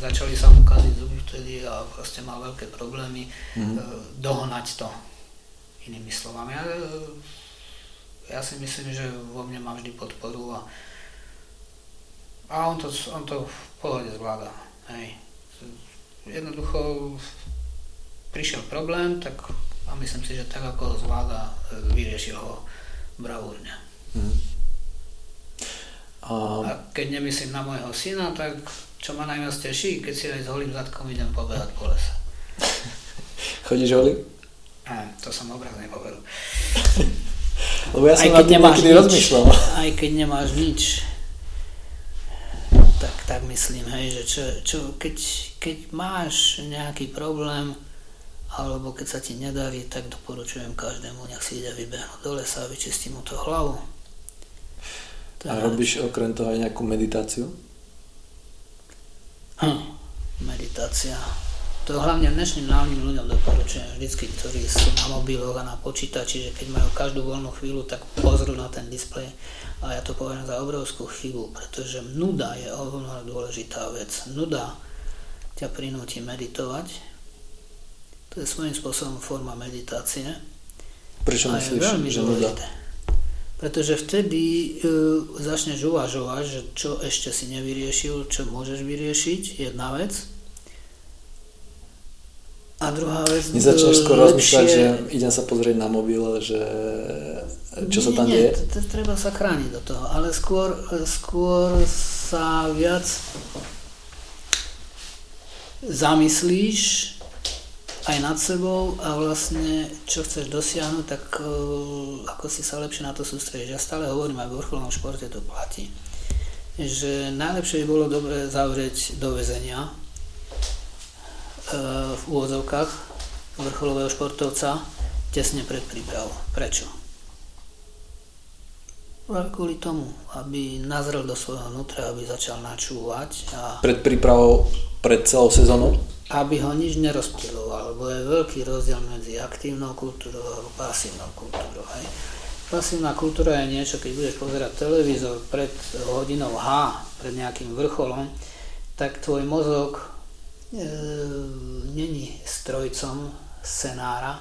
začali sa mu kaziť zuby vtedy a proste mal veľké problémy mm-hmm. dohnať to, inými slovami. Ja, ja si myslím, že vo mne má vždy podporu a, a on, to, on to v pohode zvláda. Hej. Jednoducho prišiel problém, tak a myslím si, že tak ako zvláda, vyriešil ho bravúrne. Mm. A... a keď nemyslím na môjho syna, tak čo ma najviac teší, keď si aj s holým zadkom idem pobehať po lese. (laughs) Chodíš holý? Á, to som obrazne povedal. (laughs) Lebo ja som aj keď nemáš nič, rozmýšľal. (laughs) Aj keď nemáš nič, tak, tak myslím, hej, že čo, čo, keď, keď máš nejaký problém, alebo keď sa ti nedarí, tak doporučujem každému, nech si ide vybehnúť do lesa a vyčistí mu to hlavu. A robíš okrem toho aj nejakú meditáciu? Hm, meditácia. To hlavne dnešným mladým ľuďom doporučujem vždycky, ktorí sú na mobiloch a na počítači, že keď majú každú voľnú chvíľu, tak pozrú na ten displej. A ja to poviem za obrovskú chybu, pretože nuda je oveľa dôležitá vec. Nuda ťa prinúti meditovať. To je svojím spôsobom forma meditácie. Prečo myslíš, že nuda? Pretože vtedy uh, začneš uvažovať, že čo ešte si nevyriešil, čo môžeš vyriešiť, jedna vec. A druhá vec... Nezačneš skôr rozmýšľať, že idem sa pozrieť na mobil, že čo sa tam deje? Nie, treba sa chrániť do toho, ale skôr, skôr sa viac zamyslíš aj nad sebou a vlastne čo chceš dosiahnuť, tak ako si sa lepšie na to sústredíš. Ja stále hovorím, aj v vrcholnom športe to platí, že najlepšie by bolo dobre zavrieť do väzenia, E, v úvodzovkách vrcholového športovca tesne pred prípravou. Prečo? Kvôli tomu, aby nazrel do svojho vnútra, aby začal načúvať. A pred prípravou, pred celou sezónou? Aby ho nič nerozptiloval, lebo je veľký rozdiel medzi aktívnou kultúrou a pasívnou kultúrou. Hej. Pasívna kultúra je niečo, keď budeš pozerať televízor pred hodinou H, pred nejakým vrcholom, tak tvoj mozog e, není strojcom scenára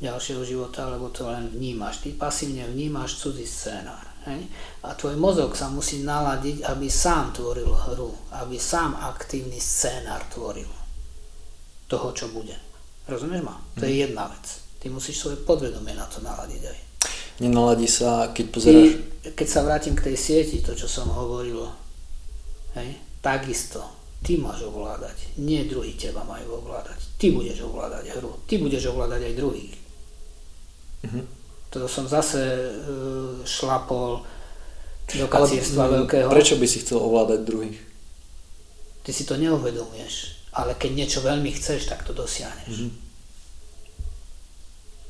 ďalšieho života, lebo to len vnímaš. Ty pasívne vnímaš cudzí scénár. Hej? A tvoj mozog sa musí naladiť, aby sám tvoril hru, aby sám aktívny scénár tvoril toho, čo bude. Rozumieš ma? To je mhm. jedna vec. Ty musíš svoje podvedomie na to naladiť aj. Nenaladí sa, keď pozeráš... Ty, keď sa vrátim k tej sieti, to, čo som hovoril, hej, takisto Ty máš ovládať, nie druhý teba majú ovládať. Ty budeš ovládať hru, ty budeš ovládať aj druhých. Mm-hmm. To som zase uh, šlapol do kacierstva veľkého. Prečo by si chcel ovládať druhých? Ty si to neuvedomuješ, ale keď niečo veľmi chceš, tak to dosiahneš. Mm-hmm.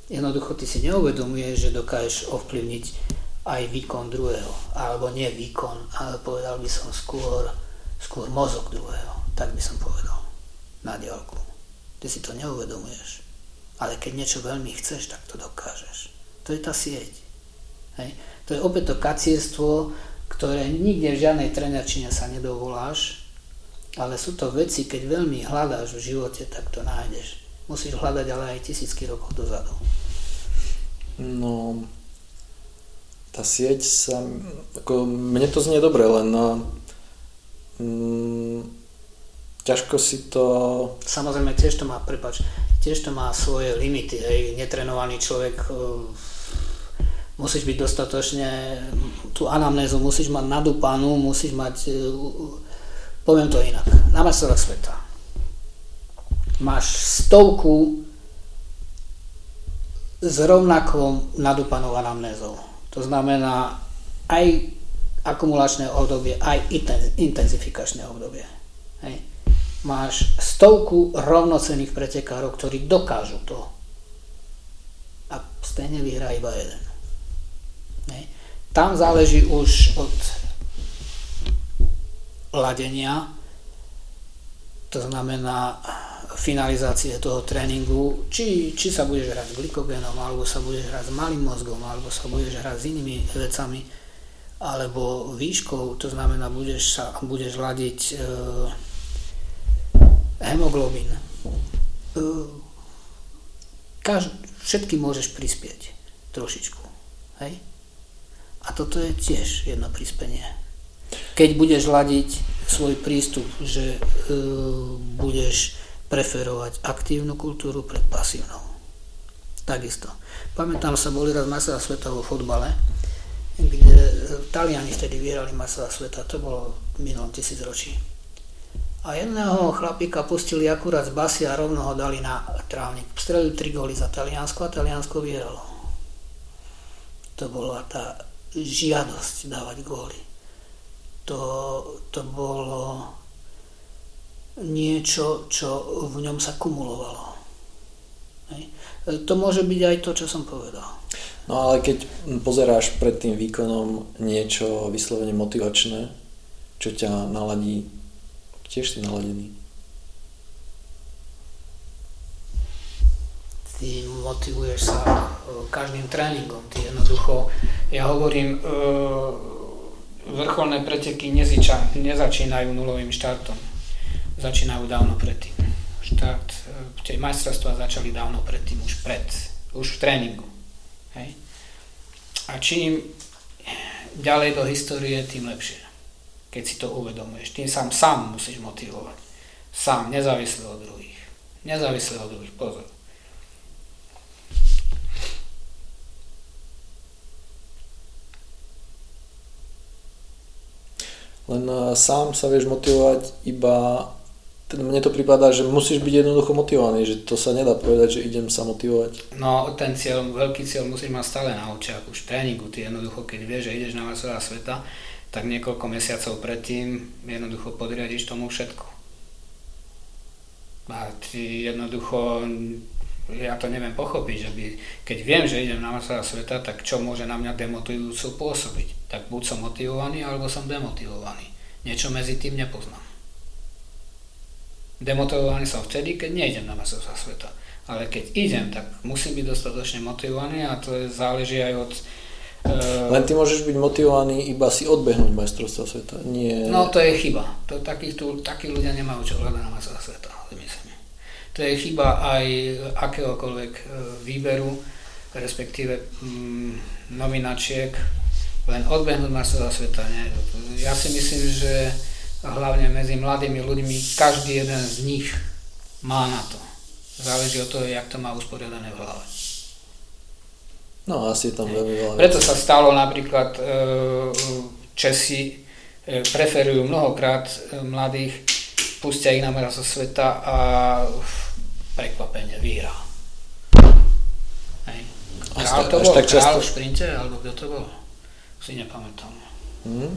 Jednoducho ty si neuvedomuješ, že dokážeš ovplyvniť aj výkon druhého. Alebo nie výkon, ale povedal by som skôr skôr mozog druhého, tak by som povedal, na diálku. Ty si to neuvedomuješ. Ale keď niečo veľmi chceš, tak to dokážeš. To je tá sieť. Hej. To je opäť to kacierstvo, ktoré nikde v žiadnej trenerčine sa nedovoláš, ale sú to veci, keď veľmi hľadáš v živote, tak to nájdeš. Musíš hľadať ale aj tisícky rokov dozadu. No, tá sieť sa, ako, mne to znie dobre, len no, mm, ťažko si to... Samozrejme, tiež to má, prepač, tiež to má svoje limity, hej, netrenovaný človek uh, musíš byť dostatočne, tú anamnézu musíš mať nadúpanú, musíš mať, uh, poviem to inak, na majstrovách sveta. Máš stovku s rovnakou nadúpanou anamnézou. To znamená, aj akumulačné obdobie, aj intenzifikačné obdobie. Hej. Máš stovku rovnocených pretekárov, ktorí dokážu to. A stejne vyhrá iba jeden. Tam záleží už od ladenia, to znamená finalizácie toho tréningu, či, či sa budeš hrať s glykogénom, alebo sa budeš hrať s malým mozgom, alebo sa budeš hrať s inými vecami, alebo výškou, to znamená, budeš, sa, budeš ladiť e, hemoglobín. E, kaž, všetky môžeš prispieť trošičku. Hej? A toto je tiež jedno prispenie. Keď budeš ladiť svoj prístup, že e, budeš preferovať aktívnu kultúru pred pasívnou. Takisto. Pamätám sa, boli raz majstra sveta vo fotbale, kde Taliani vtedy vierali masová sveta, to bolo v minulom tisícročí. A jedného chlapíka pustili akurát z basy a rovno ho dali na trávnik. Strelili tri góly za Taliansko a Taliansko vyhralo. To bola tá žiadosť dávať góly. To, to bolo niečo, čo v ňom sa kumulovalo. Hej. To môže byť aj to, čo som povedal. No ale keď pozeráš pred tým výkonom niečo vyslovene motivačné, čo ťa naladí, tiež si naladený. Ty motivuješ sa e, každým tréningom. Ty jednoducho, ja hovorím, e, vrcholné preteky neziča, nezačínajú nulovým štartom. Začínajú dávno predtým. Štart, e, tie majstrovstvá začali dávno predtým, už pred, už v tréningu. Hej. A čím ďalej do histórie, tým lepšie. Keď si to uvedomuješ. Tým sám, sám musíš motivovať. Sám, nezávisle od druhých. Nezávisle od druhých, pozor. Len eh, sám sa vieš motivovať iba mne to prípada, že musíš byť jednoducho motivovaný, že to sa nedá povedať, že idem sa motivovať. No ten cieľ, veľký cieľ musíš mať stále na očiach, už v tréningu, ty jednoducho, keď vieš, že ideš na masová sveta, tak niekoľko mesiacov predtým jednoducho podriadiš tomu všetko. A ty jednoducho, ja to neviem pochopiť, že by, keď viem, že idem na masová sveta, tak čo môže na mňa demotivujúco pôsobiť? Tak buď som motivovaný, alebo som demotivovaný. Niečo medzi tým nepoznám. Demotivovaný som vtedy, keď nejdem na majstrovstvá sveta. Ale keď idem, tak musím byť dostatočne motivovaný a to je, záleží aj od... Uh, Len ty môžeš byť motivovaný iba si odbehnúť majstrovstvá sveta. Nie... No to je chyba. To, takých, tu, takí ľudia nemajú čo hľadať na majstrovstvá sveta. To je chyba aj akéhokoľvek e, výberu, respektíve mm, nominačiek, len odbehnúť majstrovstvá sveta. Nie. Ja si myslím, že hlavne medzi mladými ľuďmi, každý jeden z nich má na to. Záleží od toho, jak to má usporiadané v hlave. No asi tam veľmi veľa. Preto sa stalo napríklad, e, Česi e, preferujú mnohokrát mladých, pustia ich na merazo sveta a prekvapenie vyhrá. Hej. Král to bol, tak často... král v šprinte, alebo kto to bol? Si nepamätám. Hmm?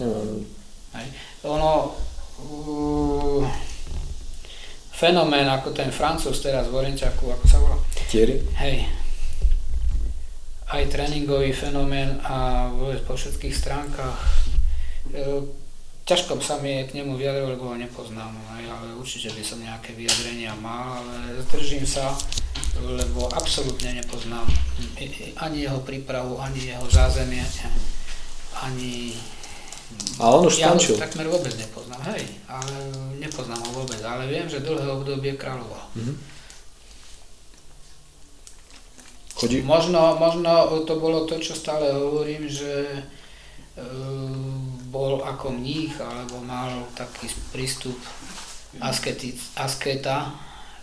Neviem. Hej ono, uh, fenomén ako ten francúz teraz v Orenčaku, ako sa volá? Thierry? Hej. Aj tréningový fenomén a vôbec po všetkých stránkach. E, ťažko sa mi k nemu vyjadrovať, lebo ho nepoznám, ale určite by som nejaké vyjadrenia mal, ale zdržím sa, lebo absolútne nepoznám ani jeho prípravu, ani jeho zázemie, ani a on už skončil. Ja ho takmer vôbec nepoznám, hej, ale nepoznám ho vôbec, ale viem, že dlhé obdobie kráľoval. Mm-hmm. Chodí? Možno, možno to bolo to, čo stále hovorím, že e, bol ako mních, alebo mal taký prístup asketic, asketa,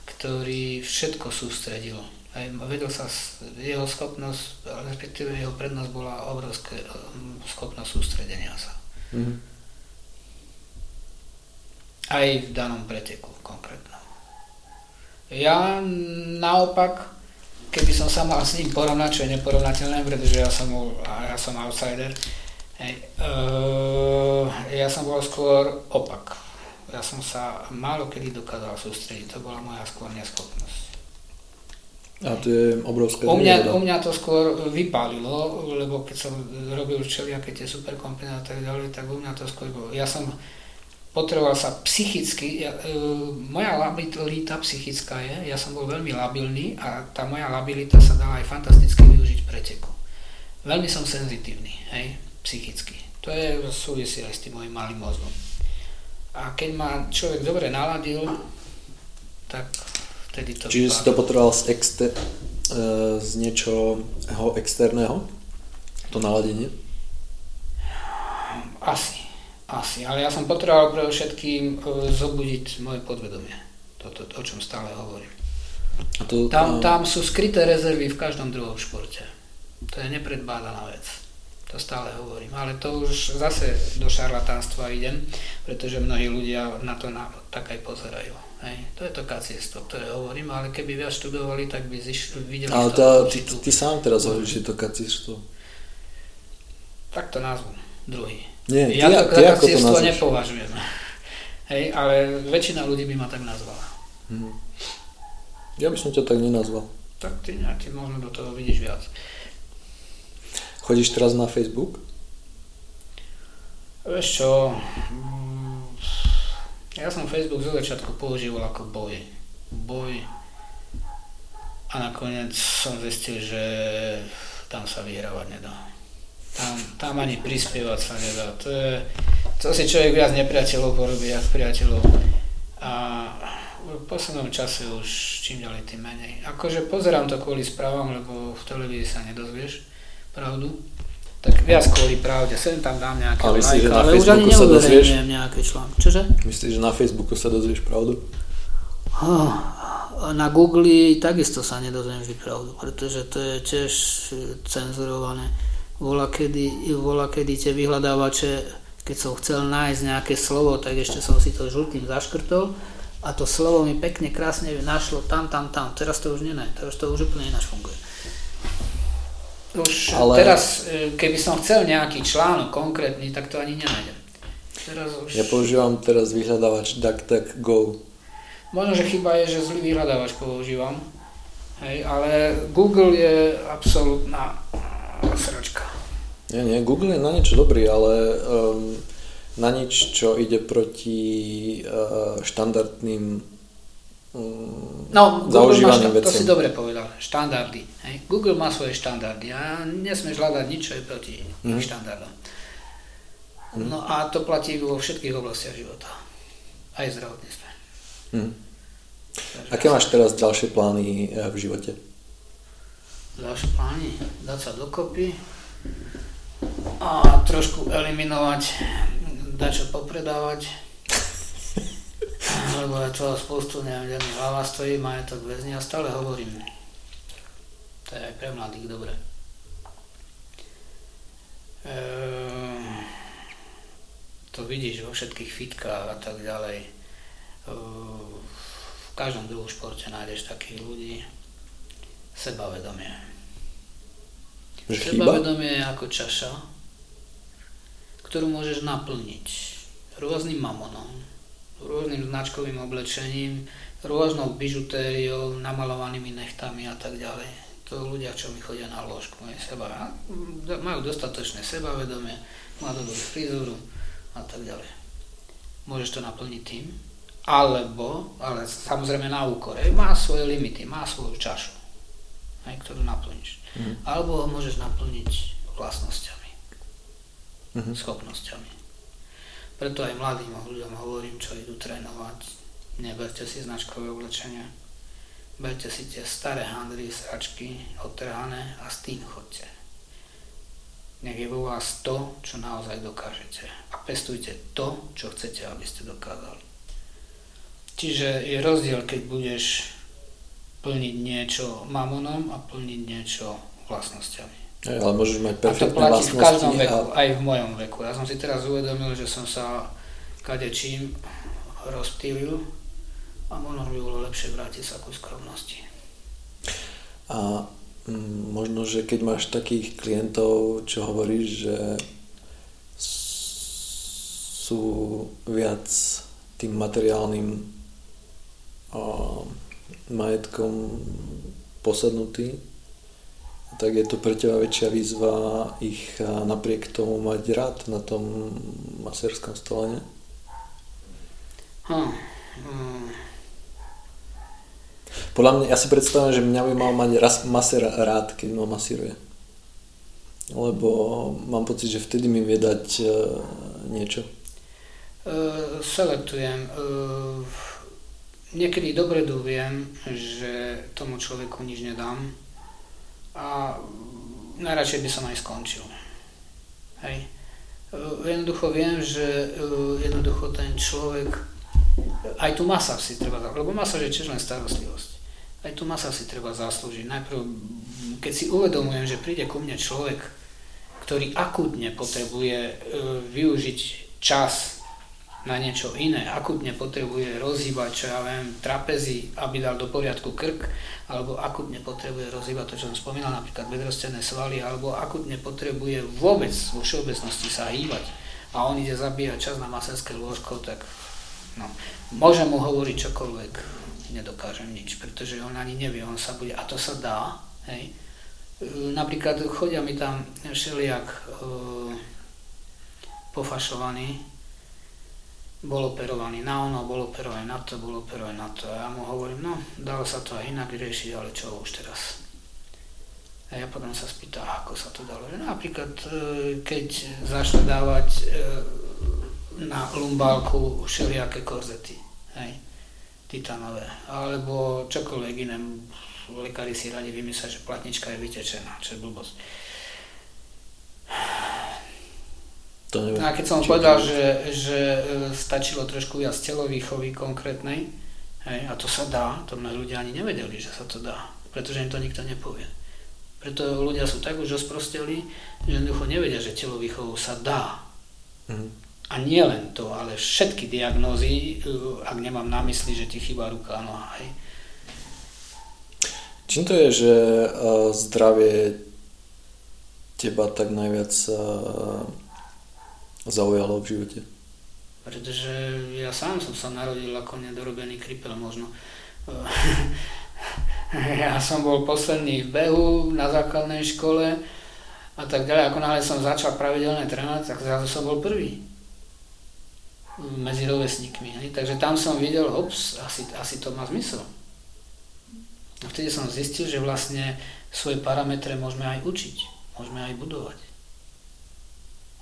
ktorý všetko sústredil. Aj vedel sa, jeho schopnosť, respektíve jeho prednosť bola obrovská e, schopnosť sústredenia sa. Mm. Aj v danom preteku konkrétnom. Ja naopak, keby som sa mal s ním porovnať, čo je neporovnateľné, pretože ja som, bol, ja som outsider, hej, uh, ja som bol skôr opak. Ja som sa málo kedy dokázal sústrediť, to bola moja skôr neschopnosť. A to je obrovské u mňa, u mňa to skôr vypálilo, lebo keď som robil všelijaké tie superkompiny a tak ďalej, tak u mňa to skôr bolo. Ja som potreboval sa psychicky, ja, e, moja labilita psychická je, ja som bol veľmi labilný a tá moja labilita sa dala aj fantasticky využiť preteku. Veľmi som senzitívny, hej, psychicky. To je súvisí aj s tým mojim malým mozgom. A keď ma človek dobre naladil, tak Vtedy to Čiže vypadá. si to potreboval z, exter- e, z niečoho externého? To naladenie? Asi, asi. Ale ja som potreboval pre všetkým e, zobudiť moje podvedomie. Toto, o čom stále hovorím. A to, tam, tam sú skryté rezervy v každom druhom športe. To je nepredbádaná vec. To To stále hovorím. Ale to už zase do šarlatánstva idem, pretože mnohí ľudia na to na, tak aj pozerajú. Hej. To je to kaciestvo, ktoré hovorím, ale keby viac študovali, tak by ziš, videli Ale tá, ty, ty, sám teraz hovoríš, že to kaciestvo. Tak to názvu, druhý. Nie, ja ty, to ty kaciestvo nepovažujem. (laughs) Hej, ale väčšina ľudí by ma tak nazvala. Hmm. Ja by som ťa tak nenazval. Tak ty, ty možno do toho vidíš viac. Chodíš teraz na Facebook? Vieš čo, mm, ja som Facebook zo začiatku používal ako boj. Boj a nakoniec som zistil, že tam sa vyhrávať nedá. Tam, tam ani prispievať sa nedá. To, je, to si človek viac nepriateľov porobí, ako priateľov. A v poslednom čase už čím ďalej tým menej. Akože pozerám to kvôli správam, lebo v televízii sa nedozvieš pravdu, tak viac kvôli pravde, sem tam dám nejaké ale myslíš, like, ale už ani neuverejňujem nejaké články. Čože? Myslíš, že na Facebooku sa dozvieš pravdu? Na Google takisto sa nedozviem vždy pravdu, pretože to je tiež cenzurované. Vola kedy, vola kedy tie vyhľadávače, keď som chcel nájsť nejaké slovo, tak ešte som si to žltým zaškrtol a to slovo mi pekne, krásne našlo tam, tam, tam. Teraz to už nie, teraz to už úplne ináč funguje. Už Ale... teraz, e, keby som chcel nejaký článok konkrétny, tak to ani nenájdem. Teraz už... Ja používam teraz vyhľadávač DuckDuckGo. Možno, že chyba je, že zlý vyhľadávač používam. Hej, ale Google je absolútna sračka. Nie, nie, Google je na niečo dobrý, ale um, na nič, čo ide proti uh, štandardným No, Google má, šta- to si dobre povedal, štandardy. Hej. Google má svoje štandardy a nesmieš hľadať nič, čo je proti mm. štandardom. Mm. No a to platí vo všetkých oblastiach života. Aj zdravotníctve. Mm. Aké máš teraz ďalšie plány eh, v živote? Ďalšie plány? Dať sa dokopy a trošku eliminovať, dať čo popredávať, lebo ja to spoustu, neviem, mi hlava stojí, majetok väzni a stále hovorím. To je aj pre mladých dobre. Ehm, to vidíš vo všetkých fitkách a tak ďalej. Ehm, v každom druhom športe nájdeš takých ľudí. Sebavedomie. Sebavedomie je ako čaša, ktorú môžeš naplniť rôznym mamonom, rôznym značkovým oblečením, rôznou bižutériou, namalovanými nechtami a tak ďalej. To ľudia, čo mi chodia na ložku, seba, majú dostatočné sebavedomie, má dobrú frizúru a tak ďalej. Môžeš to naplniť tým, alebo, ale samozrejme na úkor, má svoje limity, má svoju čašu, aj, ktorú naplníš. Mm. Alebo ho môžeš naplniť vlastnosťami, mm-hmm. schopnosťami. Preto aj mladým ľuďom hovorím, čo idú trénovať, neberte si značkové oblečenie, berte si tie staré handry, sračky, odtrhané a s tým chodte. Nech je vo vás to, čo naozaj dokážete. A pestujte to, čo chcete, aby ste dokázali. Čiže je rozdiel, keď budeš plniť niečo mamonom a plniť niečo vlastnosťami. Aj, ale môžeš mať perfektné A to platí v každom veku, a... aj v mojom veku. Ja som si teraz uvedomil, že som sa kadečím rozptýlil a možno by bolo lepšie vrátiť sa ku skromnosti. A m, možno, že keď máš takých klientov, čo hovoríš, že sú viac tým materiálnym o, majetkom posadnutí, tak je to pre teba väčšia výzva ich napriek tomu mať rád na tom masérskom stole, ne? Hm. hm. Podľa mňa, ja si predstavím, že mňa by mal mať raz, masér rád, keď ma masíruje. Lebo mám pocit, že vtedy mi vie dať uh, niečo. Uh, selektujem. Uh, niekedy dopredu viem, že tomu človeku nič nedám a najradšej by som aj skončil. Hej. Jednoducho viem, že jednoducho ten človek, aj tu masa si treba, lebo masa je tiež len starostlivosť. Aj tu masa si treba zaslúžiť. Najprv, keď si uvedomujem, že príde ku mne človek, ktorý akútne potrebuje využiť čas na niečo iné, akutne potrebuje rozhýbať, čo ja viem, trapezy, aby dal do poriadku krk, alebo akutne potrebuje rozhýbať to, čo som spomínal, napríklad bedrostené svaly, alebo akutne potrebuje vôbec vo všeobecnosti sa hýbať a on ide zabíjať čas na masenské lôžko, tak no, môžem mu hovoriť čokoľvek, nedokážem nič, pretože on ani nevie, on sa bude, a to sa dá, hej. Napríklad chodia mi tam všelijak e, pofašovaní, bol operovaný na ono, bol operovaný na to, bol operovaný na to. A ja mu hovorím, no, dalo sa to aj inak riešiť, ale čo už teraz? A ja potom sa spýta, ako sa to dalo. Napríklad, e, keď začne dávať e, na lumbálku všelijaké korzety, hej, titanové, alebo čokoľvek iné. Lekári si radi vymyslia, že platnička je vytečená, čo je blbosť To neviem, a keď som povedal, že, že e, stačilo trošku viac telovýchovy konkrétnej, hej, a to sa dá, to mnohí ľudia ani nevedeli, že sa to dá, pretože im to nikto nepovie. Preto ľudia sú tak už osprosteli, že jednoducho nevedia, že telovýchovu sa dá. Mm. A nie len to, ale všetky diagnózy, e, ak nemám na mysli, že ti chýba ruka, noha, hej. Čím to je, že uh, zdravie teba tak najviac zaujalo v živote? Pretože ja sám som sa narodil ako nedorobený kripel možno. (laughs) ja som bol posledný v behu na základnej škole a tak ďalej. Ako náhle som začal pravidelne trénovať, tak zrazu som bol prvý medzi rovesníkmi. Takže tam som videl, ops, asi, asi to má zmysel. A vtedy som zistil, že vlastne svoje parametre môžeme aj učiť, môžeme aj budovať.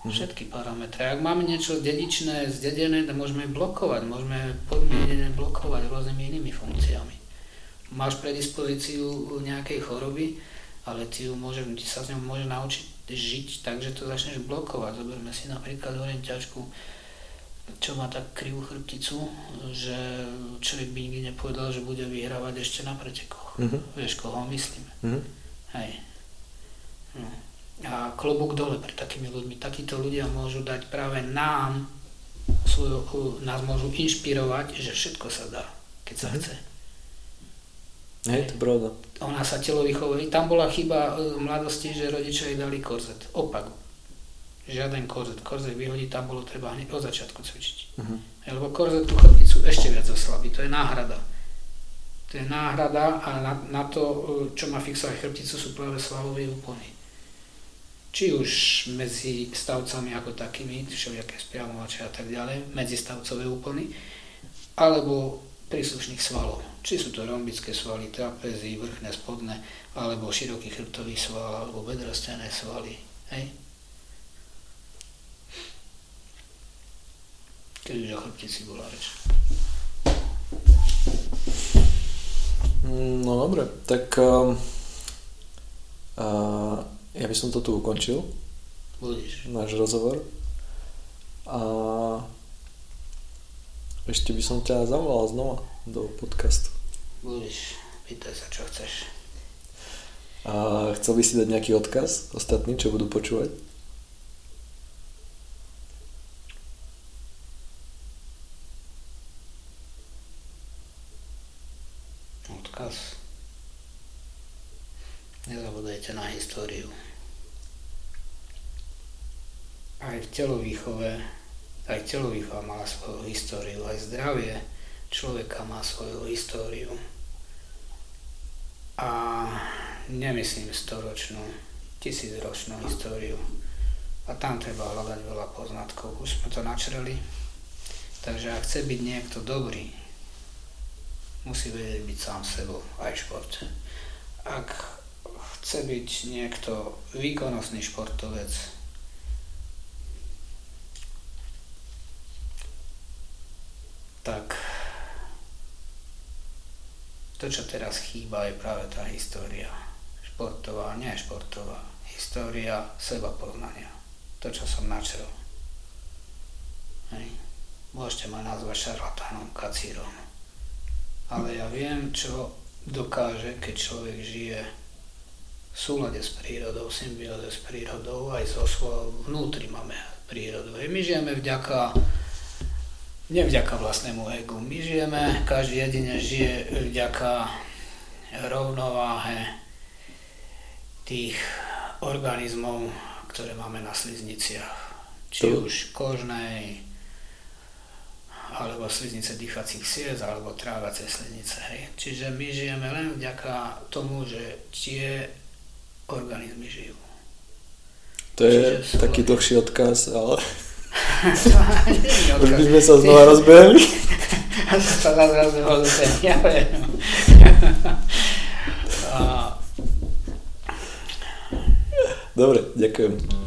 Mhm. Všetky parametre. Ak máme niečo dedičné, zdedené, to môžeme blokovať, môžeme podmienené blokovať rôznymi inými funkciami. Máš predispozíciu nejakej choroby, ale ty, ju môže, ty sa s ňou môže naučiť žiť tak, že to začneš blokovať. Zoberme si napríklad orienťačku, čo má tak krivú chrbticu, že človek by nikdy nepovedal, že bude vyhrávať ešte na pretekoch. Mm-hmm. Vieš, koho myslím. Mm-hmm. Hej. No a klobúk dole pre takými ľuďmi. Takíto ľudia môžu dať práve nám, svoju, nás môžu inšpirovať, že všetko sa dá, keď sa mhm. chce. Je to pravda. Ona sa telo vychovuje. Tam bola chyba v mladosti, že rodičia jej dali korzet. Opak. Žiaden korzet. Korzet vyhodí, tam bolo treba hneď od začiatku cvičiť. Uh-huh. Lebo korzet tú chrbticu ešte viac oslabí. To je náhrada. To je náhrada a na, na to, čo má fixovať chrbticu, sú práve svalové úpony či už medzi stavcami ako takými, všelijaké spiavovače a tak ďalej, stavcové úplny, alebo príslušných svalov. Či sú to rombické svaly, trapezy, vrchné, spodné, alebo široký chrbtový sval, alebo bedrostené svaly. Hej? Keď už o chrbtici bola reč. No dobre, tak uh, uh, ja by som to tu ukončil. Budeš. Náš rozhovor. A ešte by som ťa zavolal znova do podcastu. Budeš. Pýtaj sa, čo chceš. A chcel by si dať nejaký odkaz ostatní, čo budú počúvať? Odkaz. Nezabudajte na históriu. Aj v telovýchove, aj telovýchova mala svoju históriu, aj zdravie človeka má svoju históriu. A nemyslím storočnú, tisícročnú históriu. A tam treba hľadať veľa poznatkov. Už sme to načreli. Takže ak chce byť niekto dobrý, musí vedieť byť sám sebou aj v športe. Ak chce byť niekto výkonnostný športovec, tak to, čo teraz chýba, je práve tá história. Športová, nie športová. História seba poznania. To, čo som načrel. Hej. Môžete ma nazvať šarlatánom, kacírom. Ale ja viem, čo dokáže, keď človek žije v súlade s prírodou, symbióze s prírodou, aj so svojou vnútri máme prírodu. My žijeme vďaka nevďaka vlastnému egu. My žijeme, každý jedine žije vďaka rovnováhe tých organizmov, ktoré máme na slizniciach. Či to... už kožnej, alebo sliznice dýchacích siec, alebo trávacie sliznice. Hej. Čiže my žijeme len vďaka tomu, že tie organizmy žijú. To je Čiže taký dlhší odkaz, ale... Už by sme sa znova rozbehli. (laughs) sa zase rozbehli, ja viem. (laughs) Dobre, ďakujem.